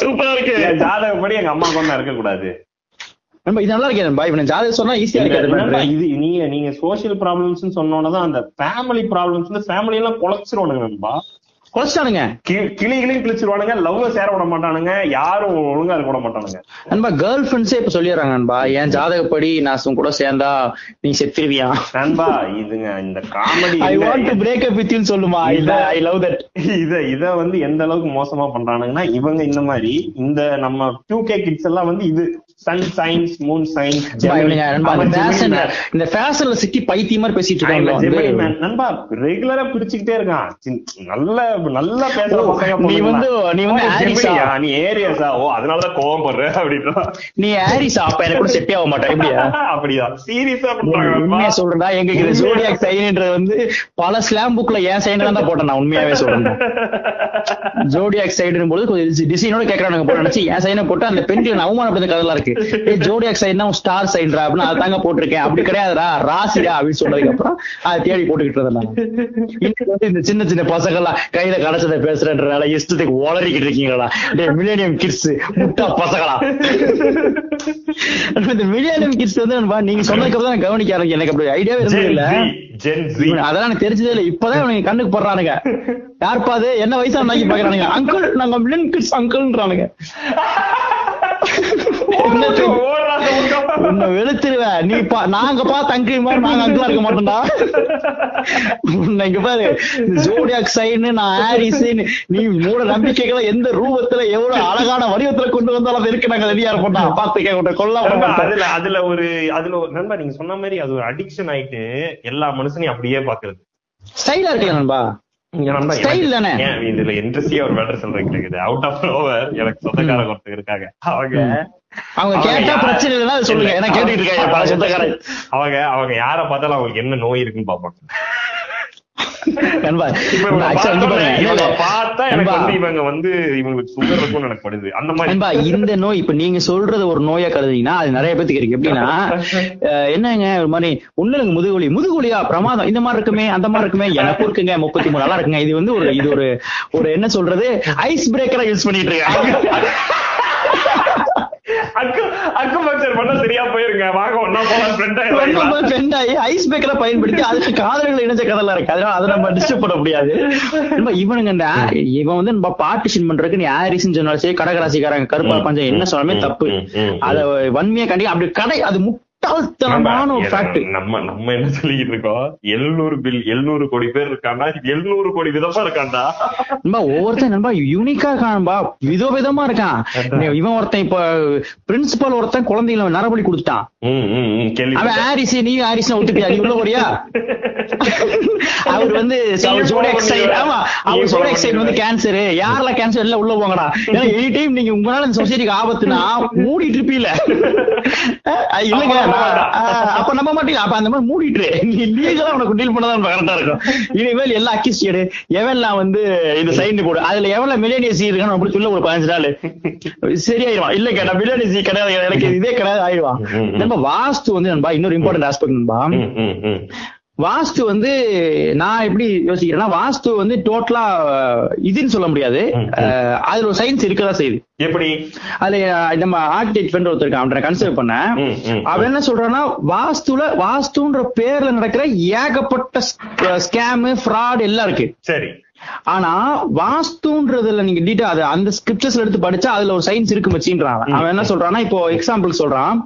சூப்பரா இருக்கு. என் ஜாதகப்படி எங்க அம்மா கொண்டா இருக்க கூடாது நண்பா, இது நல்லா இருக்கே நண்பா. இவன் ஜாதகம் சொன்னா ஈஸியா இருக்காது இது நீங்க நீங்க சோசியல் ப்ராப்ளம்ஸ் சொன்னோன்னதான் அந்த ஃபேமிலி ப்ராப்ளம்ஸ் ஃபேமிலி எல்லாம் குலைச்சிருவானுங்க நண்பா. குறைச்சிட்டானுங்க. கி- கிளி கிளின்னு கிழிச்சிருவானுங்க லவ் சேர விட மாட்டானுங்க யாரும் ஒழுங்கா இருக்க விட மாட்டானுங்க. நண்பா கேர்ள் ஃபிரெண்ட்ஸே இப்ப சொல்லிடுறாங்க நண்பா என் ஜாதகப்படி நான் உன் கூட சேர்ந்தா நீ செத்துருவியா? நண்பா இதுங்க இந்த comedy I want to break up with you சொல்லுமா இல்ல. ஐ லவ் தட் இத இத வந்து எந்த அளவுக்கு மோசமா பண்றானுங்கன்னா இவங்க இந்த மாதிரி இந்த நம்ம டூ கே கிட்ஸ் எல்லாம் வந்து இது சன் சயின்ஸ் மூன் சயின்ஸ் இந்த ஃபேஷன்ல சிக்கி பைத்திய மாதிரி பேசிட்டு இருக்காங்க நண்பா ரெகுலரா பிரிச்சுக்கிட்டே இருக்கான். நல்ல நல்லா பேசுற நீ. வந்து- நீ வந்து ஆரிஸா? நீ ஏரியஸா ஓ அதனாலதான் கோவம் படுற அப்படின்னா. நீ ஹாரிஸ் அப்ப எனக்கு கூட செட்டே ஆக மாட்டேன் எப்படியா? அப்படிதான் சீரியஸா உண்மையா சொல்றேன்டா எங்க இது ஜோடியாக் சைன்ன்றது வந்து பல ஸ்லாம் புக்ல என் சைன் தான் போட்டேன் நான் உண்மையாவே சொல்றேன். ஜோடியாக் சைடுன்னு போது கொஞ்சம் டிசைனோட கேக்குறானுங்க போட்டு நினைச்சு என் சைனை போட்டு அந்த பெண்கள் அவமானப்படுத்த கதெல்லாம் இருக்கு. ஏ ஜோடியாக் சைன் தான் ஸ்டார் சைன்ரா அப்படின்னு அதை தாங்க போட்டிருக்கேன். அப்படி கிடையாதுடா ராசிடா அப்படின்னு சொன்னதுக்கு அப்புறம் அதை தேடி போட்டுக்கிட்டு இருந்தேன். இன்னைக்கு வந்து இந்த சின்ன சின்ன பசங்கள்லாம் கையில கடைச்சதை பேசுறேன்றனால இஷ்டத்துக்கு ஒளறிக்கிட்டு இருக்கீங்களா டே மில்லேனியம் கிட்ஸ் முட்டா பசங்களா? இந்த மில்லேனியம் கிட்ஸ் வந்து நீங்க சொன்னதுக்கு அப்புறம் கவனிக்க ஆரம்பிச்சேன். எனக்கு அப்படி ஐடியாவே இருந்தது இல்ல. அதெல்லாம் எனக்கு தெரிஞ்சதே இல்ல. இப்பதான் கண்ணுக்கு போடுறானுங்க. யாருப்பா அது? என்ன வயசா நாக்கி பாக்குறானுங்க? அங்கிள் நாங்க மில்லியன் கிட்ஸ் அங்கிள்ன்றானுங்க? உன்னை வெளுத்துருவேன் நீ பா நாங்க பார்த்த அங்கிள் மாதிரி நாங்க அங்கிளா இருக்க மாட்டோம்டா. உன்னை இங்க பாரு. ஜோடியாக் சைன் நான் ஹாரிஸ் நீ மூட நம்பிக்கைகளை எந்த ரூபத்துல எவ்வளவு அழகான வடிவத்துல கொண்டு வந்தாலும் இருக்கு. நாங்க ரெடியா இருப்போம்டா. பாத்து கேட்க கொல்ல அதுல அதுல ஒரு அதுல ஒரு நண்பா நீங்க சொன்ன மாதிரி அது ஒரு அடிக்ஷன் ஆயிட்டு எல்லா மனுஷனையும் அப்படியே பாக்குறது ஸ்டைலா இருக்கல நண்பா. இதுல இன்ட்ரெஸ்டியா ஒரு மேட்டர் சொல்றேன் இருக்குது அவுட் ஆஃப் ஓவர் எனக்கு சொந்தக்காரங்க ஒருத்தர் இருக்காங்க. அவங்க அவங்க கேட்டா பிரச்சனை அதை சொல்லுங்க. ஏன்னா கேட்டுட்டு இருக்காங்க பல அவங்க அவங்க யார பார்த்தாலும் அவங்களுக்கு என்ன நோய் இருக்குன்னு பாப்பாங்க இந்த நோய் இப்ப நீங்க சொல்றது ஒரு நோயா கருதுனீங்கன்னா அது நிறைய பேத்துக்கு இருக்கு. எப்படின்னா என்னங்க ஒரு மாதிரி ஒண்ணுலங்க முதுகுவலி முதுகுவலியா பிரமாதம் இந்த மாதிரி இருக்குமே அந்த மாதிரி இருக்குமே எனக்கு இருக்குங்க முப்பத்தி மூணு நாளா இருக்குங்க. இது வந்து ஒரு இது ஒரு ஒரு என்ன சொல்றது ஐஸ் பிரேக்கரா யூஸ் பண்ணிட்டு இருக்காங்க அக்கு அக்கு பஞ்சர் பண்ணா சரியா போயிருங்க. வாங்க ஒன்னா போலாம் ஃப்ரெண்ட் ஆயிடலாம். ஃப்ரெண்ட் ஆகி ஐஸ் பேக்கரை பயன்படுத்தி அதுக்கு காதல்கள் இணைஞ்ச கதெல்லாம் இருக்கு. அதனால அதை நம்ம டிஸ்டர்ப் பண்ண முடியாது. இவனுங்க இவன் வந்து நம்ம பார்ட்டிஷன் பண்றதுக்கு நீ ஆரிஸ்ன்னு சொன்னாலும் சரி கடகராசிக்காரங்க கருப்பா பஞ்சம் என்ன சொன்னாலுமே தப்பு. அத வன்மையா கண்டி அப்படி கடை அது முட்டாள்தனமான ஒரு ஃபேக்ட் நம்ம நம்ம என்ன சொல்லிட்டு இருக்கோம் எழுநூறு பில் எழுநூறு கோடி பேர் இருக்காண்டா எழுநூறு கோடி விதமா இருக்காண்டா நண்பா ஒவ்வொருத்தன் நண்பா யூனிக்கா இருக்கான்பா வித விதமா இருக்கான். இவன் ஒருத்தன் இப்ப பிரின்சிபல் ஒருத்தன் குழந்தைகளை நரபலி கொடுத்துட்டான். அவன் ஹாரிஸ் நீ ஹாரிஸ் ஒத்துப்பியா? நீ உள்ள போறியா? அவர் வந்து. ஆமா அவர் சோட எக்ஸைட் வந்து. கேன்சர் யாரெல்லாம் கேன்சர் எல்லாம் உள்ள போங்கடா. ஏன்னா எனி டைம் நீங்க உங்களால இந்த சொசைட்டிக்கு ஆபத்துனா மூடிட்டு இருப்பீல இல்லங்க. அப்ப நம்ப மாட்டீங்க அப்ப அந்த மாதிரி மூடிட்டு. நீ லீகலா உனக்கு டீல் பண்ணதான் கரெக்டா இருக்கும். இனிமேல் எல்லா அக்கிஸ்டியடு எவன்லாம் வந்து இந்த சைன் போடு அதுல எவ்வளவு மில்லியனியஸ் இருக்கான்னு அப்படி சொல்ல ஒரு பதினஞ்சு நாள். சரியாயிருவான். இல்ல கேட்டா மில்லியனியஸ் கிடையாது எனக்கு இதே கிடையாது ஆயிடுவான். நம்ம வாஸ்து வந்து நண்பா இன்னொரு இம்பார்ட்டன்ட் ஆஸ்பெக்ட் நண்பா. வாஸ்து வந்து நான் எப்படி யோசிக்கிறேன்னா வாஸ்து வந்து டோட்டலா இதுன்னு சொல்ல முடியாது. அதுல ஒரு சயின்ஸ் இருக்கதா செய்யுது. எப்படி? அஹ், நம்ம ஆர்கிடெக்ட் ஒருத்தர் அவன் கன்சிடர் ம், அவன் என்ன சொல்றான்னா வாஸ்துல வாஸ்துன்ற பேர்ல நடக்கிற ஏகப்பட்ட ஸ்கேமு ஃப்ராட் எல்லாம் இருக்கு. சரி. ஆனா வாஸ்துன்றதுல நீங்க டீட்டா அது அந்த ஸ்கிரிப்சர்ஸ்ல எடுத்து படிச்சா அதுல ஒரு சயின்ஸ் இருக்கு வச்சுன்றான் அவன். என்ன சொல்றான்னா இப்போ எக்ஸாம்பிள் சொல்றான்.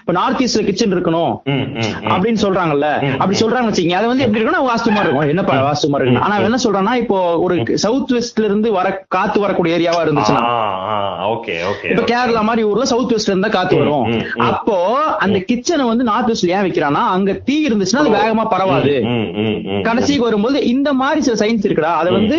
இப்ப நார்த் ஈஸ்ட்ல கிச்சன் இருக்கணும். அப்படின்னு சொல்றாங்கல்ல. அப்படி சொல்றாங்க வச்சுக்கீங்க. அது வந்து எப்படி இருக்குன்னா வாஸ்து மாதிரி இருக்கும். என்னப்பா வாஸ்து மாதிரி இருக்கு ஆனா என்ன சொல்றான்னா இப்போ ஒரு சவுத் வெஸ்ட்ல இருந்து வர காத்து வரக்கூடிய ஏரியாவா இருந்துச்சுன்னா. ஓகே ஓகே இப்ப கேரளா மாதிரி ஊர்ல சவுத் வெஸ்ட்ல இருந்தா காத்து வரும். அப்போ அந்த கிச்சனை வந்து நார்த் வெஸ்ட்ல ஏன் வைக்கிறான்னா அங்க தீ இருந்துச்சுன்னா அது வேகமா பரவாது. கடைசிக்கு வரும்போது இந்த மாதிரி சில சயின்ஸ் இருக்குடா. அதை வந்து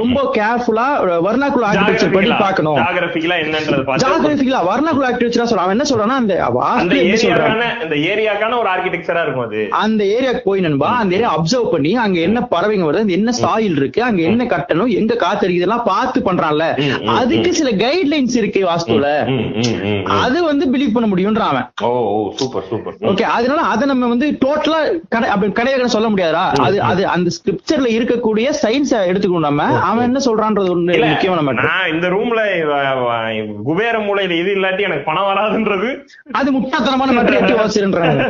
ரொம்ப கேர்ஃபுல்லா வர்ணாக்குள்ள ஆர்கிடெக்சர் படி பார்க்கணும். ஜாகிரபிக்கலா என்னன்றது பார்த்து ஜாகிரபிக்கலா வர்ணாக்குள்ள ஆர்கிடெக்சரா சொல்றான் அவன் என்ன சொல்றான்னா அந்த வாஸ்து சொல்றான். ஏரியாக்கான அந்த ஏரியாக்கான ஒரு ஆர்கிடெக்சரா இருக்கும் அது. அந்த ஏரியாக்கு போய் நண்பா அந்த ஏரியா அப்சர்வ் பண்ணி அங்க என்ன பறவைங்க வருது என்ன சாயில் இருக்கு அங்க என்ன கட்டணும் எங்க காத்து அடிக்குது எல்லாம் பார்த்து பண்றான்ல. அதுக்கு சில கைட்லைன்ஸ் இருக்கு வாஸ்துல. அது வந்து பிலீவ் பண்ண முடியும்ன்றான் அவன். Oh oh super super okay அதனால அதை நம்ம வந்து டோட்டலா கடை அப்படி கிடையாது சொல்ல முடியாதா அது அது அந்த ஸ்கிரிப்சர்ல இருக்கக்கூடிய சயின்ஸை எடுத்து எடுத்துக்கணும் நம்ம. அவன் என்ன சொல்றான்றது ஒண்ணு முக்கியமான மேட்டர் நான் இந்த ரூம்ல குபேர மூலையில இது இல்லாட்டி எனக்கு பணம் வராதுன்றது. அது முட்டாத்தனமான மேட்டர் எப்படி வாசிடுறாங்க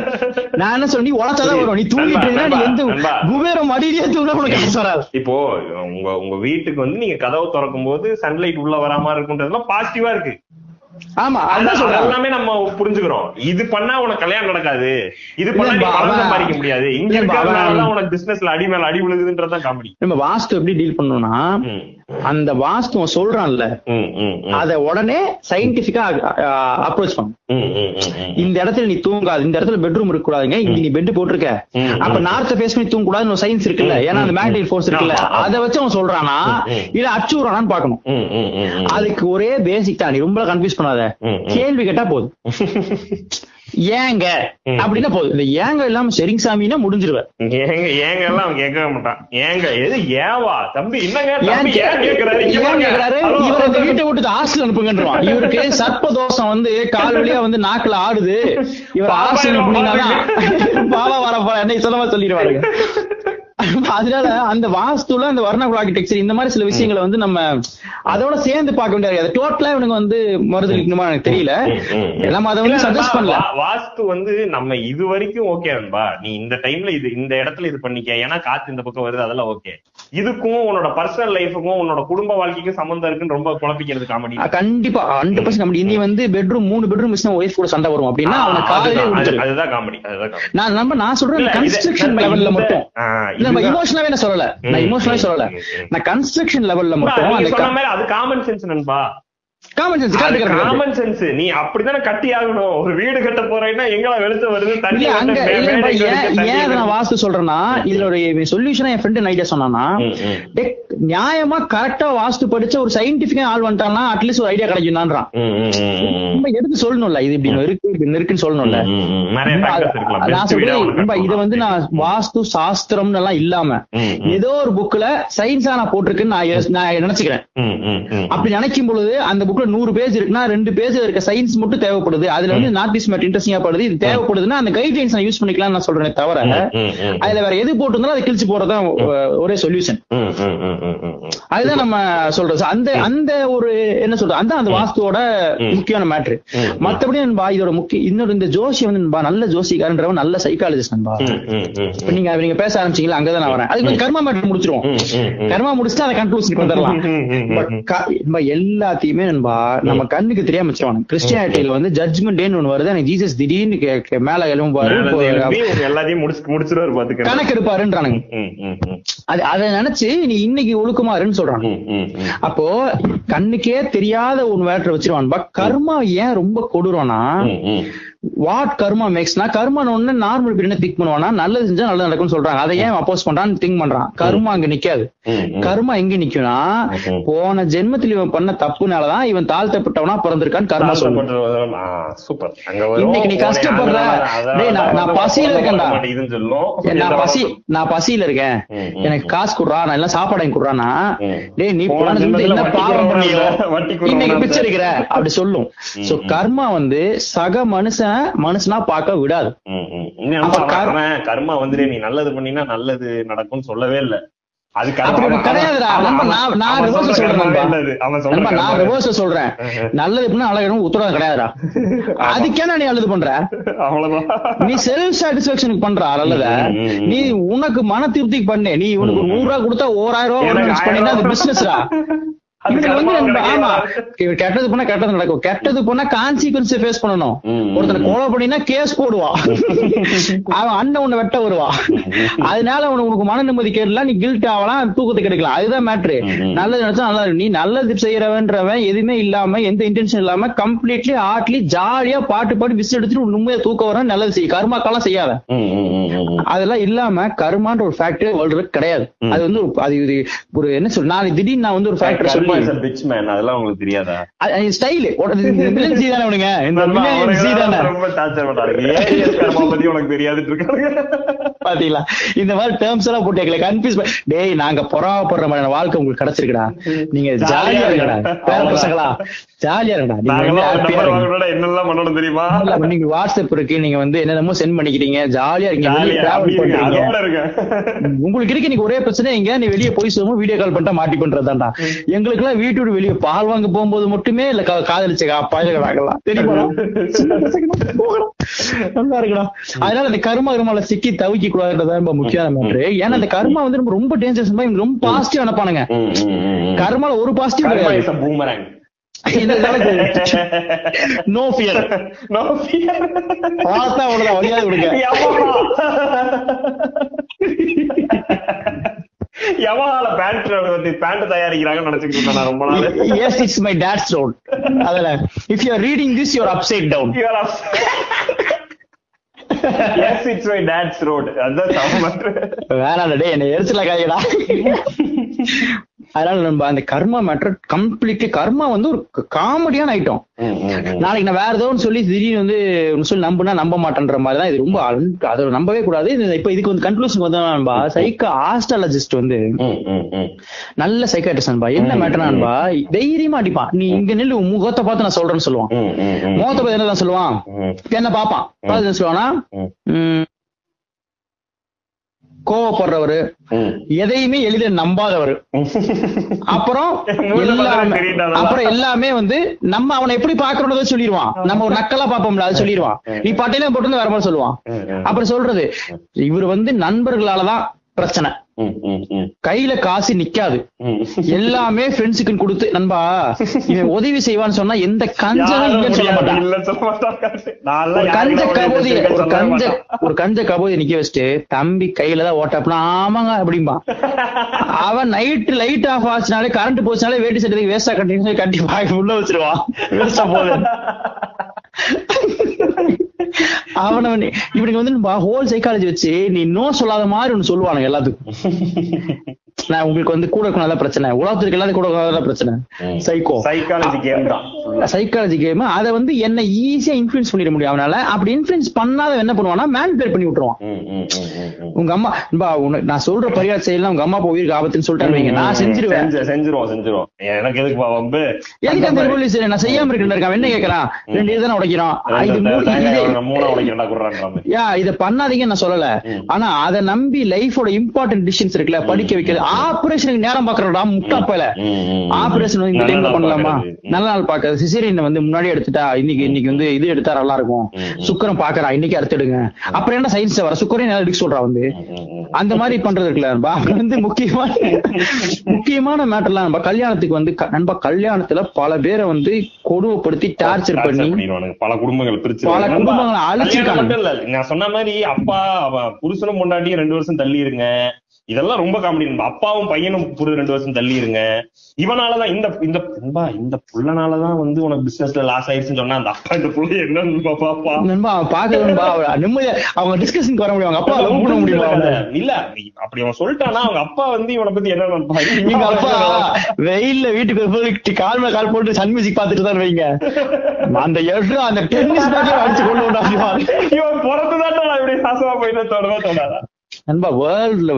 நான் என்ன சொல்ல உழைச்சாதான் வரும். நீ தூங்கிட்டு நீ எந்த. குபேரம் அடியிலே தூங்க உனக்கு காசு வராது இப்போ உங்க உங்க வீட்டுக்கு வந்து நீங்க கதவு திறக்கும் போது சன்லைட் உள்ள வராம இருக்குன்றதுலாம் பாசிட்டிவா இருக்கு. ஆமா அது அதான் சொல்றேன். எல்லாமே நம்ம புரிஞ்சுக்கிறோம். இது பண்ணா உனக்கு கல்யாணம் நடக்காது. இது பண்ணா நீ இல்லப்பா, பணம் அவன் சம்பாதிக்க முடியாது. இங்க இல்லப்பா, இருக்கிறதுனாலதான் அவன் உனக்கு பிசினஸ்ல அடி மேல அடி விழுகுதுன்றதுதான் காமெடி நம்ம வாஸ்து எப்படி டீல் பண்ணணும்னா அந்த வாஸ்து சொல்றான்ல அத உடனே சயின்டிபிக்கா அப்ரோச் பண்ணும் இந்த இடத்துல நீ தூங்காது. இந்த இடத்துல பெட்ரூம் இருக்க கூடாதுங்க இங்க நீ பெட் போட்டிருக்க. அப்ப நார்த்த ஃபேஸ் பண்ணி தூங்க கூடாதுன்னு சயின்ஸ் இருக்குல்ல. ஏன்னா அந்த மேக்னெட்டிக் ஃபோர்ஸ் இருக்குல்ல. அத வச்சு அவன் சொல்றானா இல்ல அச்சு விடுறானான்னு பாக்கணும் அதுக்கு ஒரே பேசிக் தான். நீ ரொம்ப கன்ஃபியூஸ் பண்ணாத. கேள்வி கேட்டா போதும். ஏங்க. அப்படின்னா போதும். இந்த ஏங்க இல்லாம சரிங்க சாமின்னா முடிஞ்சிருவேன். ஏங்க ஏங்க எல்லாம் அவன் கேட்கவே மாட்டான். ஏங்க எது ஏவா? தம்பி என்னங்க? ஏன் தம்பி ஏன் கேக்குறாரு. இவர் இந்த வீட்டை விட்டு ஹாஸ்டல் அனுப்புங்கன்றான் இவருக்கு சர்ப்ப தோஷம் வந்து கால் வழியா வந்து நாக்குல ஆடுது. இவர் ஹாஸ்டல் அனுப்புனீங்கன்னா பாபா வர போற. என்னை சொன்னமா சொல்லிடுவாருங்க. அதனால அந்த வாஸ்துல அந்த வர்ணகுல ஆர்கிடெக்சர் இந்த மாதிரி சில விஷயங்களை வந்து நம்ம அதோட சேர்ந்து பார்க்க வேண்டியது அது டோட்டலா இவனுக்கு வந்து மறுதளிக்கணுமா எனக்கு தெரியல. நம்ம அதை வந்து சஜஸ்ட் பண்ணல. வாஸ்து வந்து நம்ம இது வரைக்கும் ஓகே நண்பா நீ இந்த டைம்ல இது இந்த இடத்துல இது பண்ணிக்க. ஏன்னா காத்து இந்த பக்கம் வருது அதெல்லாம் ஓகே இதுக்கும் உன்னோட பர்சனல் லைஃபுக்கும் உன்னோட குடும்ப வாழ்க்கைக்கும் சம்பந்தம் இருக்குன்னு ரொம்ப குழப்பிக்கிறது காமெடி கண்டிப்பா. ஹண்ட்ரட் பர்சன்ட் நம்ம இனி வந்து பெட்ரூம் மூணு பெட்ரூம் மிஸ் ஒய்ஃப் கூட சண்டை வரும். அப்படின்னா அவனை காலையிலே அதுதான் காமெடி அதுதான் காமெடி நான் நம்ம நான் சொல்றேன் கன்ஸ்ட்ரக்ஷன் லெவல்ல மட்டும். நம்ம. இமோஷனலாவே நான் சொல்லல நான் இமோஷனலாவே சொல்லல. நான் கன்ஸ்ட்ரக்ஷன் லெவல்ல மட்டும் அது காமன் சென்ஸ் நண்பா காமன் சென்ஸ் காமன் சென்ஸ் நீ அப்படித்தானே கட்டி ஆகணும் ஒரு வீடு கட்ட போறேன்னா எங்கெல்லாம் வெளிச்சம் வருது தண்ணி இல்ல அங்க வருது, மே- இல்ல மேடைக்கு ஏன் வருது, தண்ணி ஏன் அதை நான் வருது. வாஸ்து சொல்றேன்னா இதுல ஒரு சொல்யூஷனா என் ஃப்ரெண்ட் ஐடியா சொன்னானா ம், ம். டேய், நியாயமா கரெக்டா வாஸ்து படிச்ச ஒரு சயின்டிபிக்கா ஆள் வந்துட்டான்னா அட்லீஸ்ட் ஒரு ஐடியா. நம்ம எடுத்து சொல்லணும்ல இது இப்படி இருக்கு இப்படி இருக்குன்னு சொல்லணும்ல. நான் சொல்றேன் இத. வந்து நான் வாஸ்து சாஸ்திரம்னு எல்லாம் இல்லாம. ஏதோ ஒரு புக்ல சயின்ஸா நான் போட்டிருக்குன்னு நான் நினைச்சுக்கிறேன். அப்படி நினைக்கும் பொழுது அந்த புக்ல நூறு பேஜ் இருக்குன்னா ரெண்டு பேஜ் இருக்க சயின்ஸ் மட்டும் தேவைப்படுது அதுல வந்து நார்த் ஈஸ்ட் மேட் இன்ட்ரெஸ்டிங்கா படுது இது தேவைப்படுதுன்னா அந்த கைட்லைன்ஸ் நான் யூஸ் பண்ணிக்கலாம் நான் சொல்றேன் தவிர. அதுல வேற எது போட்டிருந்தாலும் அதை கிழிச்சு போறதுதான் ஒரே சொல்யூஷன். அதுதான் நம்ம சொல்றோம் So, அந்த அந்த ஒரு என்ன சொல்றது அந்த அந்த வாஸ்துவோட. முக்கியமான மேட்ரு. மத்தபடி நண்பா இதோட முக்கிய இன்னொரு இந்த ஜோஷி வந்து நண்பா நல்ல ஜோசிக்காரன்றவன் நல்ல சைக்காலஜிஸ்ட் நண்பா இப்ப நீங்க நீங்க பேச ஆரம்பிச்சீங்களா அங்கதான் நான் வரேன் அதுக்கு கர்மா மேட்ரு முடிச்சிருவோம். கர்மா முடிச்சுட்டு அதை கன்க்ளூஷன் வந்துடலாம் எல்லாத்தையுமே நண்பா நம்ம கண்ணுக்கு தெரியாம வச்சிருவாங்க கிறிஸ்டியானிட்டியில வந்து ஜட்ஜ்மெண்ட் டேன்னு ஒண்ணு வருது எனக்கு ஜீசஸ் திடீர்னு மேல உங்க எல்லாத்தையும் முடிச்சு முடிச்சிருவாரு பாத்துக்கிறேன் கணக்கு எடுப்பாருன்றானுங்க. அது அதை நினைச்சு நீ இன்னைக்கு ஒழுக்கமாருன்னு சொல்றாங்க. அப்போ கண்ணுக்கே தெரியாத ஒரு வேட்டரை வச்சிருவான். பட் கர்மா ஏன் ரொம்ப ம். வாட் கர்மா மேக்ஸ்னா கர்மா ஒண்ணு நார்மல் பீரியட் திங்க் பண்ணுவானா நல்லது செஞ்சா நல்லது நடக்கும்னு சொல்றாங்க அதை ஏன் அப்போஸ் பண்றான்னு திங்க் பண்றான் கர்மா அங்க நிக்காது. கர்மா எங்க நிக்கும்னா. போன ஜென்மத்தில் இவன் பண்ண தப்புனாலதான் இவன் தாழ்த்தப்பட்டவனா பிறந்திருக்கான்னு கர்மா சொல்லுவான் சூப்பர். இன்னைக்கு நீ கஷ்டப்படுற. நான்- பசியில இருக்கேன்டா. நான் பசி நான் பசியில இருக்கேன். எனக்கு காசு குடுறா நான் எல்லாம் சாப்பாடு வாங்கி குடுறானா. டேய் நீ போன ஜென்மத்துல என்ன பாவம் பண்ணியோ இன்னைக்கு. பிச்சை எடுக்கிற அப்படி சொல்லும் சோ கர்மா வந்து சக மனுஷன் மனுஷனா பார்க்க விடாது. கர்மா வந்துட்டு நீ நல்லது பண்ணினா நல்லது நடக்கும்னு சொல்லவே இல்ல. அது கிடையாதுடா. நான் சொல்ற சொல்றேன் நான் reverse சொல்றேன். நல்லது எப்படின்னா நல்லது உத்தரவாதம் கிடையாதுடா. அதுக்கேனா நீ நல்லது பண்ற? நீ செல்ஃப் சாட்டிஸ்பாக்சனுக்கு பண்ற நல்லத. நீ உனக்கு மன திருப்திக்கு பண்ணு. நீ உனக்கு நூறு ரூபா கொடுத்தா ஓராயிரம் ரூபாய் பண்ணினா அது பிசினஸ்டா இவர் கெட்டது நடக்கும். கெட்டது பண்ணா கான்சிக்வன்ஸ் ஃபேஸ் பண்ணணும். ஒருத்தனை கொலை பண்ணினா கேஸ் போடுவான் அவன் அண்ணன் உன்னை வெட்ட வருவான் அதனால உனக்கு மன நிம்மதி கேடலாம் நீ கில்ட் ஆகலாம் தூக்கத்துக்கு எடுக்கலாம் அதுதான் மேட்ரு. நல்லது நினைச்சா நல்லா இருக்கு. நீ நல்லது செய்யறவன்றவன் எதுவுமே இல்லாம எந்த இன்டென்ஷன் இல்லாம கம்ப்ளீட்லி ஆர்ட்லி ஜாலியா பாட்டு பாட்டு விசில் எடுத்துட்டு உண்மையை தூக்க வர நல்லது செய். கர்மாக்கெல்லாம் செய்யாத. அதெல்லாம் இல்லாம கர்மான்ற ஒரு ஃபேக்டரி வேர்ல்டு கிடையாது. அது வந்து அது ஒரு என்ன சொல்ற நான் திடீர்னு நான் வந்து ஒரு ஃபேக்டர் மேன் அதெல்லாம் உங்களுக்கு தெரியாதா? ஸ்டைல் வில்லன் சி தானே அவனுங்க இந்த நண்பா, வில்லன் அவனுங்க சி தானே? தான் ரொம்ப டார்ச்சர் பண்றாங்க ஏன் கருப்பா பத்தி உனக்கு தெரியாதுன்னு இருக்காங்க? பாத்தீங்களா? இந்த மாதிரி டேர்ம்ஸ் எல்லாம் போட்டு எங்களை கன்ஃபியூஸ் டேய் நாங்க பொறாமப்படுற மாதிரி வாழ்க்கை உங்களுக்கு கிடைச்சிருக்குடா. நீங்க ஜாலியா இருங்கடா. பேர பசங்களா? ஜாலியா இருங்கடா. நீங்க வந்து நாங்கெல்லாம் happy-ஆ நம்பர் இருங்க. வாங்கணும்னா என்னெல்லாம் பண்ணணும் தெரியுமா? இல்ல, நீங்க வாட்ஸ்அப் இருக்கு. நீங்க வந்து என்னென்னமோ சென்ட் பண்ணிக்கிறீங்க. ஜாலியா இருக்கீங்க உங்களுக்கு இருக்க. நீங்க ஒரே பிரச்சனை எங்க நீ வெளிய போய் சொல்லுவோம் வீடியோ கால் பண்ணிட்டா மாட்டி பண்றதாண்டா எங்களுக்கு எல்லாம் வீட்டு விட்டு வெளிய பால் வாங்க போகும்போது மட்டுமே இல்ல காதலிச்ச ஆகலாம் தெரியுமா. நல்லா இருக்குடா. அதனால இந்த கர்மா கர்மால சிக்கி தவிக்க கூடாதுன்றதா ரொம்ப முக்கியமான மேட்ரு ஏன்னா இந்த கர்மா வந்து ரொம்ப ரொம்ப டேஞ்சரஸ் இவங்க ரொம்ப பாசிட்டிவ் நினைப்பானுங்க. கர்மால ஒரு பாசிட்டிவ் கிடையாது. No fear. பார்த்தா அவ்வளவுதான் வழியாது விடுங்க யமஹால பேண்ட் பேண்ட் தயாரிக்கிறாங்கன்னு நினைச்சுக்கிட்டு நான் ரொம்ப நாள். Yes it's my dad's road அதுல if you are reading this you are upside down yes it's my dad's road அதான் சமமற்ற வேணாம் டே என்ன எரிச்சல காயடா. அதனால நம்ம அந்த கர்மா மேட்டர் கம்ப்ளீட்லி கர்மா வந்து ஒரு காமெடியான ஐட்டம் நாளைக்கு நான் வேற ஏதோ சொல்லி திடீர்னு வந்து சொல்லி நம்புனா நம்ப மாட்டேன்ற மாதிரி தான் இது ரொம்ப அதை நம்பவே கூடாது. இப்ப இதுக்கு வந்து கன்க்ளூஷன் வந்தா சைக்கோ ஆஸ்ட்ராலஜிஸ்ட் வந்து நல்ல சைக்காட்டிஸ்ட் நண்பா. என்ன மேட்டர் நண்பா? தைரியமா அடிப்பான். நீ இங்க உன் முகத்தை பார்த்து நான் சொல்றேன்னு சொல்லுவான். முகத்தை பார்த்து என்னதான் சொல்லுவான்? என்ன பாப்பான் பார்த்து என்ன சொல்லுவானா கோவப்படுறவரு எதையுமே எளிதில் நம்பாதவர். அப்புறம்? அப்புறம் எல்லாமே வந்து நம்ம அவனை எப்படி பாக்குறோன்றத சொல்லிடுவான். நம்ம ஒரு நக்கலா பாப்போம்ல அது சொல்லிடுவான். நீ பட்டையில போட்டு வேற மாதிரி சொல்லுவான். அப்புறம் சொல்றது இவர் வந்து நண்பர்களாலதான் பிரச்சனை. கையில காசு நிக்காது. எல்லாமே ஃப்ரெண்ட்ஸுக்கு கொடுத்து நண்பா இவன் உதவி செய்வான்னு சொன்னா எந்த கஞ்சனும் சொல்ல மாட்டான். கஞ்ச கபோதி ஒரு கஞ்ச ஒரு கஞ்ச கபோதி நிக்க வச்சுட்டு தம்பி கையில தான் ஓட்டாப்னா ஆமாங்க அப்படிம்பா. அவன் நைட் லைட் ஆஃப் ஆச்சுனாலே கரண்ட் போச்சுனாலே வேட்டி சட்டத்துக்கு வேஸ்டா கட்டி கட்டி பாய் உள்ள வச்சிருவான். வேஸ்டா போகுது. அவனவனே இவனுக்கு வந்து ஹோல் சைக்காலஜி வச்சு நீ நோ சொல்லாத மாதிரி ஒண்ணு சொல்லுவானுங்க எல்லாத்துக்கும். நான் உங்களுக்கு வந்து கூட இருக்கணும் பிரச்சனை. உலகத்துக்கு எல்லாத்தையும் கூட இருக்கணும் பிரச்சனை. சைக்கோ சைக்காலஜி கேம் தான். சைக்காலஜி கேம் அதை வந்து என்ன ஈஸியா இன்ஃபுளுன்ஸ் பண்ணிட முடியும் அவனால. அப்படி இன்ஃபுளுன்ஸ் பண்ணாத என்ன பண்ணுவானா மேனிபுலேட் பண்ணி விட்டுருவான். உங்க அம்மா நான் சொல்ற பரிகாரம் செய்யலாம் உங்க அம்மா அப்பா உயிருக்கு ஆபத்துன்னு சொல்லிட்டான்னு வைங்க. நான் செஞ்சிருவேன். செஞ்சு- செஞ்சிருவோம் செஞ்சிருவோம். எனக்கு எதுக்கு வம்பு எதுக்கு அந்த ரூல் சரி நான் செய்யாம இருக்கேன் இருக்கான் என்ன கேக்குறான் ரெண்டு இது தானே உடைக்கிறான். இது யா இத பண்ணாதீங்கன்னு நான் சொல்லல. ஆனா அத நம்பி லைஃபோட இம்பார்ட்டன்ட் டிசிஷன்ஸ் இருக்குல்ல படிக்க வைக்கிறது ஆபரேஷனுக்கு நேரம் பாக்குறடா முட்டா போல. ஆபரேஷன் இந்த டைம்ல பண்ணலாமா. நல்ல நாள் பாக்க சிசேரியன் வந்து முன்னாடி எடுத்துட்டா இன்னைக்கு இன்னைக்கு வந்து இது எடுத்தா நல்லா இருக்கும். சுக்கரம் பாக்குறா இன்னைக்கு அறுத்துடுங்க அப்புறம் என்ன சயின்ஸ் வர? சுக்கரையும் நல்லா எடுக்க சொல்றா வந்து. அந்த மாதிரி பண்றது இருக்குல்ல நண்பா? வந்து முக்கியமான முக்கியமான மேட்டர்லாம் நண்பா கல்யாணத்துக்கு வந்து நண்பா கல்யாணத்துல பல பேரை வந்து கொடுமைப்படுத்தி டார்ச்சர் பண்ணி. பல குடும்பங்கள் பிரிச்சு பல குடும்பங்களை அழிச்சிருக்காங்க நான் சொன்ன மாதிரி அப்பா புருஷனும் பொண்டாட்டியும் ரெண்டு வருஷம் தள்ளி இருங்க இதெல்லாம் ரொம்ப காமெடி அப்பாவும் பையனும் புரு ரெண்டு வருஷம் தள்ளி இருங்க இவனாலதான் இந்த இந்த நண்பா இந்த புள்ளனாலதான் வந்து உனக்கு பிசினஸ்ல லாஸ் ஆயிடுச்சுன்னு சொன்னா அந்த அப்பா இந்த புள்ள என்ன நண்பா பாப்பா? நண்பா பாக்குறது நண்பா நிம்மதியா அவங்க டிஸ்கஷனுக்கு வர முடியும். அவங்க அப்பா லவ் பண்ண முடியுமா? இல்ல அப்படி அவன் சொல்லிட்டானா அவங்க அப்பா வந்து இவனை பத்தி என்ன நினைப்பா? எங்க அப்பா வெயில்ல வீட்டுக்கு வரும்போது கால் மேல கால் போட்டு சன் மியூசிக் பாத்துட்டு தான் வைங்க. அந்த இடம் அந்த டென்னிஸ் அடிச்சு கொண்டு விடாது இவன் பிறந்துதான் இப்படி நாசமா போயிட்டு தோணவே தோணாதா? நண்பா வேர்ல்ட்ல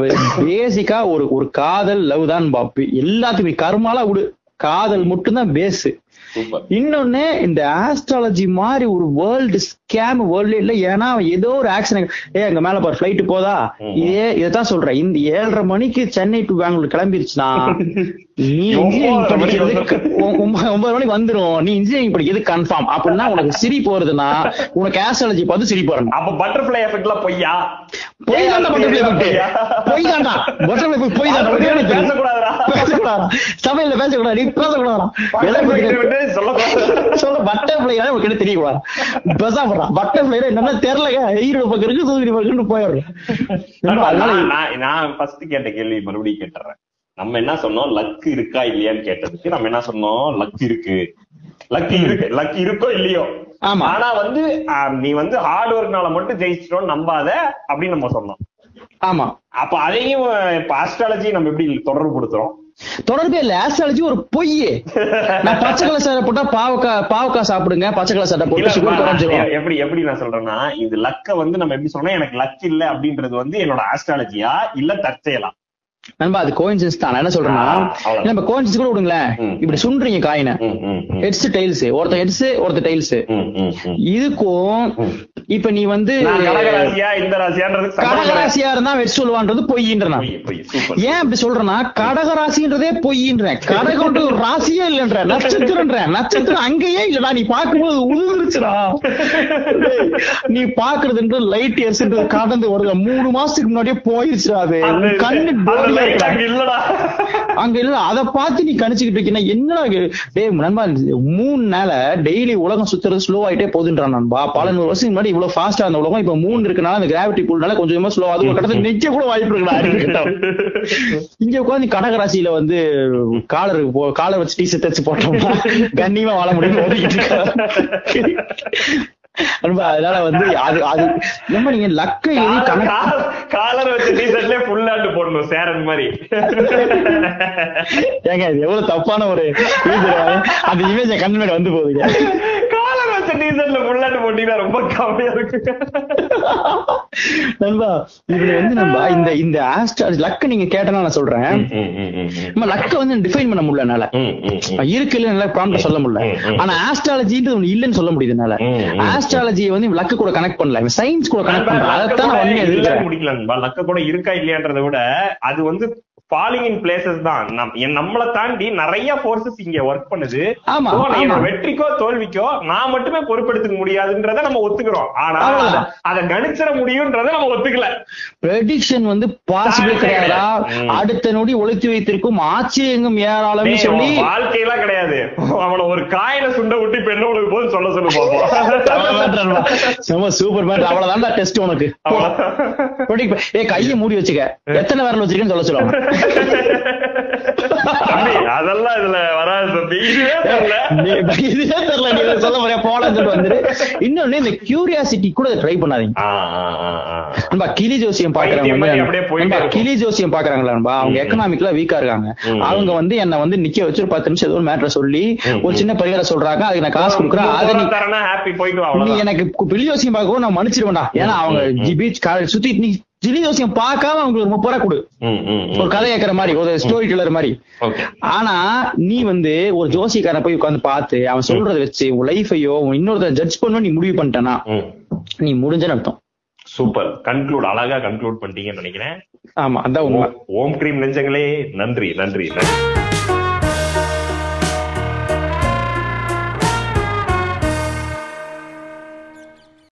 பேசிக்கா ஒரு ஒரு காதல் லவ் தான் பாப்பு எல்லாத்துக்குமே கர்மாலா விடு. காதல் மட்டும்தான் பேஸ் சூப்பர். இன்னொன்னு இந்த ஆஸ்ட்ராலஜி மாதிரி ஒரு வேர்ல்டு ஸ்கேம் வேர்ல்டு இல்ல ஏன்னா அவன் ஏதோ ஒரு ஆக்ஷன் ஏ அங்க மேல பாரு ஃபிளைட் போதா. இதே இதான் சொல்றேன். இந்த ஏழரை மணிக்கு சென்னை டு பெங்களூர் கிளம்பிருச்சுன்னா நீ இன்ஜினியரிங் படிக்கிறது ஒன்பது மணிக்கு வந்துரும். நீ இன்ஜினியரிங் படிக்கிறது கன்ஃபார்ம் அப்படின்னா உனக்கு சிரி போறதுன்னா உனக்கு ஆஸ்ட்ராலஜி பார்த்து சிரி போறணும் அப்ப பட்டர்ஃபிளை எஃபெக்ட்லாம் பொய்யா? பொய் தாண்டா பட்டர்ஃபிளை பொய்யா? பொய் தாண்டா பட்டர்ஃபிளை பொய் தாண்டா. பேசக்கூடாதா. சமையல்ல பேசக்கூடாது. நீ பேசக்கூடாதா. சொல்ல பட்டர்ஃபிளை உங்களுக்கு என்ன தெரியக்கூடாது. பெசாப்படுறான் பட்டர்ஃபிளை என்னன்னா தெரியலங்க ஈரோடு பக்கம் இருக்கு தூத்துக்குடி போயிடுறேன் நான் ஃபர்ஸ்ட் கேட்ட கேள்வி மறுபடியும் கேட்டுறேன். நம்ம என்ன சொன்னோம்? லக் இருக்கா இல்லையான்னு கேட்டதுக்கு நம்ம என்ன சொன்னோம்? லக் இருக்கு. லக் இருக்கு. லக் இருக்கோ இல்லையோ. ஆனா வந்து நீ வந்து ஹார்ட் ஒர்க்னால மட்டும் ஜெயிச்சிட்டோம்னு நம்பாத அப்படின்னு நம்ம சொன்னோம். ஆமா. அப்ப அதையும் இப்ப ஆஸ்ட்ராலஜி நம்ம எப்படி தொடர்பு படுத்துறோம் தொடர்பே இல்ல ஆஸ்ட்ராலஜி ஒரு பொய் நான் பச்சை கலர் சட்டை போட்டா பாவக்காய் பாவக்காய் சாப்பிடுங்க பச்சை கலர் சட்டை போட்டு சுகர் குறைஞ்சிரும். எப்படி எப்படி நான் சொல்றேன்னா இது லக்க வந்து நம்ம எப்படி சொல்றோம் எனக்கு லக் இல்ல அப்படின்றது வந்து என்னோட ஆஸ்ட்ராலஜியா இல்ல தற்செயலா. நண்பா அது கோயின்சிடன்ஸ் தான். என்ன சொல்றேன்னா. நம்ம கோயின்சிடன்ஸ் கூட விடுங்களேன். இப்படி சுண்டுறீங்க காயினை. ஹெட்ஸ் டைல்ஸ் ஒருத்தன் ஹெட்ஸ் ஒருத்தன் டைல்ஸ். இதுக்கும். இப்ப நீ வந்து கடகராசியா இருந்தா வெட் சொல்லுவான்றது பொய்ன்ற ஏன் அப்படி சொல்றேன்னா கடகராசின்றதே பொய்ன்றேன் கடகம் ஒரு ராசியே இல்லைன்ற நட்சத்திரன்ற நட்சத்திரம் அங்கேயே இல்லடா நீ பார்க்கும்போது உதிர்ந்துருச்சுடா டேய், நீ பாக்குறதுன்ற லைட் இயர்ஸ்ன்றது கடந்து வருது. மூணு மாசத்துக்கு முன்னாடியே போயிருச்சுடா அது. கண்ணு அங்க இல்லடா. அங்க இல்ல அத பார்த்து நீ கணிச்சுக்கிட்டு இருக்கீங்க என்னடா இது? டேய் நண்பா மூணு நாள டெய்லி உலகம் சுத்துறது ஸ்லோ ஆயிட்டே போகுதுன்றான் நண்பா. பல நூறு வருஷம் முன்னாடி இவ்வளவு ஃபாஸ்டா அந்த உலகம் இப்ப மூணு இருக்கனால அந்த கிராவிட்டி புல்னால கொஞ்சம் ஸ்லோ அது ஒரு கட்டத்துல நிக்க கூட வாய்ப்பு இருக்குடா. இங்க உட்காந்து கடகராசியில வந்து காலர் காலர் வச்சு டீ தச்சு போட்டோம்னா கண்ணியமா வாழ முடியும் நண்பா அதனால வந்து அது அது நம்ம நீங்க லக்க எது கணக்கு காலர் வச்ச டிஷர்ட்லயே ஃபுல் ஹேண்ட் போடணும் சேரன் மாதிரி ஏங்க இது எவ்வளவு தப்பான ஒரு? அந்த இமேஜ் கண் முன்னாடி வந்து போகுதுங்க ஃபுல் ஹேண்ட் போட்டீங்கன்னா ரொம்ப கம்மியா இருக்கு நண்பா இதுல வந்து நண்பா இந்த இந்த ஆஸ்ட்ரா லக்க நீங்க கேட்டனா நான் சொல்றேன். நம்ம லக்க வந்து டிஃபைன் பண்ண முடியல என்னால. இருக்கு இல்ல நல்லா ப்ராம்ப்ட் சொல்ல முடியல. ஆனா ஆஸ்ட்ராலஜின்றது ஒண்ணு இல்லன்னு சொல்ல முடியுது என்னால. ஆஸ்ட்ராலஜியை வந்து லக்கு கூட கனெக்ட் பண்ணல சயின்ஸ் கூட கனெக்ட் பண்றேன் லக்க அதைத்தான் நான் எதிர்க்கிறேன் நண்பா. லக்க கூட இருக்கா இல்லையான்றதை விட அது வந்து ஃபாலிங் இன் பிளேசஸ் தான். நம்மளை தாண்டி நிறைய போர்சஸ் இங்க ஒர்க் பண்ணுது. என்னோட வெற்றிக்கோ தோல்விக்கோ நான் மட்டுமே பொறுப்பெடுத்துக்க முடியாதுன்றத நம்ம ஒத்துக்கிறோம். ஆனா அவ்வளவுதான். அத- கணிச்சிட முடியும்ன்றத நம்ம ஒத்துக்கல. ப்ரெடிக்ஷன் வந்து பாசிபிள் கிடையாதா. அடுத்த நொடி ஒளித்து வைத்திருக்கும் ஆச்சரியங்கும் ஏராளம்னு டேய், சொல்லி வாழ்க்கையெல்லாம் கிடையாது. அவன ஒரு காயில சுண்ட விட்டு இப்ப என்ன உனக்கு போதும் சொல்ல சொல்லு பாப்போம். செம சூப்பர் மேட் அவ்வளவுதான்டா டெஸ்ட் உனக்கு. ஏய் கையை மூடி வச்சுக்க. எத்தனை விரல் வச்சிருக்கேன்னு சொல்ல சொல்லுவாங்க. அதெல்லாம் இதுல வராது தம்பி இதுவே தெரியல நீ- இதுவே தெரியல நீ இதை சொல்ல போறியா சொல்லிட்டு வந்துரு இன்னொன்னு இந்த கியூரியாசிட்டி கூட ட்ரை பண்ணாதீங்க. நண்பா கிளி ஜோசியம் இருக்கும். கிளி ஜோசியம் பாக்குறாங்களா அவங்க. எக்கனாமிக்ல வீக்கா இருக்காங்க. அவங்க வந்து என்ன வந்து நிக்க வச்சு ஒரு பத்து நிமிஷம் ஏதோ ஒரு மேட்டர் சொல்லி. ஒரு சின்ன பரிகாரம் சொல்றாங்க அதுக்கு நான் காசு கொடுக்குறேன் அதை நீ. எனக்கு பில்லி ஜோசியம் பார்க்கவும் நான் மன்னிச்சிருவேன்டா ஏன்னா அவங்க. பீச் சுத்தி நீ கிளி ஜோசியம் பார்க்காம அவங்களுக்கு ஒரு முப்பது ரூபா கொடு. ஒரு கதை கேட்கற மாதிரி ஒரு ஸ்டோரி டெல்லர் மாதிரி. ஆனா நீ வந்து ஒரு ஜோசியக்காரன் போய் உட்கார்ந்து பார்த்து அவன் சொல்றத வச்சு உன் லைஃபையோ இன்னொருத்தர் ஜட்ஜ் பண்ணணும் நீ முடிவு பண்ணிட்டனா. நீ முடிஞ்சன்னு அர்த்தம். சூப்பர். கன்க்ளூட் அழகா கன்க்ளூட் பண்ணிட்டீங்கன்னு நினைக்கிறேன். ஆமா அதான் உண்மை. ஓம் கிரீம் நெஞ்சங்களே நன்றி நன்றி நன்றி.